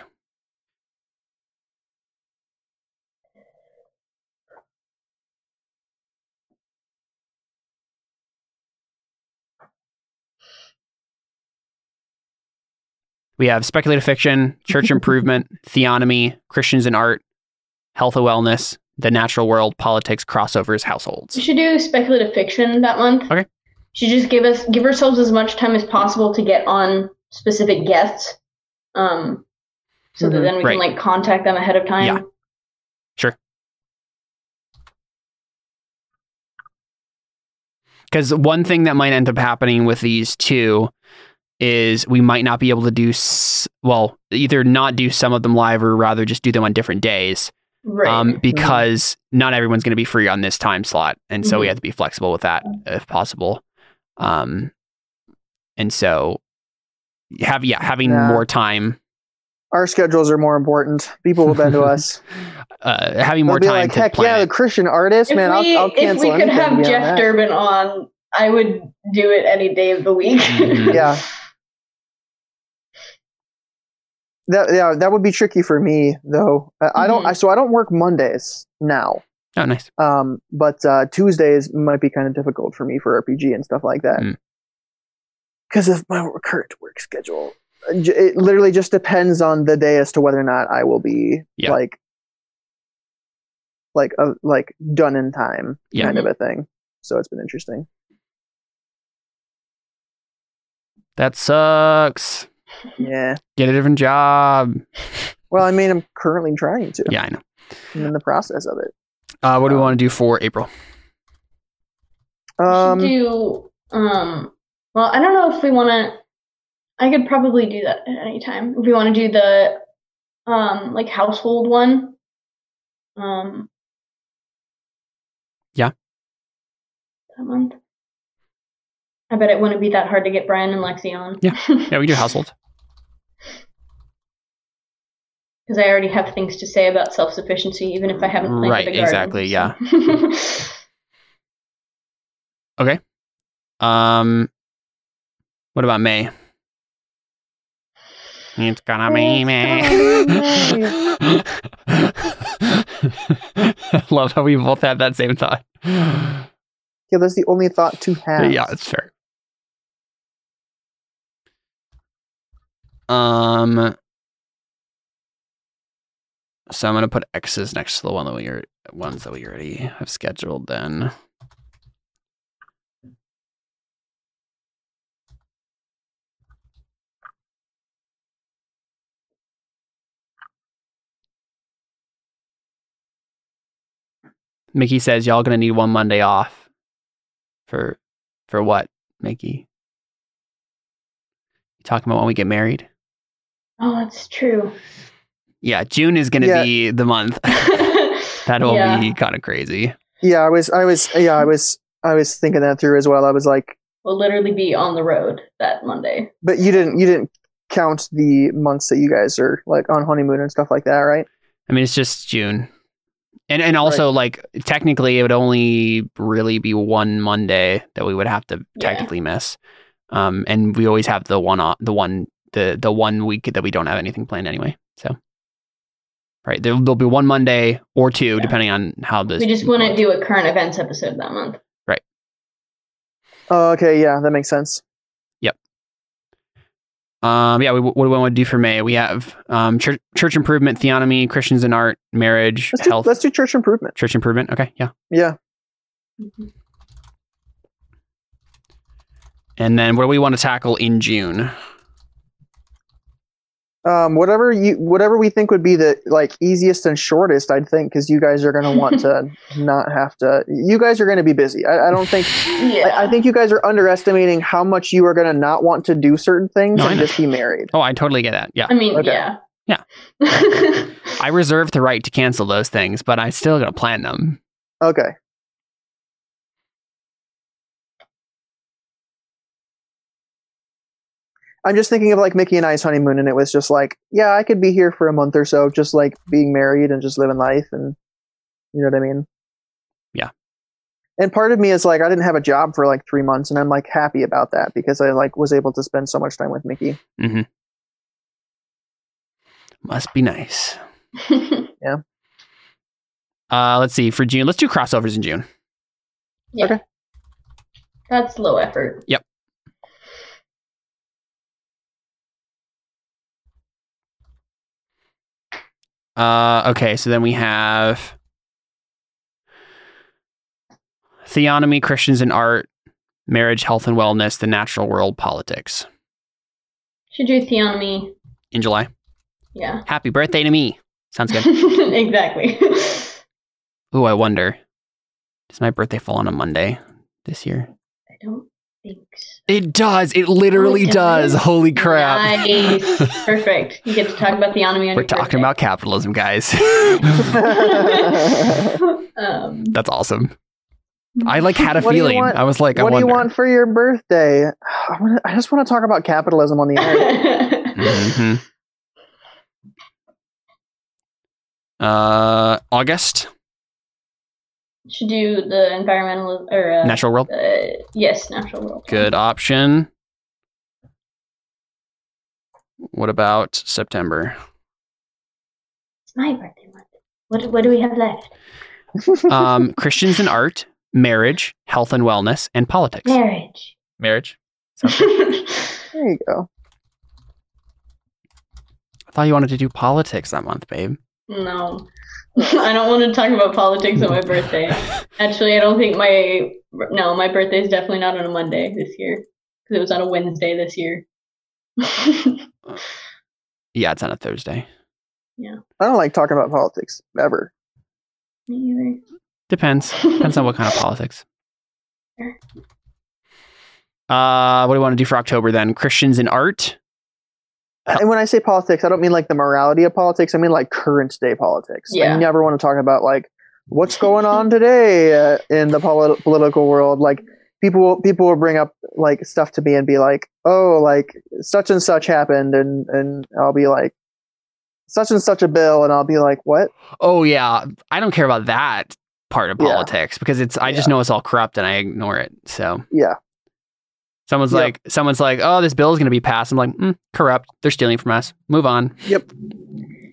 Speaker 1: We have speculative fiction, church [laughs] improvement, theonomy, Christians in art, health and wellness, the natural world, politics, crossovers, households.
Speaker 5: We should do speculative fiction that month.
Speaker 1: Okay.
Speaker 5: Should just give us give ourselves as much time as possible to get on specific guests, um, so that
Speaker 4: Mhm.
Speaker 5: then we
Speaker 1: Right.
Speaker 5: can like contact them ahead of time.
Speaker 1: Yeah. Sure. Because one thing that might end up happening with these two is we might not be able to do, s- well, either not do some of them live or rather just do them on different days
Speaker 5: Right.
Speaker 1: um, because not everyone's going to be free on this time slot. And so we
Speaker 5: Mhm.
Speaker 1: have to be flexible with that if possible. Um, and so have, yeah, having
Speaker 4: Yeah.
Speaker 1: more time,
Speaker 4: Our schedules are more important. People will bend to us. [laughs]
Speaker 1: uh, having more
Speaker 4: They'll be
Speaker 1: time
Speaker 4: like,
Speaker 1: to
Speaker 4: heck
Speaker 1: plan
Speaker 4: yeah,
Speaker 1: it.
Speaker 4: the Christian artist,
Speaker 5: if
Speaker 4: man.
Speaker 5: we,
Speaker 4: I'll, I'll
Speaker 5: if we could have
Speaker 4: to on
Speaker 5: Jeff. Durbin on, I would do it any day of the week.
Speaker 1: Mhm.
Speaker 4: Yeah. [laughs] That yeah, that would be tricky for me though. I, I don't. I, so I don't work Mondays now.
Speaker 1: Oh, nice.
Speaker 4: Um, but uh, Tuesdays might be kind of difficult for me for RPG and stuff like that
Speaker 1: Mm.
Speaker 4: because of my current work schedule. It literally just depends on the day as to whether or not I will be
Speaker 1: Yeah.
Speaker 4: like like uh, like done in time
Speaker 1: Yeah.
Speaker 4: kind of a thing. So it's been interesting.
Speaker 1: That sucks.
Speaker 4: Yeah.
Speaker 1: Get a different job. [laughs]
Speaker 4: Well, I mean, I'm currently trying to.
Speaker 1: Yeah, I know.
Speaker 4: I'm in the process of it.
Speaker 1: Uh, what do we
Speaker 4: Um,
Speaker 1: want to do for April?
Speaker 5: We should
Speaker 4: Um,
Speaker 5: do Um, well, I don't know if we want to. I could probably do that at any time. If we want to do the, um, like household one. Um.
Speaker 1: Yeah.
Speaker 5: That month. I bet it wouldn't be that hard to get Brian and Lexi on.
Speaker 1: Yeah. Yeah, we do household. [laughs]
Speaker 5: Because I already have things to say about self sufficiency, even if I haven't planted
Speaker 1: Right,
Speaker 5: a garden.
Speaker 1: exactly, yeah. [laughs]
Speaker 5: okay.
Speaker 1: Um, what about May? It's gonna be May. [laughs] Love how we both had that same thought.
Speaker 4: Yeah, that's the only thought to have.
Speaker 1: Yeah, it's fair. Um, so I'm gonna put X's next to the one that we ones that we already have scheduled. Then Mickey says y'all gonna need one Monday off. For for what, Mickey? You talking about when we get married?
Speaker 5: Oh, that's true.
Speaker 1: Yeah, June is gonna
Speaker 4: Yeah.
Speaker 1: be the month. [laughs] That'll
Speaker 5: Yeah.
Speaker 1: be kind of crazy.
Speaker 4: Yeah, I was, I was, yeah, I was, I was thinking that through as well. I was like,
Speaker 5: we'll literally be on the road that Monday.
Speaker 4: but you didn't, you didn't count the months that you guys are like on honeymoon and stuff like that, right?
Speaker 1: I mean, it's just June, and and also like technically, it would only really be one Monday that we would have to
Speaker 5: Yeah.
Speaker 1: technically miss. Um, and we always have the one off, the one the the one week that we don't have anything planned anyway. So, right, there, there'll be one Monday or two,
Speaker 5: Yeah.
Speaker 1: depending on how this.
Speaker 5: We just wouldn't do a current events episode that month.
Speaker 4: Oh, okay, yeah, that makes sense. Yep.
Speaker 1: Um, yeah, we, what do we want to do for May? We have um, church, church improvement, theonomy, Christians in art, marriage,
Speaker 4: Let's do,
Speaker 1: health,
Speaker 4: let's do church improvement.
Speaker 1: church improvement. Okay, yeah.
Speaker 4: Yeah.
Speaker 1: And then what do we want to tackle in June?
Speaker 4: Um, whatever you, whatever we think would be the like easiest and shortest, I'd think, because you guys are gonna [laughs] want to not have to. You guys are gonna be busy. I, I don't think.
Speaker 5: Yeah.
Speaker 4: I, I think you guys are underestimating how much you are gonna not want to do certain things
Speaker 1: No, I
Speaker 4: and just be married.
Speaker 1: Oh, I totally get that. Yeah.
Speaker 5: I mean,
Speaker 4: Okay.
Speaker 5: yeah.
Speaker 1: Yeah.
Speaker 5: Yeah. [laughs]
Speaker 1: I reserve the right to cancel those things, but I'm still got to plan them.
Speaker 4: Okay. I'm just thinking of like Mickey and I's honeymoon, and it was just like, yeah, I could be here for a month or so, just like being married and just living life, and you know what I mean.
Speaker 1: Yeah.
Speaker 4: And part of me is like, I didn't have a job for like three months, and I'm like happy about that because I like was able to spend so much time with Mickey. Mm-hmm.
Speaker 1: Must be nice. [laughs] Yeah. Uh, let's see. For June, let's do crossovers in June.
Speaker 5: yeah.
Speaker 4: Okay.
Speaker 5: That's low effort.
Speaker 1: Uh, okay, so then we have theonomy, Christians in art, marriage, health and wellness, the natural world, politics
Speaker 5: Should do theonomy.
Speaker 1: in July.
Speaker 5: Yeah.
Speaker 1: Happy birthday to me. Sounds good. [laughs]
Speaker 5: exactly.
Speaker 1: Ooh, I wonder. Does my birthday fall on a Monday this year?
Speaker 5: I don't think.
Speaker 1: It does. It literally
Speaker 5: Oh, it
Speaker 1: does.
Speaker 5: does?
Speaker 1: Holy crap.
Speaker 5: Nice. [laughs] Perfect. You get to talk about theonomy on
Speaker 1: We're
Speaker 5: your
Speaker 1: talking
Speaker 5: birthday.
Speaker 1: about capitalism, guys. [laughs]
Speaker 5: um,
Speaker 1: That's awesome. I like had a
Speaker 4: What do you
Speaker 1: feeling.
Speaker 4: want-
Speaker 1: I was like, I
Speaker 4: what do you want for your birthday? [sighs] I, wanna, I just want to talk about capitalism on the air. [laughs]
Speaker 1: Mhm. Uh, August,
Speaker 5: should do the environmental or uh,
Speaker 1: natural world.
Speaker 5: Uh, yes, natural world.
Speaker 1: Good option. What about September?
Speaker 5: It's my birthday month. What what do we have left? [laughs]
Speaker 1: Um, [laughs] Christians and art, marriage, health and wellness, and politics.
Speaker 5: Marriage.
Speaker 1: Marriage. [laughs]
Speaker 4: There you go.
Speaker 1: I thought you wanted to do politics that month, babe.
Speaker 5: No. [laughs] I don't want to talk about politics on my birthday. Actually, I don't think my no, my birthday is definitely not on a Monday this year because it was on a Wednesday this year. [laughs]
Speaker 1: Yeah, it's on a Thursday. Yeah.
Speaker 4: I don't like talking about politics ever.
Speaker 5: Me either.
Speaker 1: Depends. Depends on what kind of [laughs] politics. Uh, what do you want to do for October then? Christians in art.
Speaker 4: And when I say politics, I don't mean like the morality of politics. I mean like current day politics.
Speaker 5: Yeah.
Speaker 4: I never want to talk about like what's going on [laughs] today uh, in the poli- political world. Like people, will- people will bring up like stuff to me and be like, "Oh, like such and such happened," and and I'll be like, "Such and such a bill," and I'll be like, "What?"
Speaker 1: Oh yeah, I don't care about that part of
Speaker 4: Yeah.
Speaker 1: politics because it's I just know it's all corrupt and I ignore it. So
Speaker 4: Yeah,
Speaker 1: someone's
Speaker 4: Yep.
Speaker 1: like someone's like, oh, this bill is going to be passed. I'm like, mm, corrupt. They're stealing from us. Move on. Yep.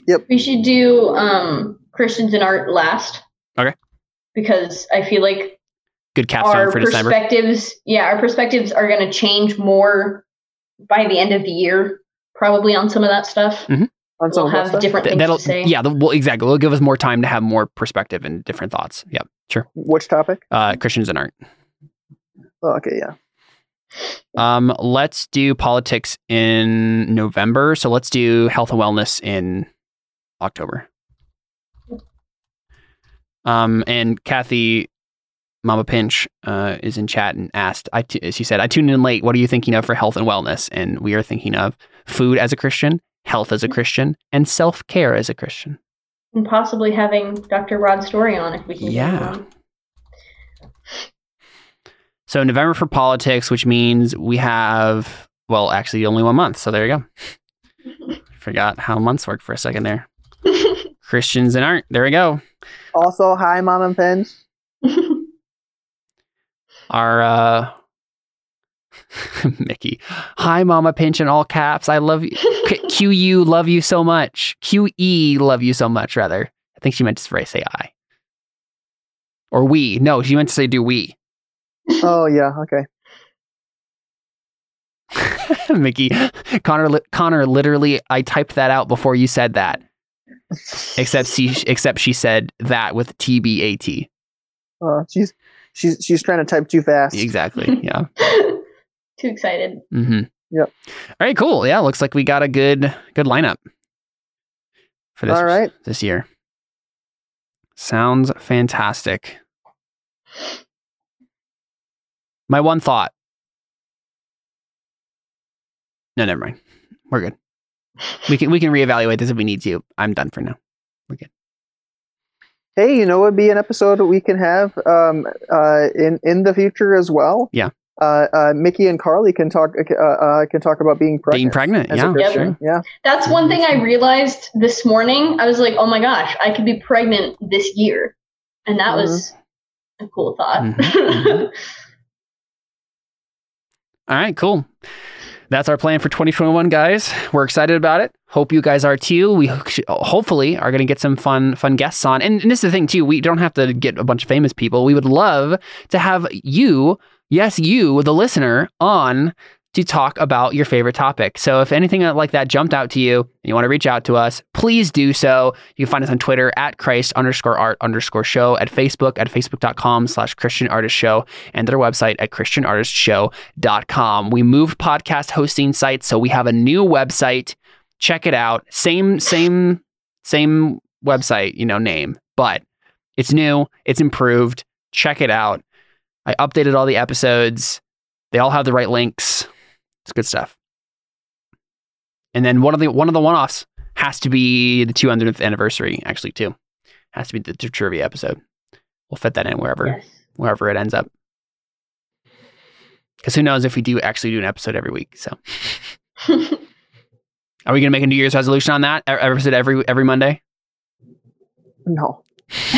Speaker 1: Yep.
Speaker 5: We should do um, Christians in art last.
Speaker 1: Okay.
Speaker 5: Because I feel like
Speaker 1: Good capstone
Speaker 5: our
Speaker 1: for December.
Speaker 5: perspectives, yeah, our perspectives are going to change more by the end of the year, probably on some of that stuff.
Speaker 4: on some
Speaker 5: We'll
Speaker 4: that
Speaker 5: have
Speaker 4: stuff.
Speaker 5: different
Speaker 1: Th-
Speaker 5: things
Speaker 1: That'll
Speaker 5: to say.
Speaker 1: yeah, the, well, exactly. It'll give us more time to have more perspective and different thoughts. Yep, sure.
Speaker 4: Which topic?
Speaker 1: Uh, Christians in art.
Speaker 4: Oh, okay, yeah.
Speaker 1: Um, let's do politics in November. So let's do health and wellness in October. Um, and Kathy, Mama Pinch, uh, is in chat and asked. I t- she said, "I tuned in late. What are you thinking of for health and wellness?" And we are thinking of food as a Christian, health as a Christian, and self care as a Christian.
Speaker 5: And possibly having Dr. Rod Story on if we can.
Speaker 1: Yeah.
Speaker 5: On.
Speaker 1: So November for politics, which means we have well, actually only one month. So there you go. [laughs] Forgot how months work for a second there. [laughs] Christians and art. There we go.
Speaker 4: Also, hi, Mama Pinch. [laughs]
Speaker 1: Our uh Mickey. Hi Mama Pinch in all caps. I love you. Q- QU love you so much. QE love you so much rather. I think she meant to say say I. Or we. No, she meant to say do we.
Speaker 4: Oh yeah, okay. [laughs]
Speaker 1: Mickey. Connor li- Connor literally I typed that out before you said that. Except she except she said that with TBAT.
Speaker 4: Uh, she's she's she's trying to type too fast.
Speaker 1: Exactly. [laughs] Yeah.
Speaker 5: Too excited.
Speaker 1: Mm-hmm.
Speaker 4: Yep.
Speaker 1: All right, cool. Yeah, looks like we got a good good lineup for this
Speaker 4: All right.
Speaker 1: this year. Sounds fantastic. My one thought. No, never mind. We're good. We can we can reevaluate this if we need to. I'm done for now. We're good.
Speaker 4: Hey, you know what would be an episode that we can have um, uh, in in the future as well?
Speaker 1: Yeah.
Speaker 4: Uh, uh, Mickey and Carly can talk uh, uh, can talk about being pregnant.
Speaker 1: Being pregnant, yeah,
Speaker 4: Christian.
Speaker 1: sure.
Speaker 4: Yeah.
Speaker 5: That's one thing I realized this morning. I was like, oh my gosh, I could be pregnant this year. And that was a cool thought.
Speaker 1: Mhm, mhm. [laughs] All right, cool. That's our plan for 2021, guys. We're excited about it. Hope you guys are too. We hopefully are going to get some fun, fun guests on. And, and this is the thing too. We don't have to get a bunch of famous people. We would love to have you, yes, you, the listener, on to talk about your favorite topic. So if anything like that jumped out to you and you want to reach out to us, please do so. You can find us on Twitter at Christ underscore art underscore show, at Facebook at facebook.com slash Christian Artist Show, and at our website at christianartistshow.com. We moved podcast hosting sites, so we have a new website. Check it out. Same, same, same website, you know, name, but it's new, it's improved. Check it out. I updated all the episodes. They all have the right links. It's good stuff. And then one of the one of the one-offs has to be the 200th anniversary, actually, too. Has to be the, the trivia episode. We'll fit that in wherever
Speaker 5: yes.
Speaker 1: wherever it ends up. Because who knows if we do actually do an episode every week? So, [laughs] are we going to make a New Year's resolution on that? Episode every every Monday?
Speaker 4: No, [laughs]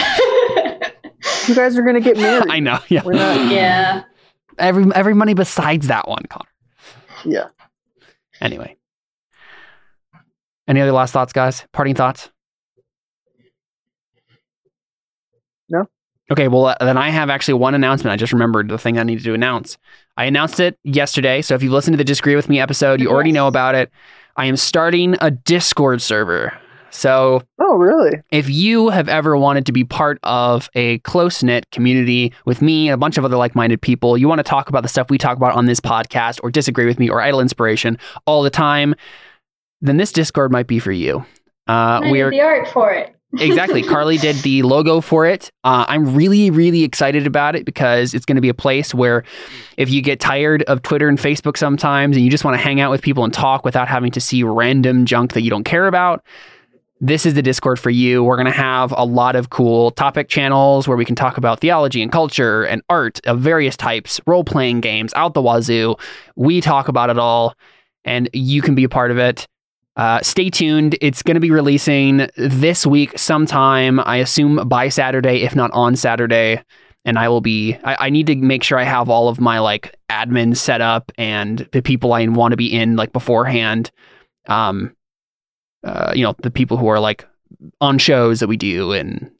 Speaker 4: you guys are gonna get [laughs] married.
Speaker 1: I know. Yeah.
Speaker 4: We're not.
Speaker 5: yeah.
Speaker 1: Every every Monday besides that one, Connor.
Speaker 4: Yeah.
Speaker 1: Anyway. Any other last thoughts, guys? Parting thoughts?
Speaker 4: No.
Speaker 1: Okay, well, uh, then I have actually one announcement. I just remembered the thing I needed to announce. I announced it yesterday. So if you've listened to the Disagree With Me episode, you already know about it. I am starting a Discord server. So
Speaker 4: Oh, really?
Speaker 1: if you have ever wanted to be part of a close knit community with me and a bunch of other like minded people, you want to talk about the stuff we talk about on this podcast or disagree with me or idle inspiration all the time, then this Discord might be for you. Uh, we are
Speaker 5: the art for it. [laughs]
Speaker 1: exactly. Carly did the logo for it. Uh, I'm really, really excited about it because it's going to be a place where if you get tired of Twitter and Facebook sometimes and you just want to hang out with people and talk without having to see random junk that you don't care about, this is the Discord for you. We're going to have a lot of cool topic channels where we can talk about theology and culture and art of various types, role playing games out the wazoo. We talk about it all, and you can be a part of it. Uh, stay tuned. It's going to be releasing this week sometime, I assume by Saturday, if not on Saturday. And I will be, I, I need to make sure I have all of my like admins set up and the people I want to be in like beforehand. Um, uh, you know, the people who are like on shows that we do and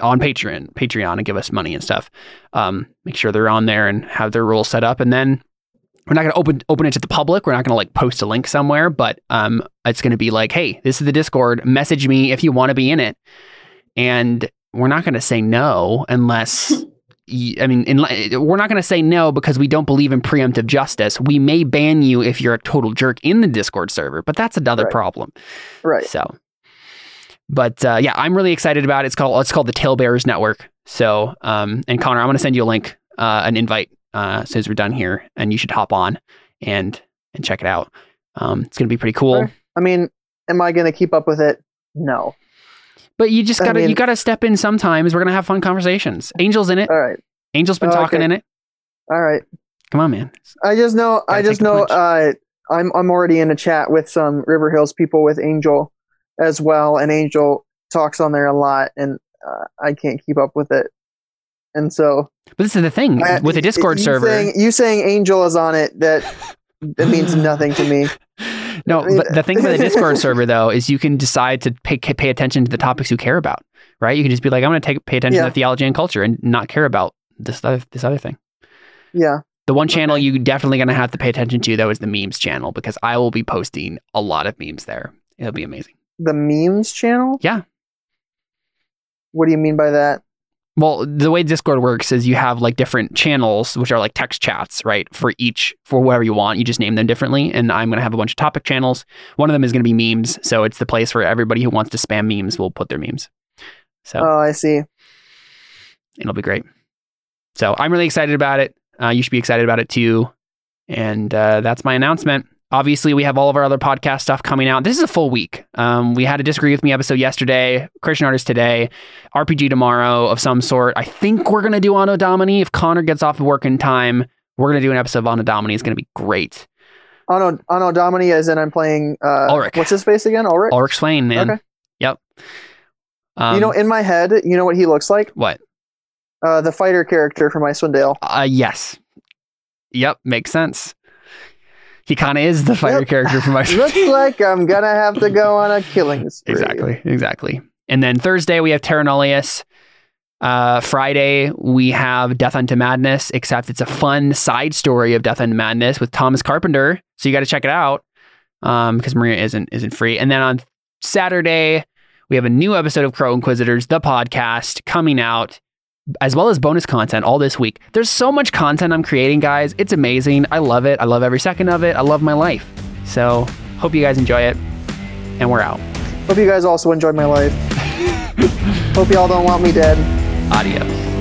Speaker 1: on Patreon, Patreon, and give us money and stuff. Um, make sure they're on there and have their rules set up, and then we're not going to open open it to the public. We're not going to like post a link somewhere, but um, it's going to be like, hey, this is the Discord. Message me if you want to be in it, and we're not going to say no unless. [laughs] I mean, in, we're not going to say no because we don't believe in preemptive justice. We may ban you if you're a total jerk in the Discord server, but that's another
Speaker 4: Right.
Speaker 1: problem.
Speaker 4: Right.
Speaker 1: So, but uh, yeah, I'm really excited about it. It's called it's called the Tailbearers Network. So, um, and Connor, I'm going to send you a link, uh, an invite uh, as soon as we're done here, and you should hop on and and check it out. Um, it's going to be pretty cool.
Speaker 4: I mean, am I going to keep up with it? No.
Speaker 1: But you just gotta
Speaker 4: mean-
Speaker 1: you gotta step in sometimes. We're gonna have fun conversations. Angel's in it.
Speaker 4: All right.
Speaker 1: Angel's been
Speaker 4: Oh,
Speaker 1: talking
Speaker 4: okay.
Speaker 1: in it.
Speaker 4: All right.
Speaker 1: Come on, man.
Speaker 4: I just know. I
Speaker 1: Gotta
Speaker 4: just know. Uh, I'm I'm already in a chat with some River Hills people with Angel as well, and Angel talks on there a lot, and uh, I can't keep up with it. And so
Speaker 1: But this is the thing
Speaker 4: I-
Speaker 1: with a Discord
Speaker 4: you
Speaker 1: server.
Speaker 4: saying, you saying Angel is on it that that means nothing to me. [laughs]
Speaker 1: No,
Speaker 4: I mean-
Speaker 1: but the thing about the [laughs] Discord server though is you can decide to pay pay attention to the topics you care about. Right? You can just be like, I'm going to take pay attention
Speaker 4: Yeah.
Speaker 1: to theology and culture and not care about this other this other thing.
Speaker 4: Yeah.
Speaker 1: The one channel you definitely going to have to pay attention to though is the memes channel because I will be posting a lot of memes there. It'll be amazing.
Speaker 4: The memes channel?
Speaker 1: Yeah.
Speaker 4: What do you mean by that?
Speaker 1: Well, the way Discord works is you have like different channels, which are like text chats, right? For each, for whatever you want, you just name them differently. And I'm going to have a bunch of topic channels. One of them is going to be memes. So it's the place where everybody who wants to spam memes will put their memes. So
Speaker 4: Oh, I see.
Speaker 1: it'll be great. So I'm really excited about it. Uh, you should be excited about it too. And uh, that's my announcement. Obviously, we have all of our other podcast stuff coming out. This is a full week. Um, we had a Disagree With Me episode yesterday, Christian Artist today, RPG tomorrow of some sort. I think we're going to do Anno Domini. If Connor gets off of work in time, we're going to do an episode of Anno Domini. It's going to be great.
Speaker 4: Anno Anno Domini, as in I'm playing. Uh,
Speaker 1: Ulrich.
Speaker 4: What's his face again? Ulrich.
Speaker 1: Ulrich Swain, man.
Speaker 4: Okay.
Speaker 1: Yep. Um,
Speaker 4: you know, in my head, you know what he looks like?
Speaker 1: what?
Speaker 4: Uh, the fighter character from Icewind Dale.
Speaker 1: Uh, yes. Yep, makes sense. He kind of is the fighter
Speaker 4: Yep.
Speaker 1: character from Icewind [laughs]
Speaker 4: Looks [laughs] like I'm gonna have to go on a killing spree.
Speaker 1: Exactly, exactly. And then Thursday we have Terra Nullius. Uh, Friday we have Death Unto Madness, except it's a fun side story of Death Unto Madness with Thomas Carpenter. So you got to check it out um, because Maria isn't isn't free. And then on Saturday we have a new episode of Crow Inquisitors, the podcast, coming out. As well as bonus content all this week. There's so much content I'm creating, guys. It's amazing. I love it. I love every second of it. I love my life. So, hope you guys enjoy it. And we're out.
Speaker 4: Hope you guys also enjoyed my life. [laughs] Hope y'all don't want me dead.
Speaker 1: Adios.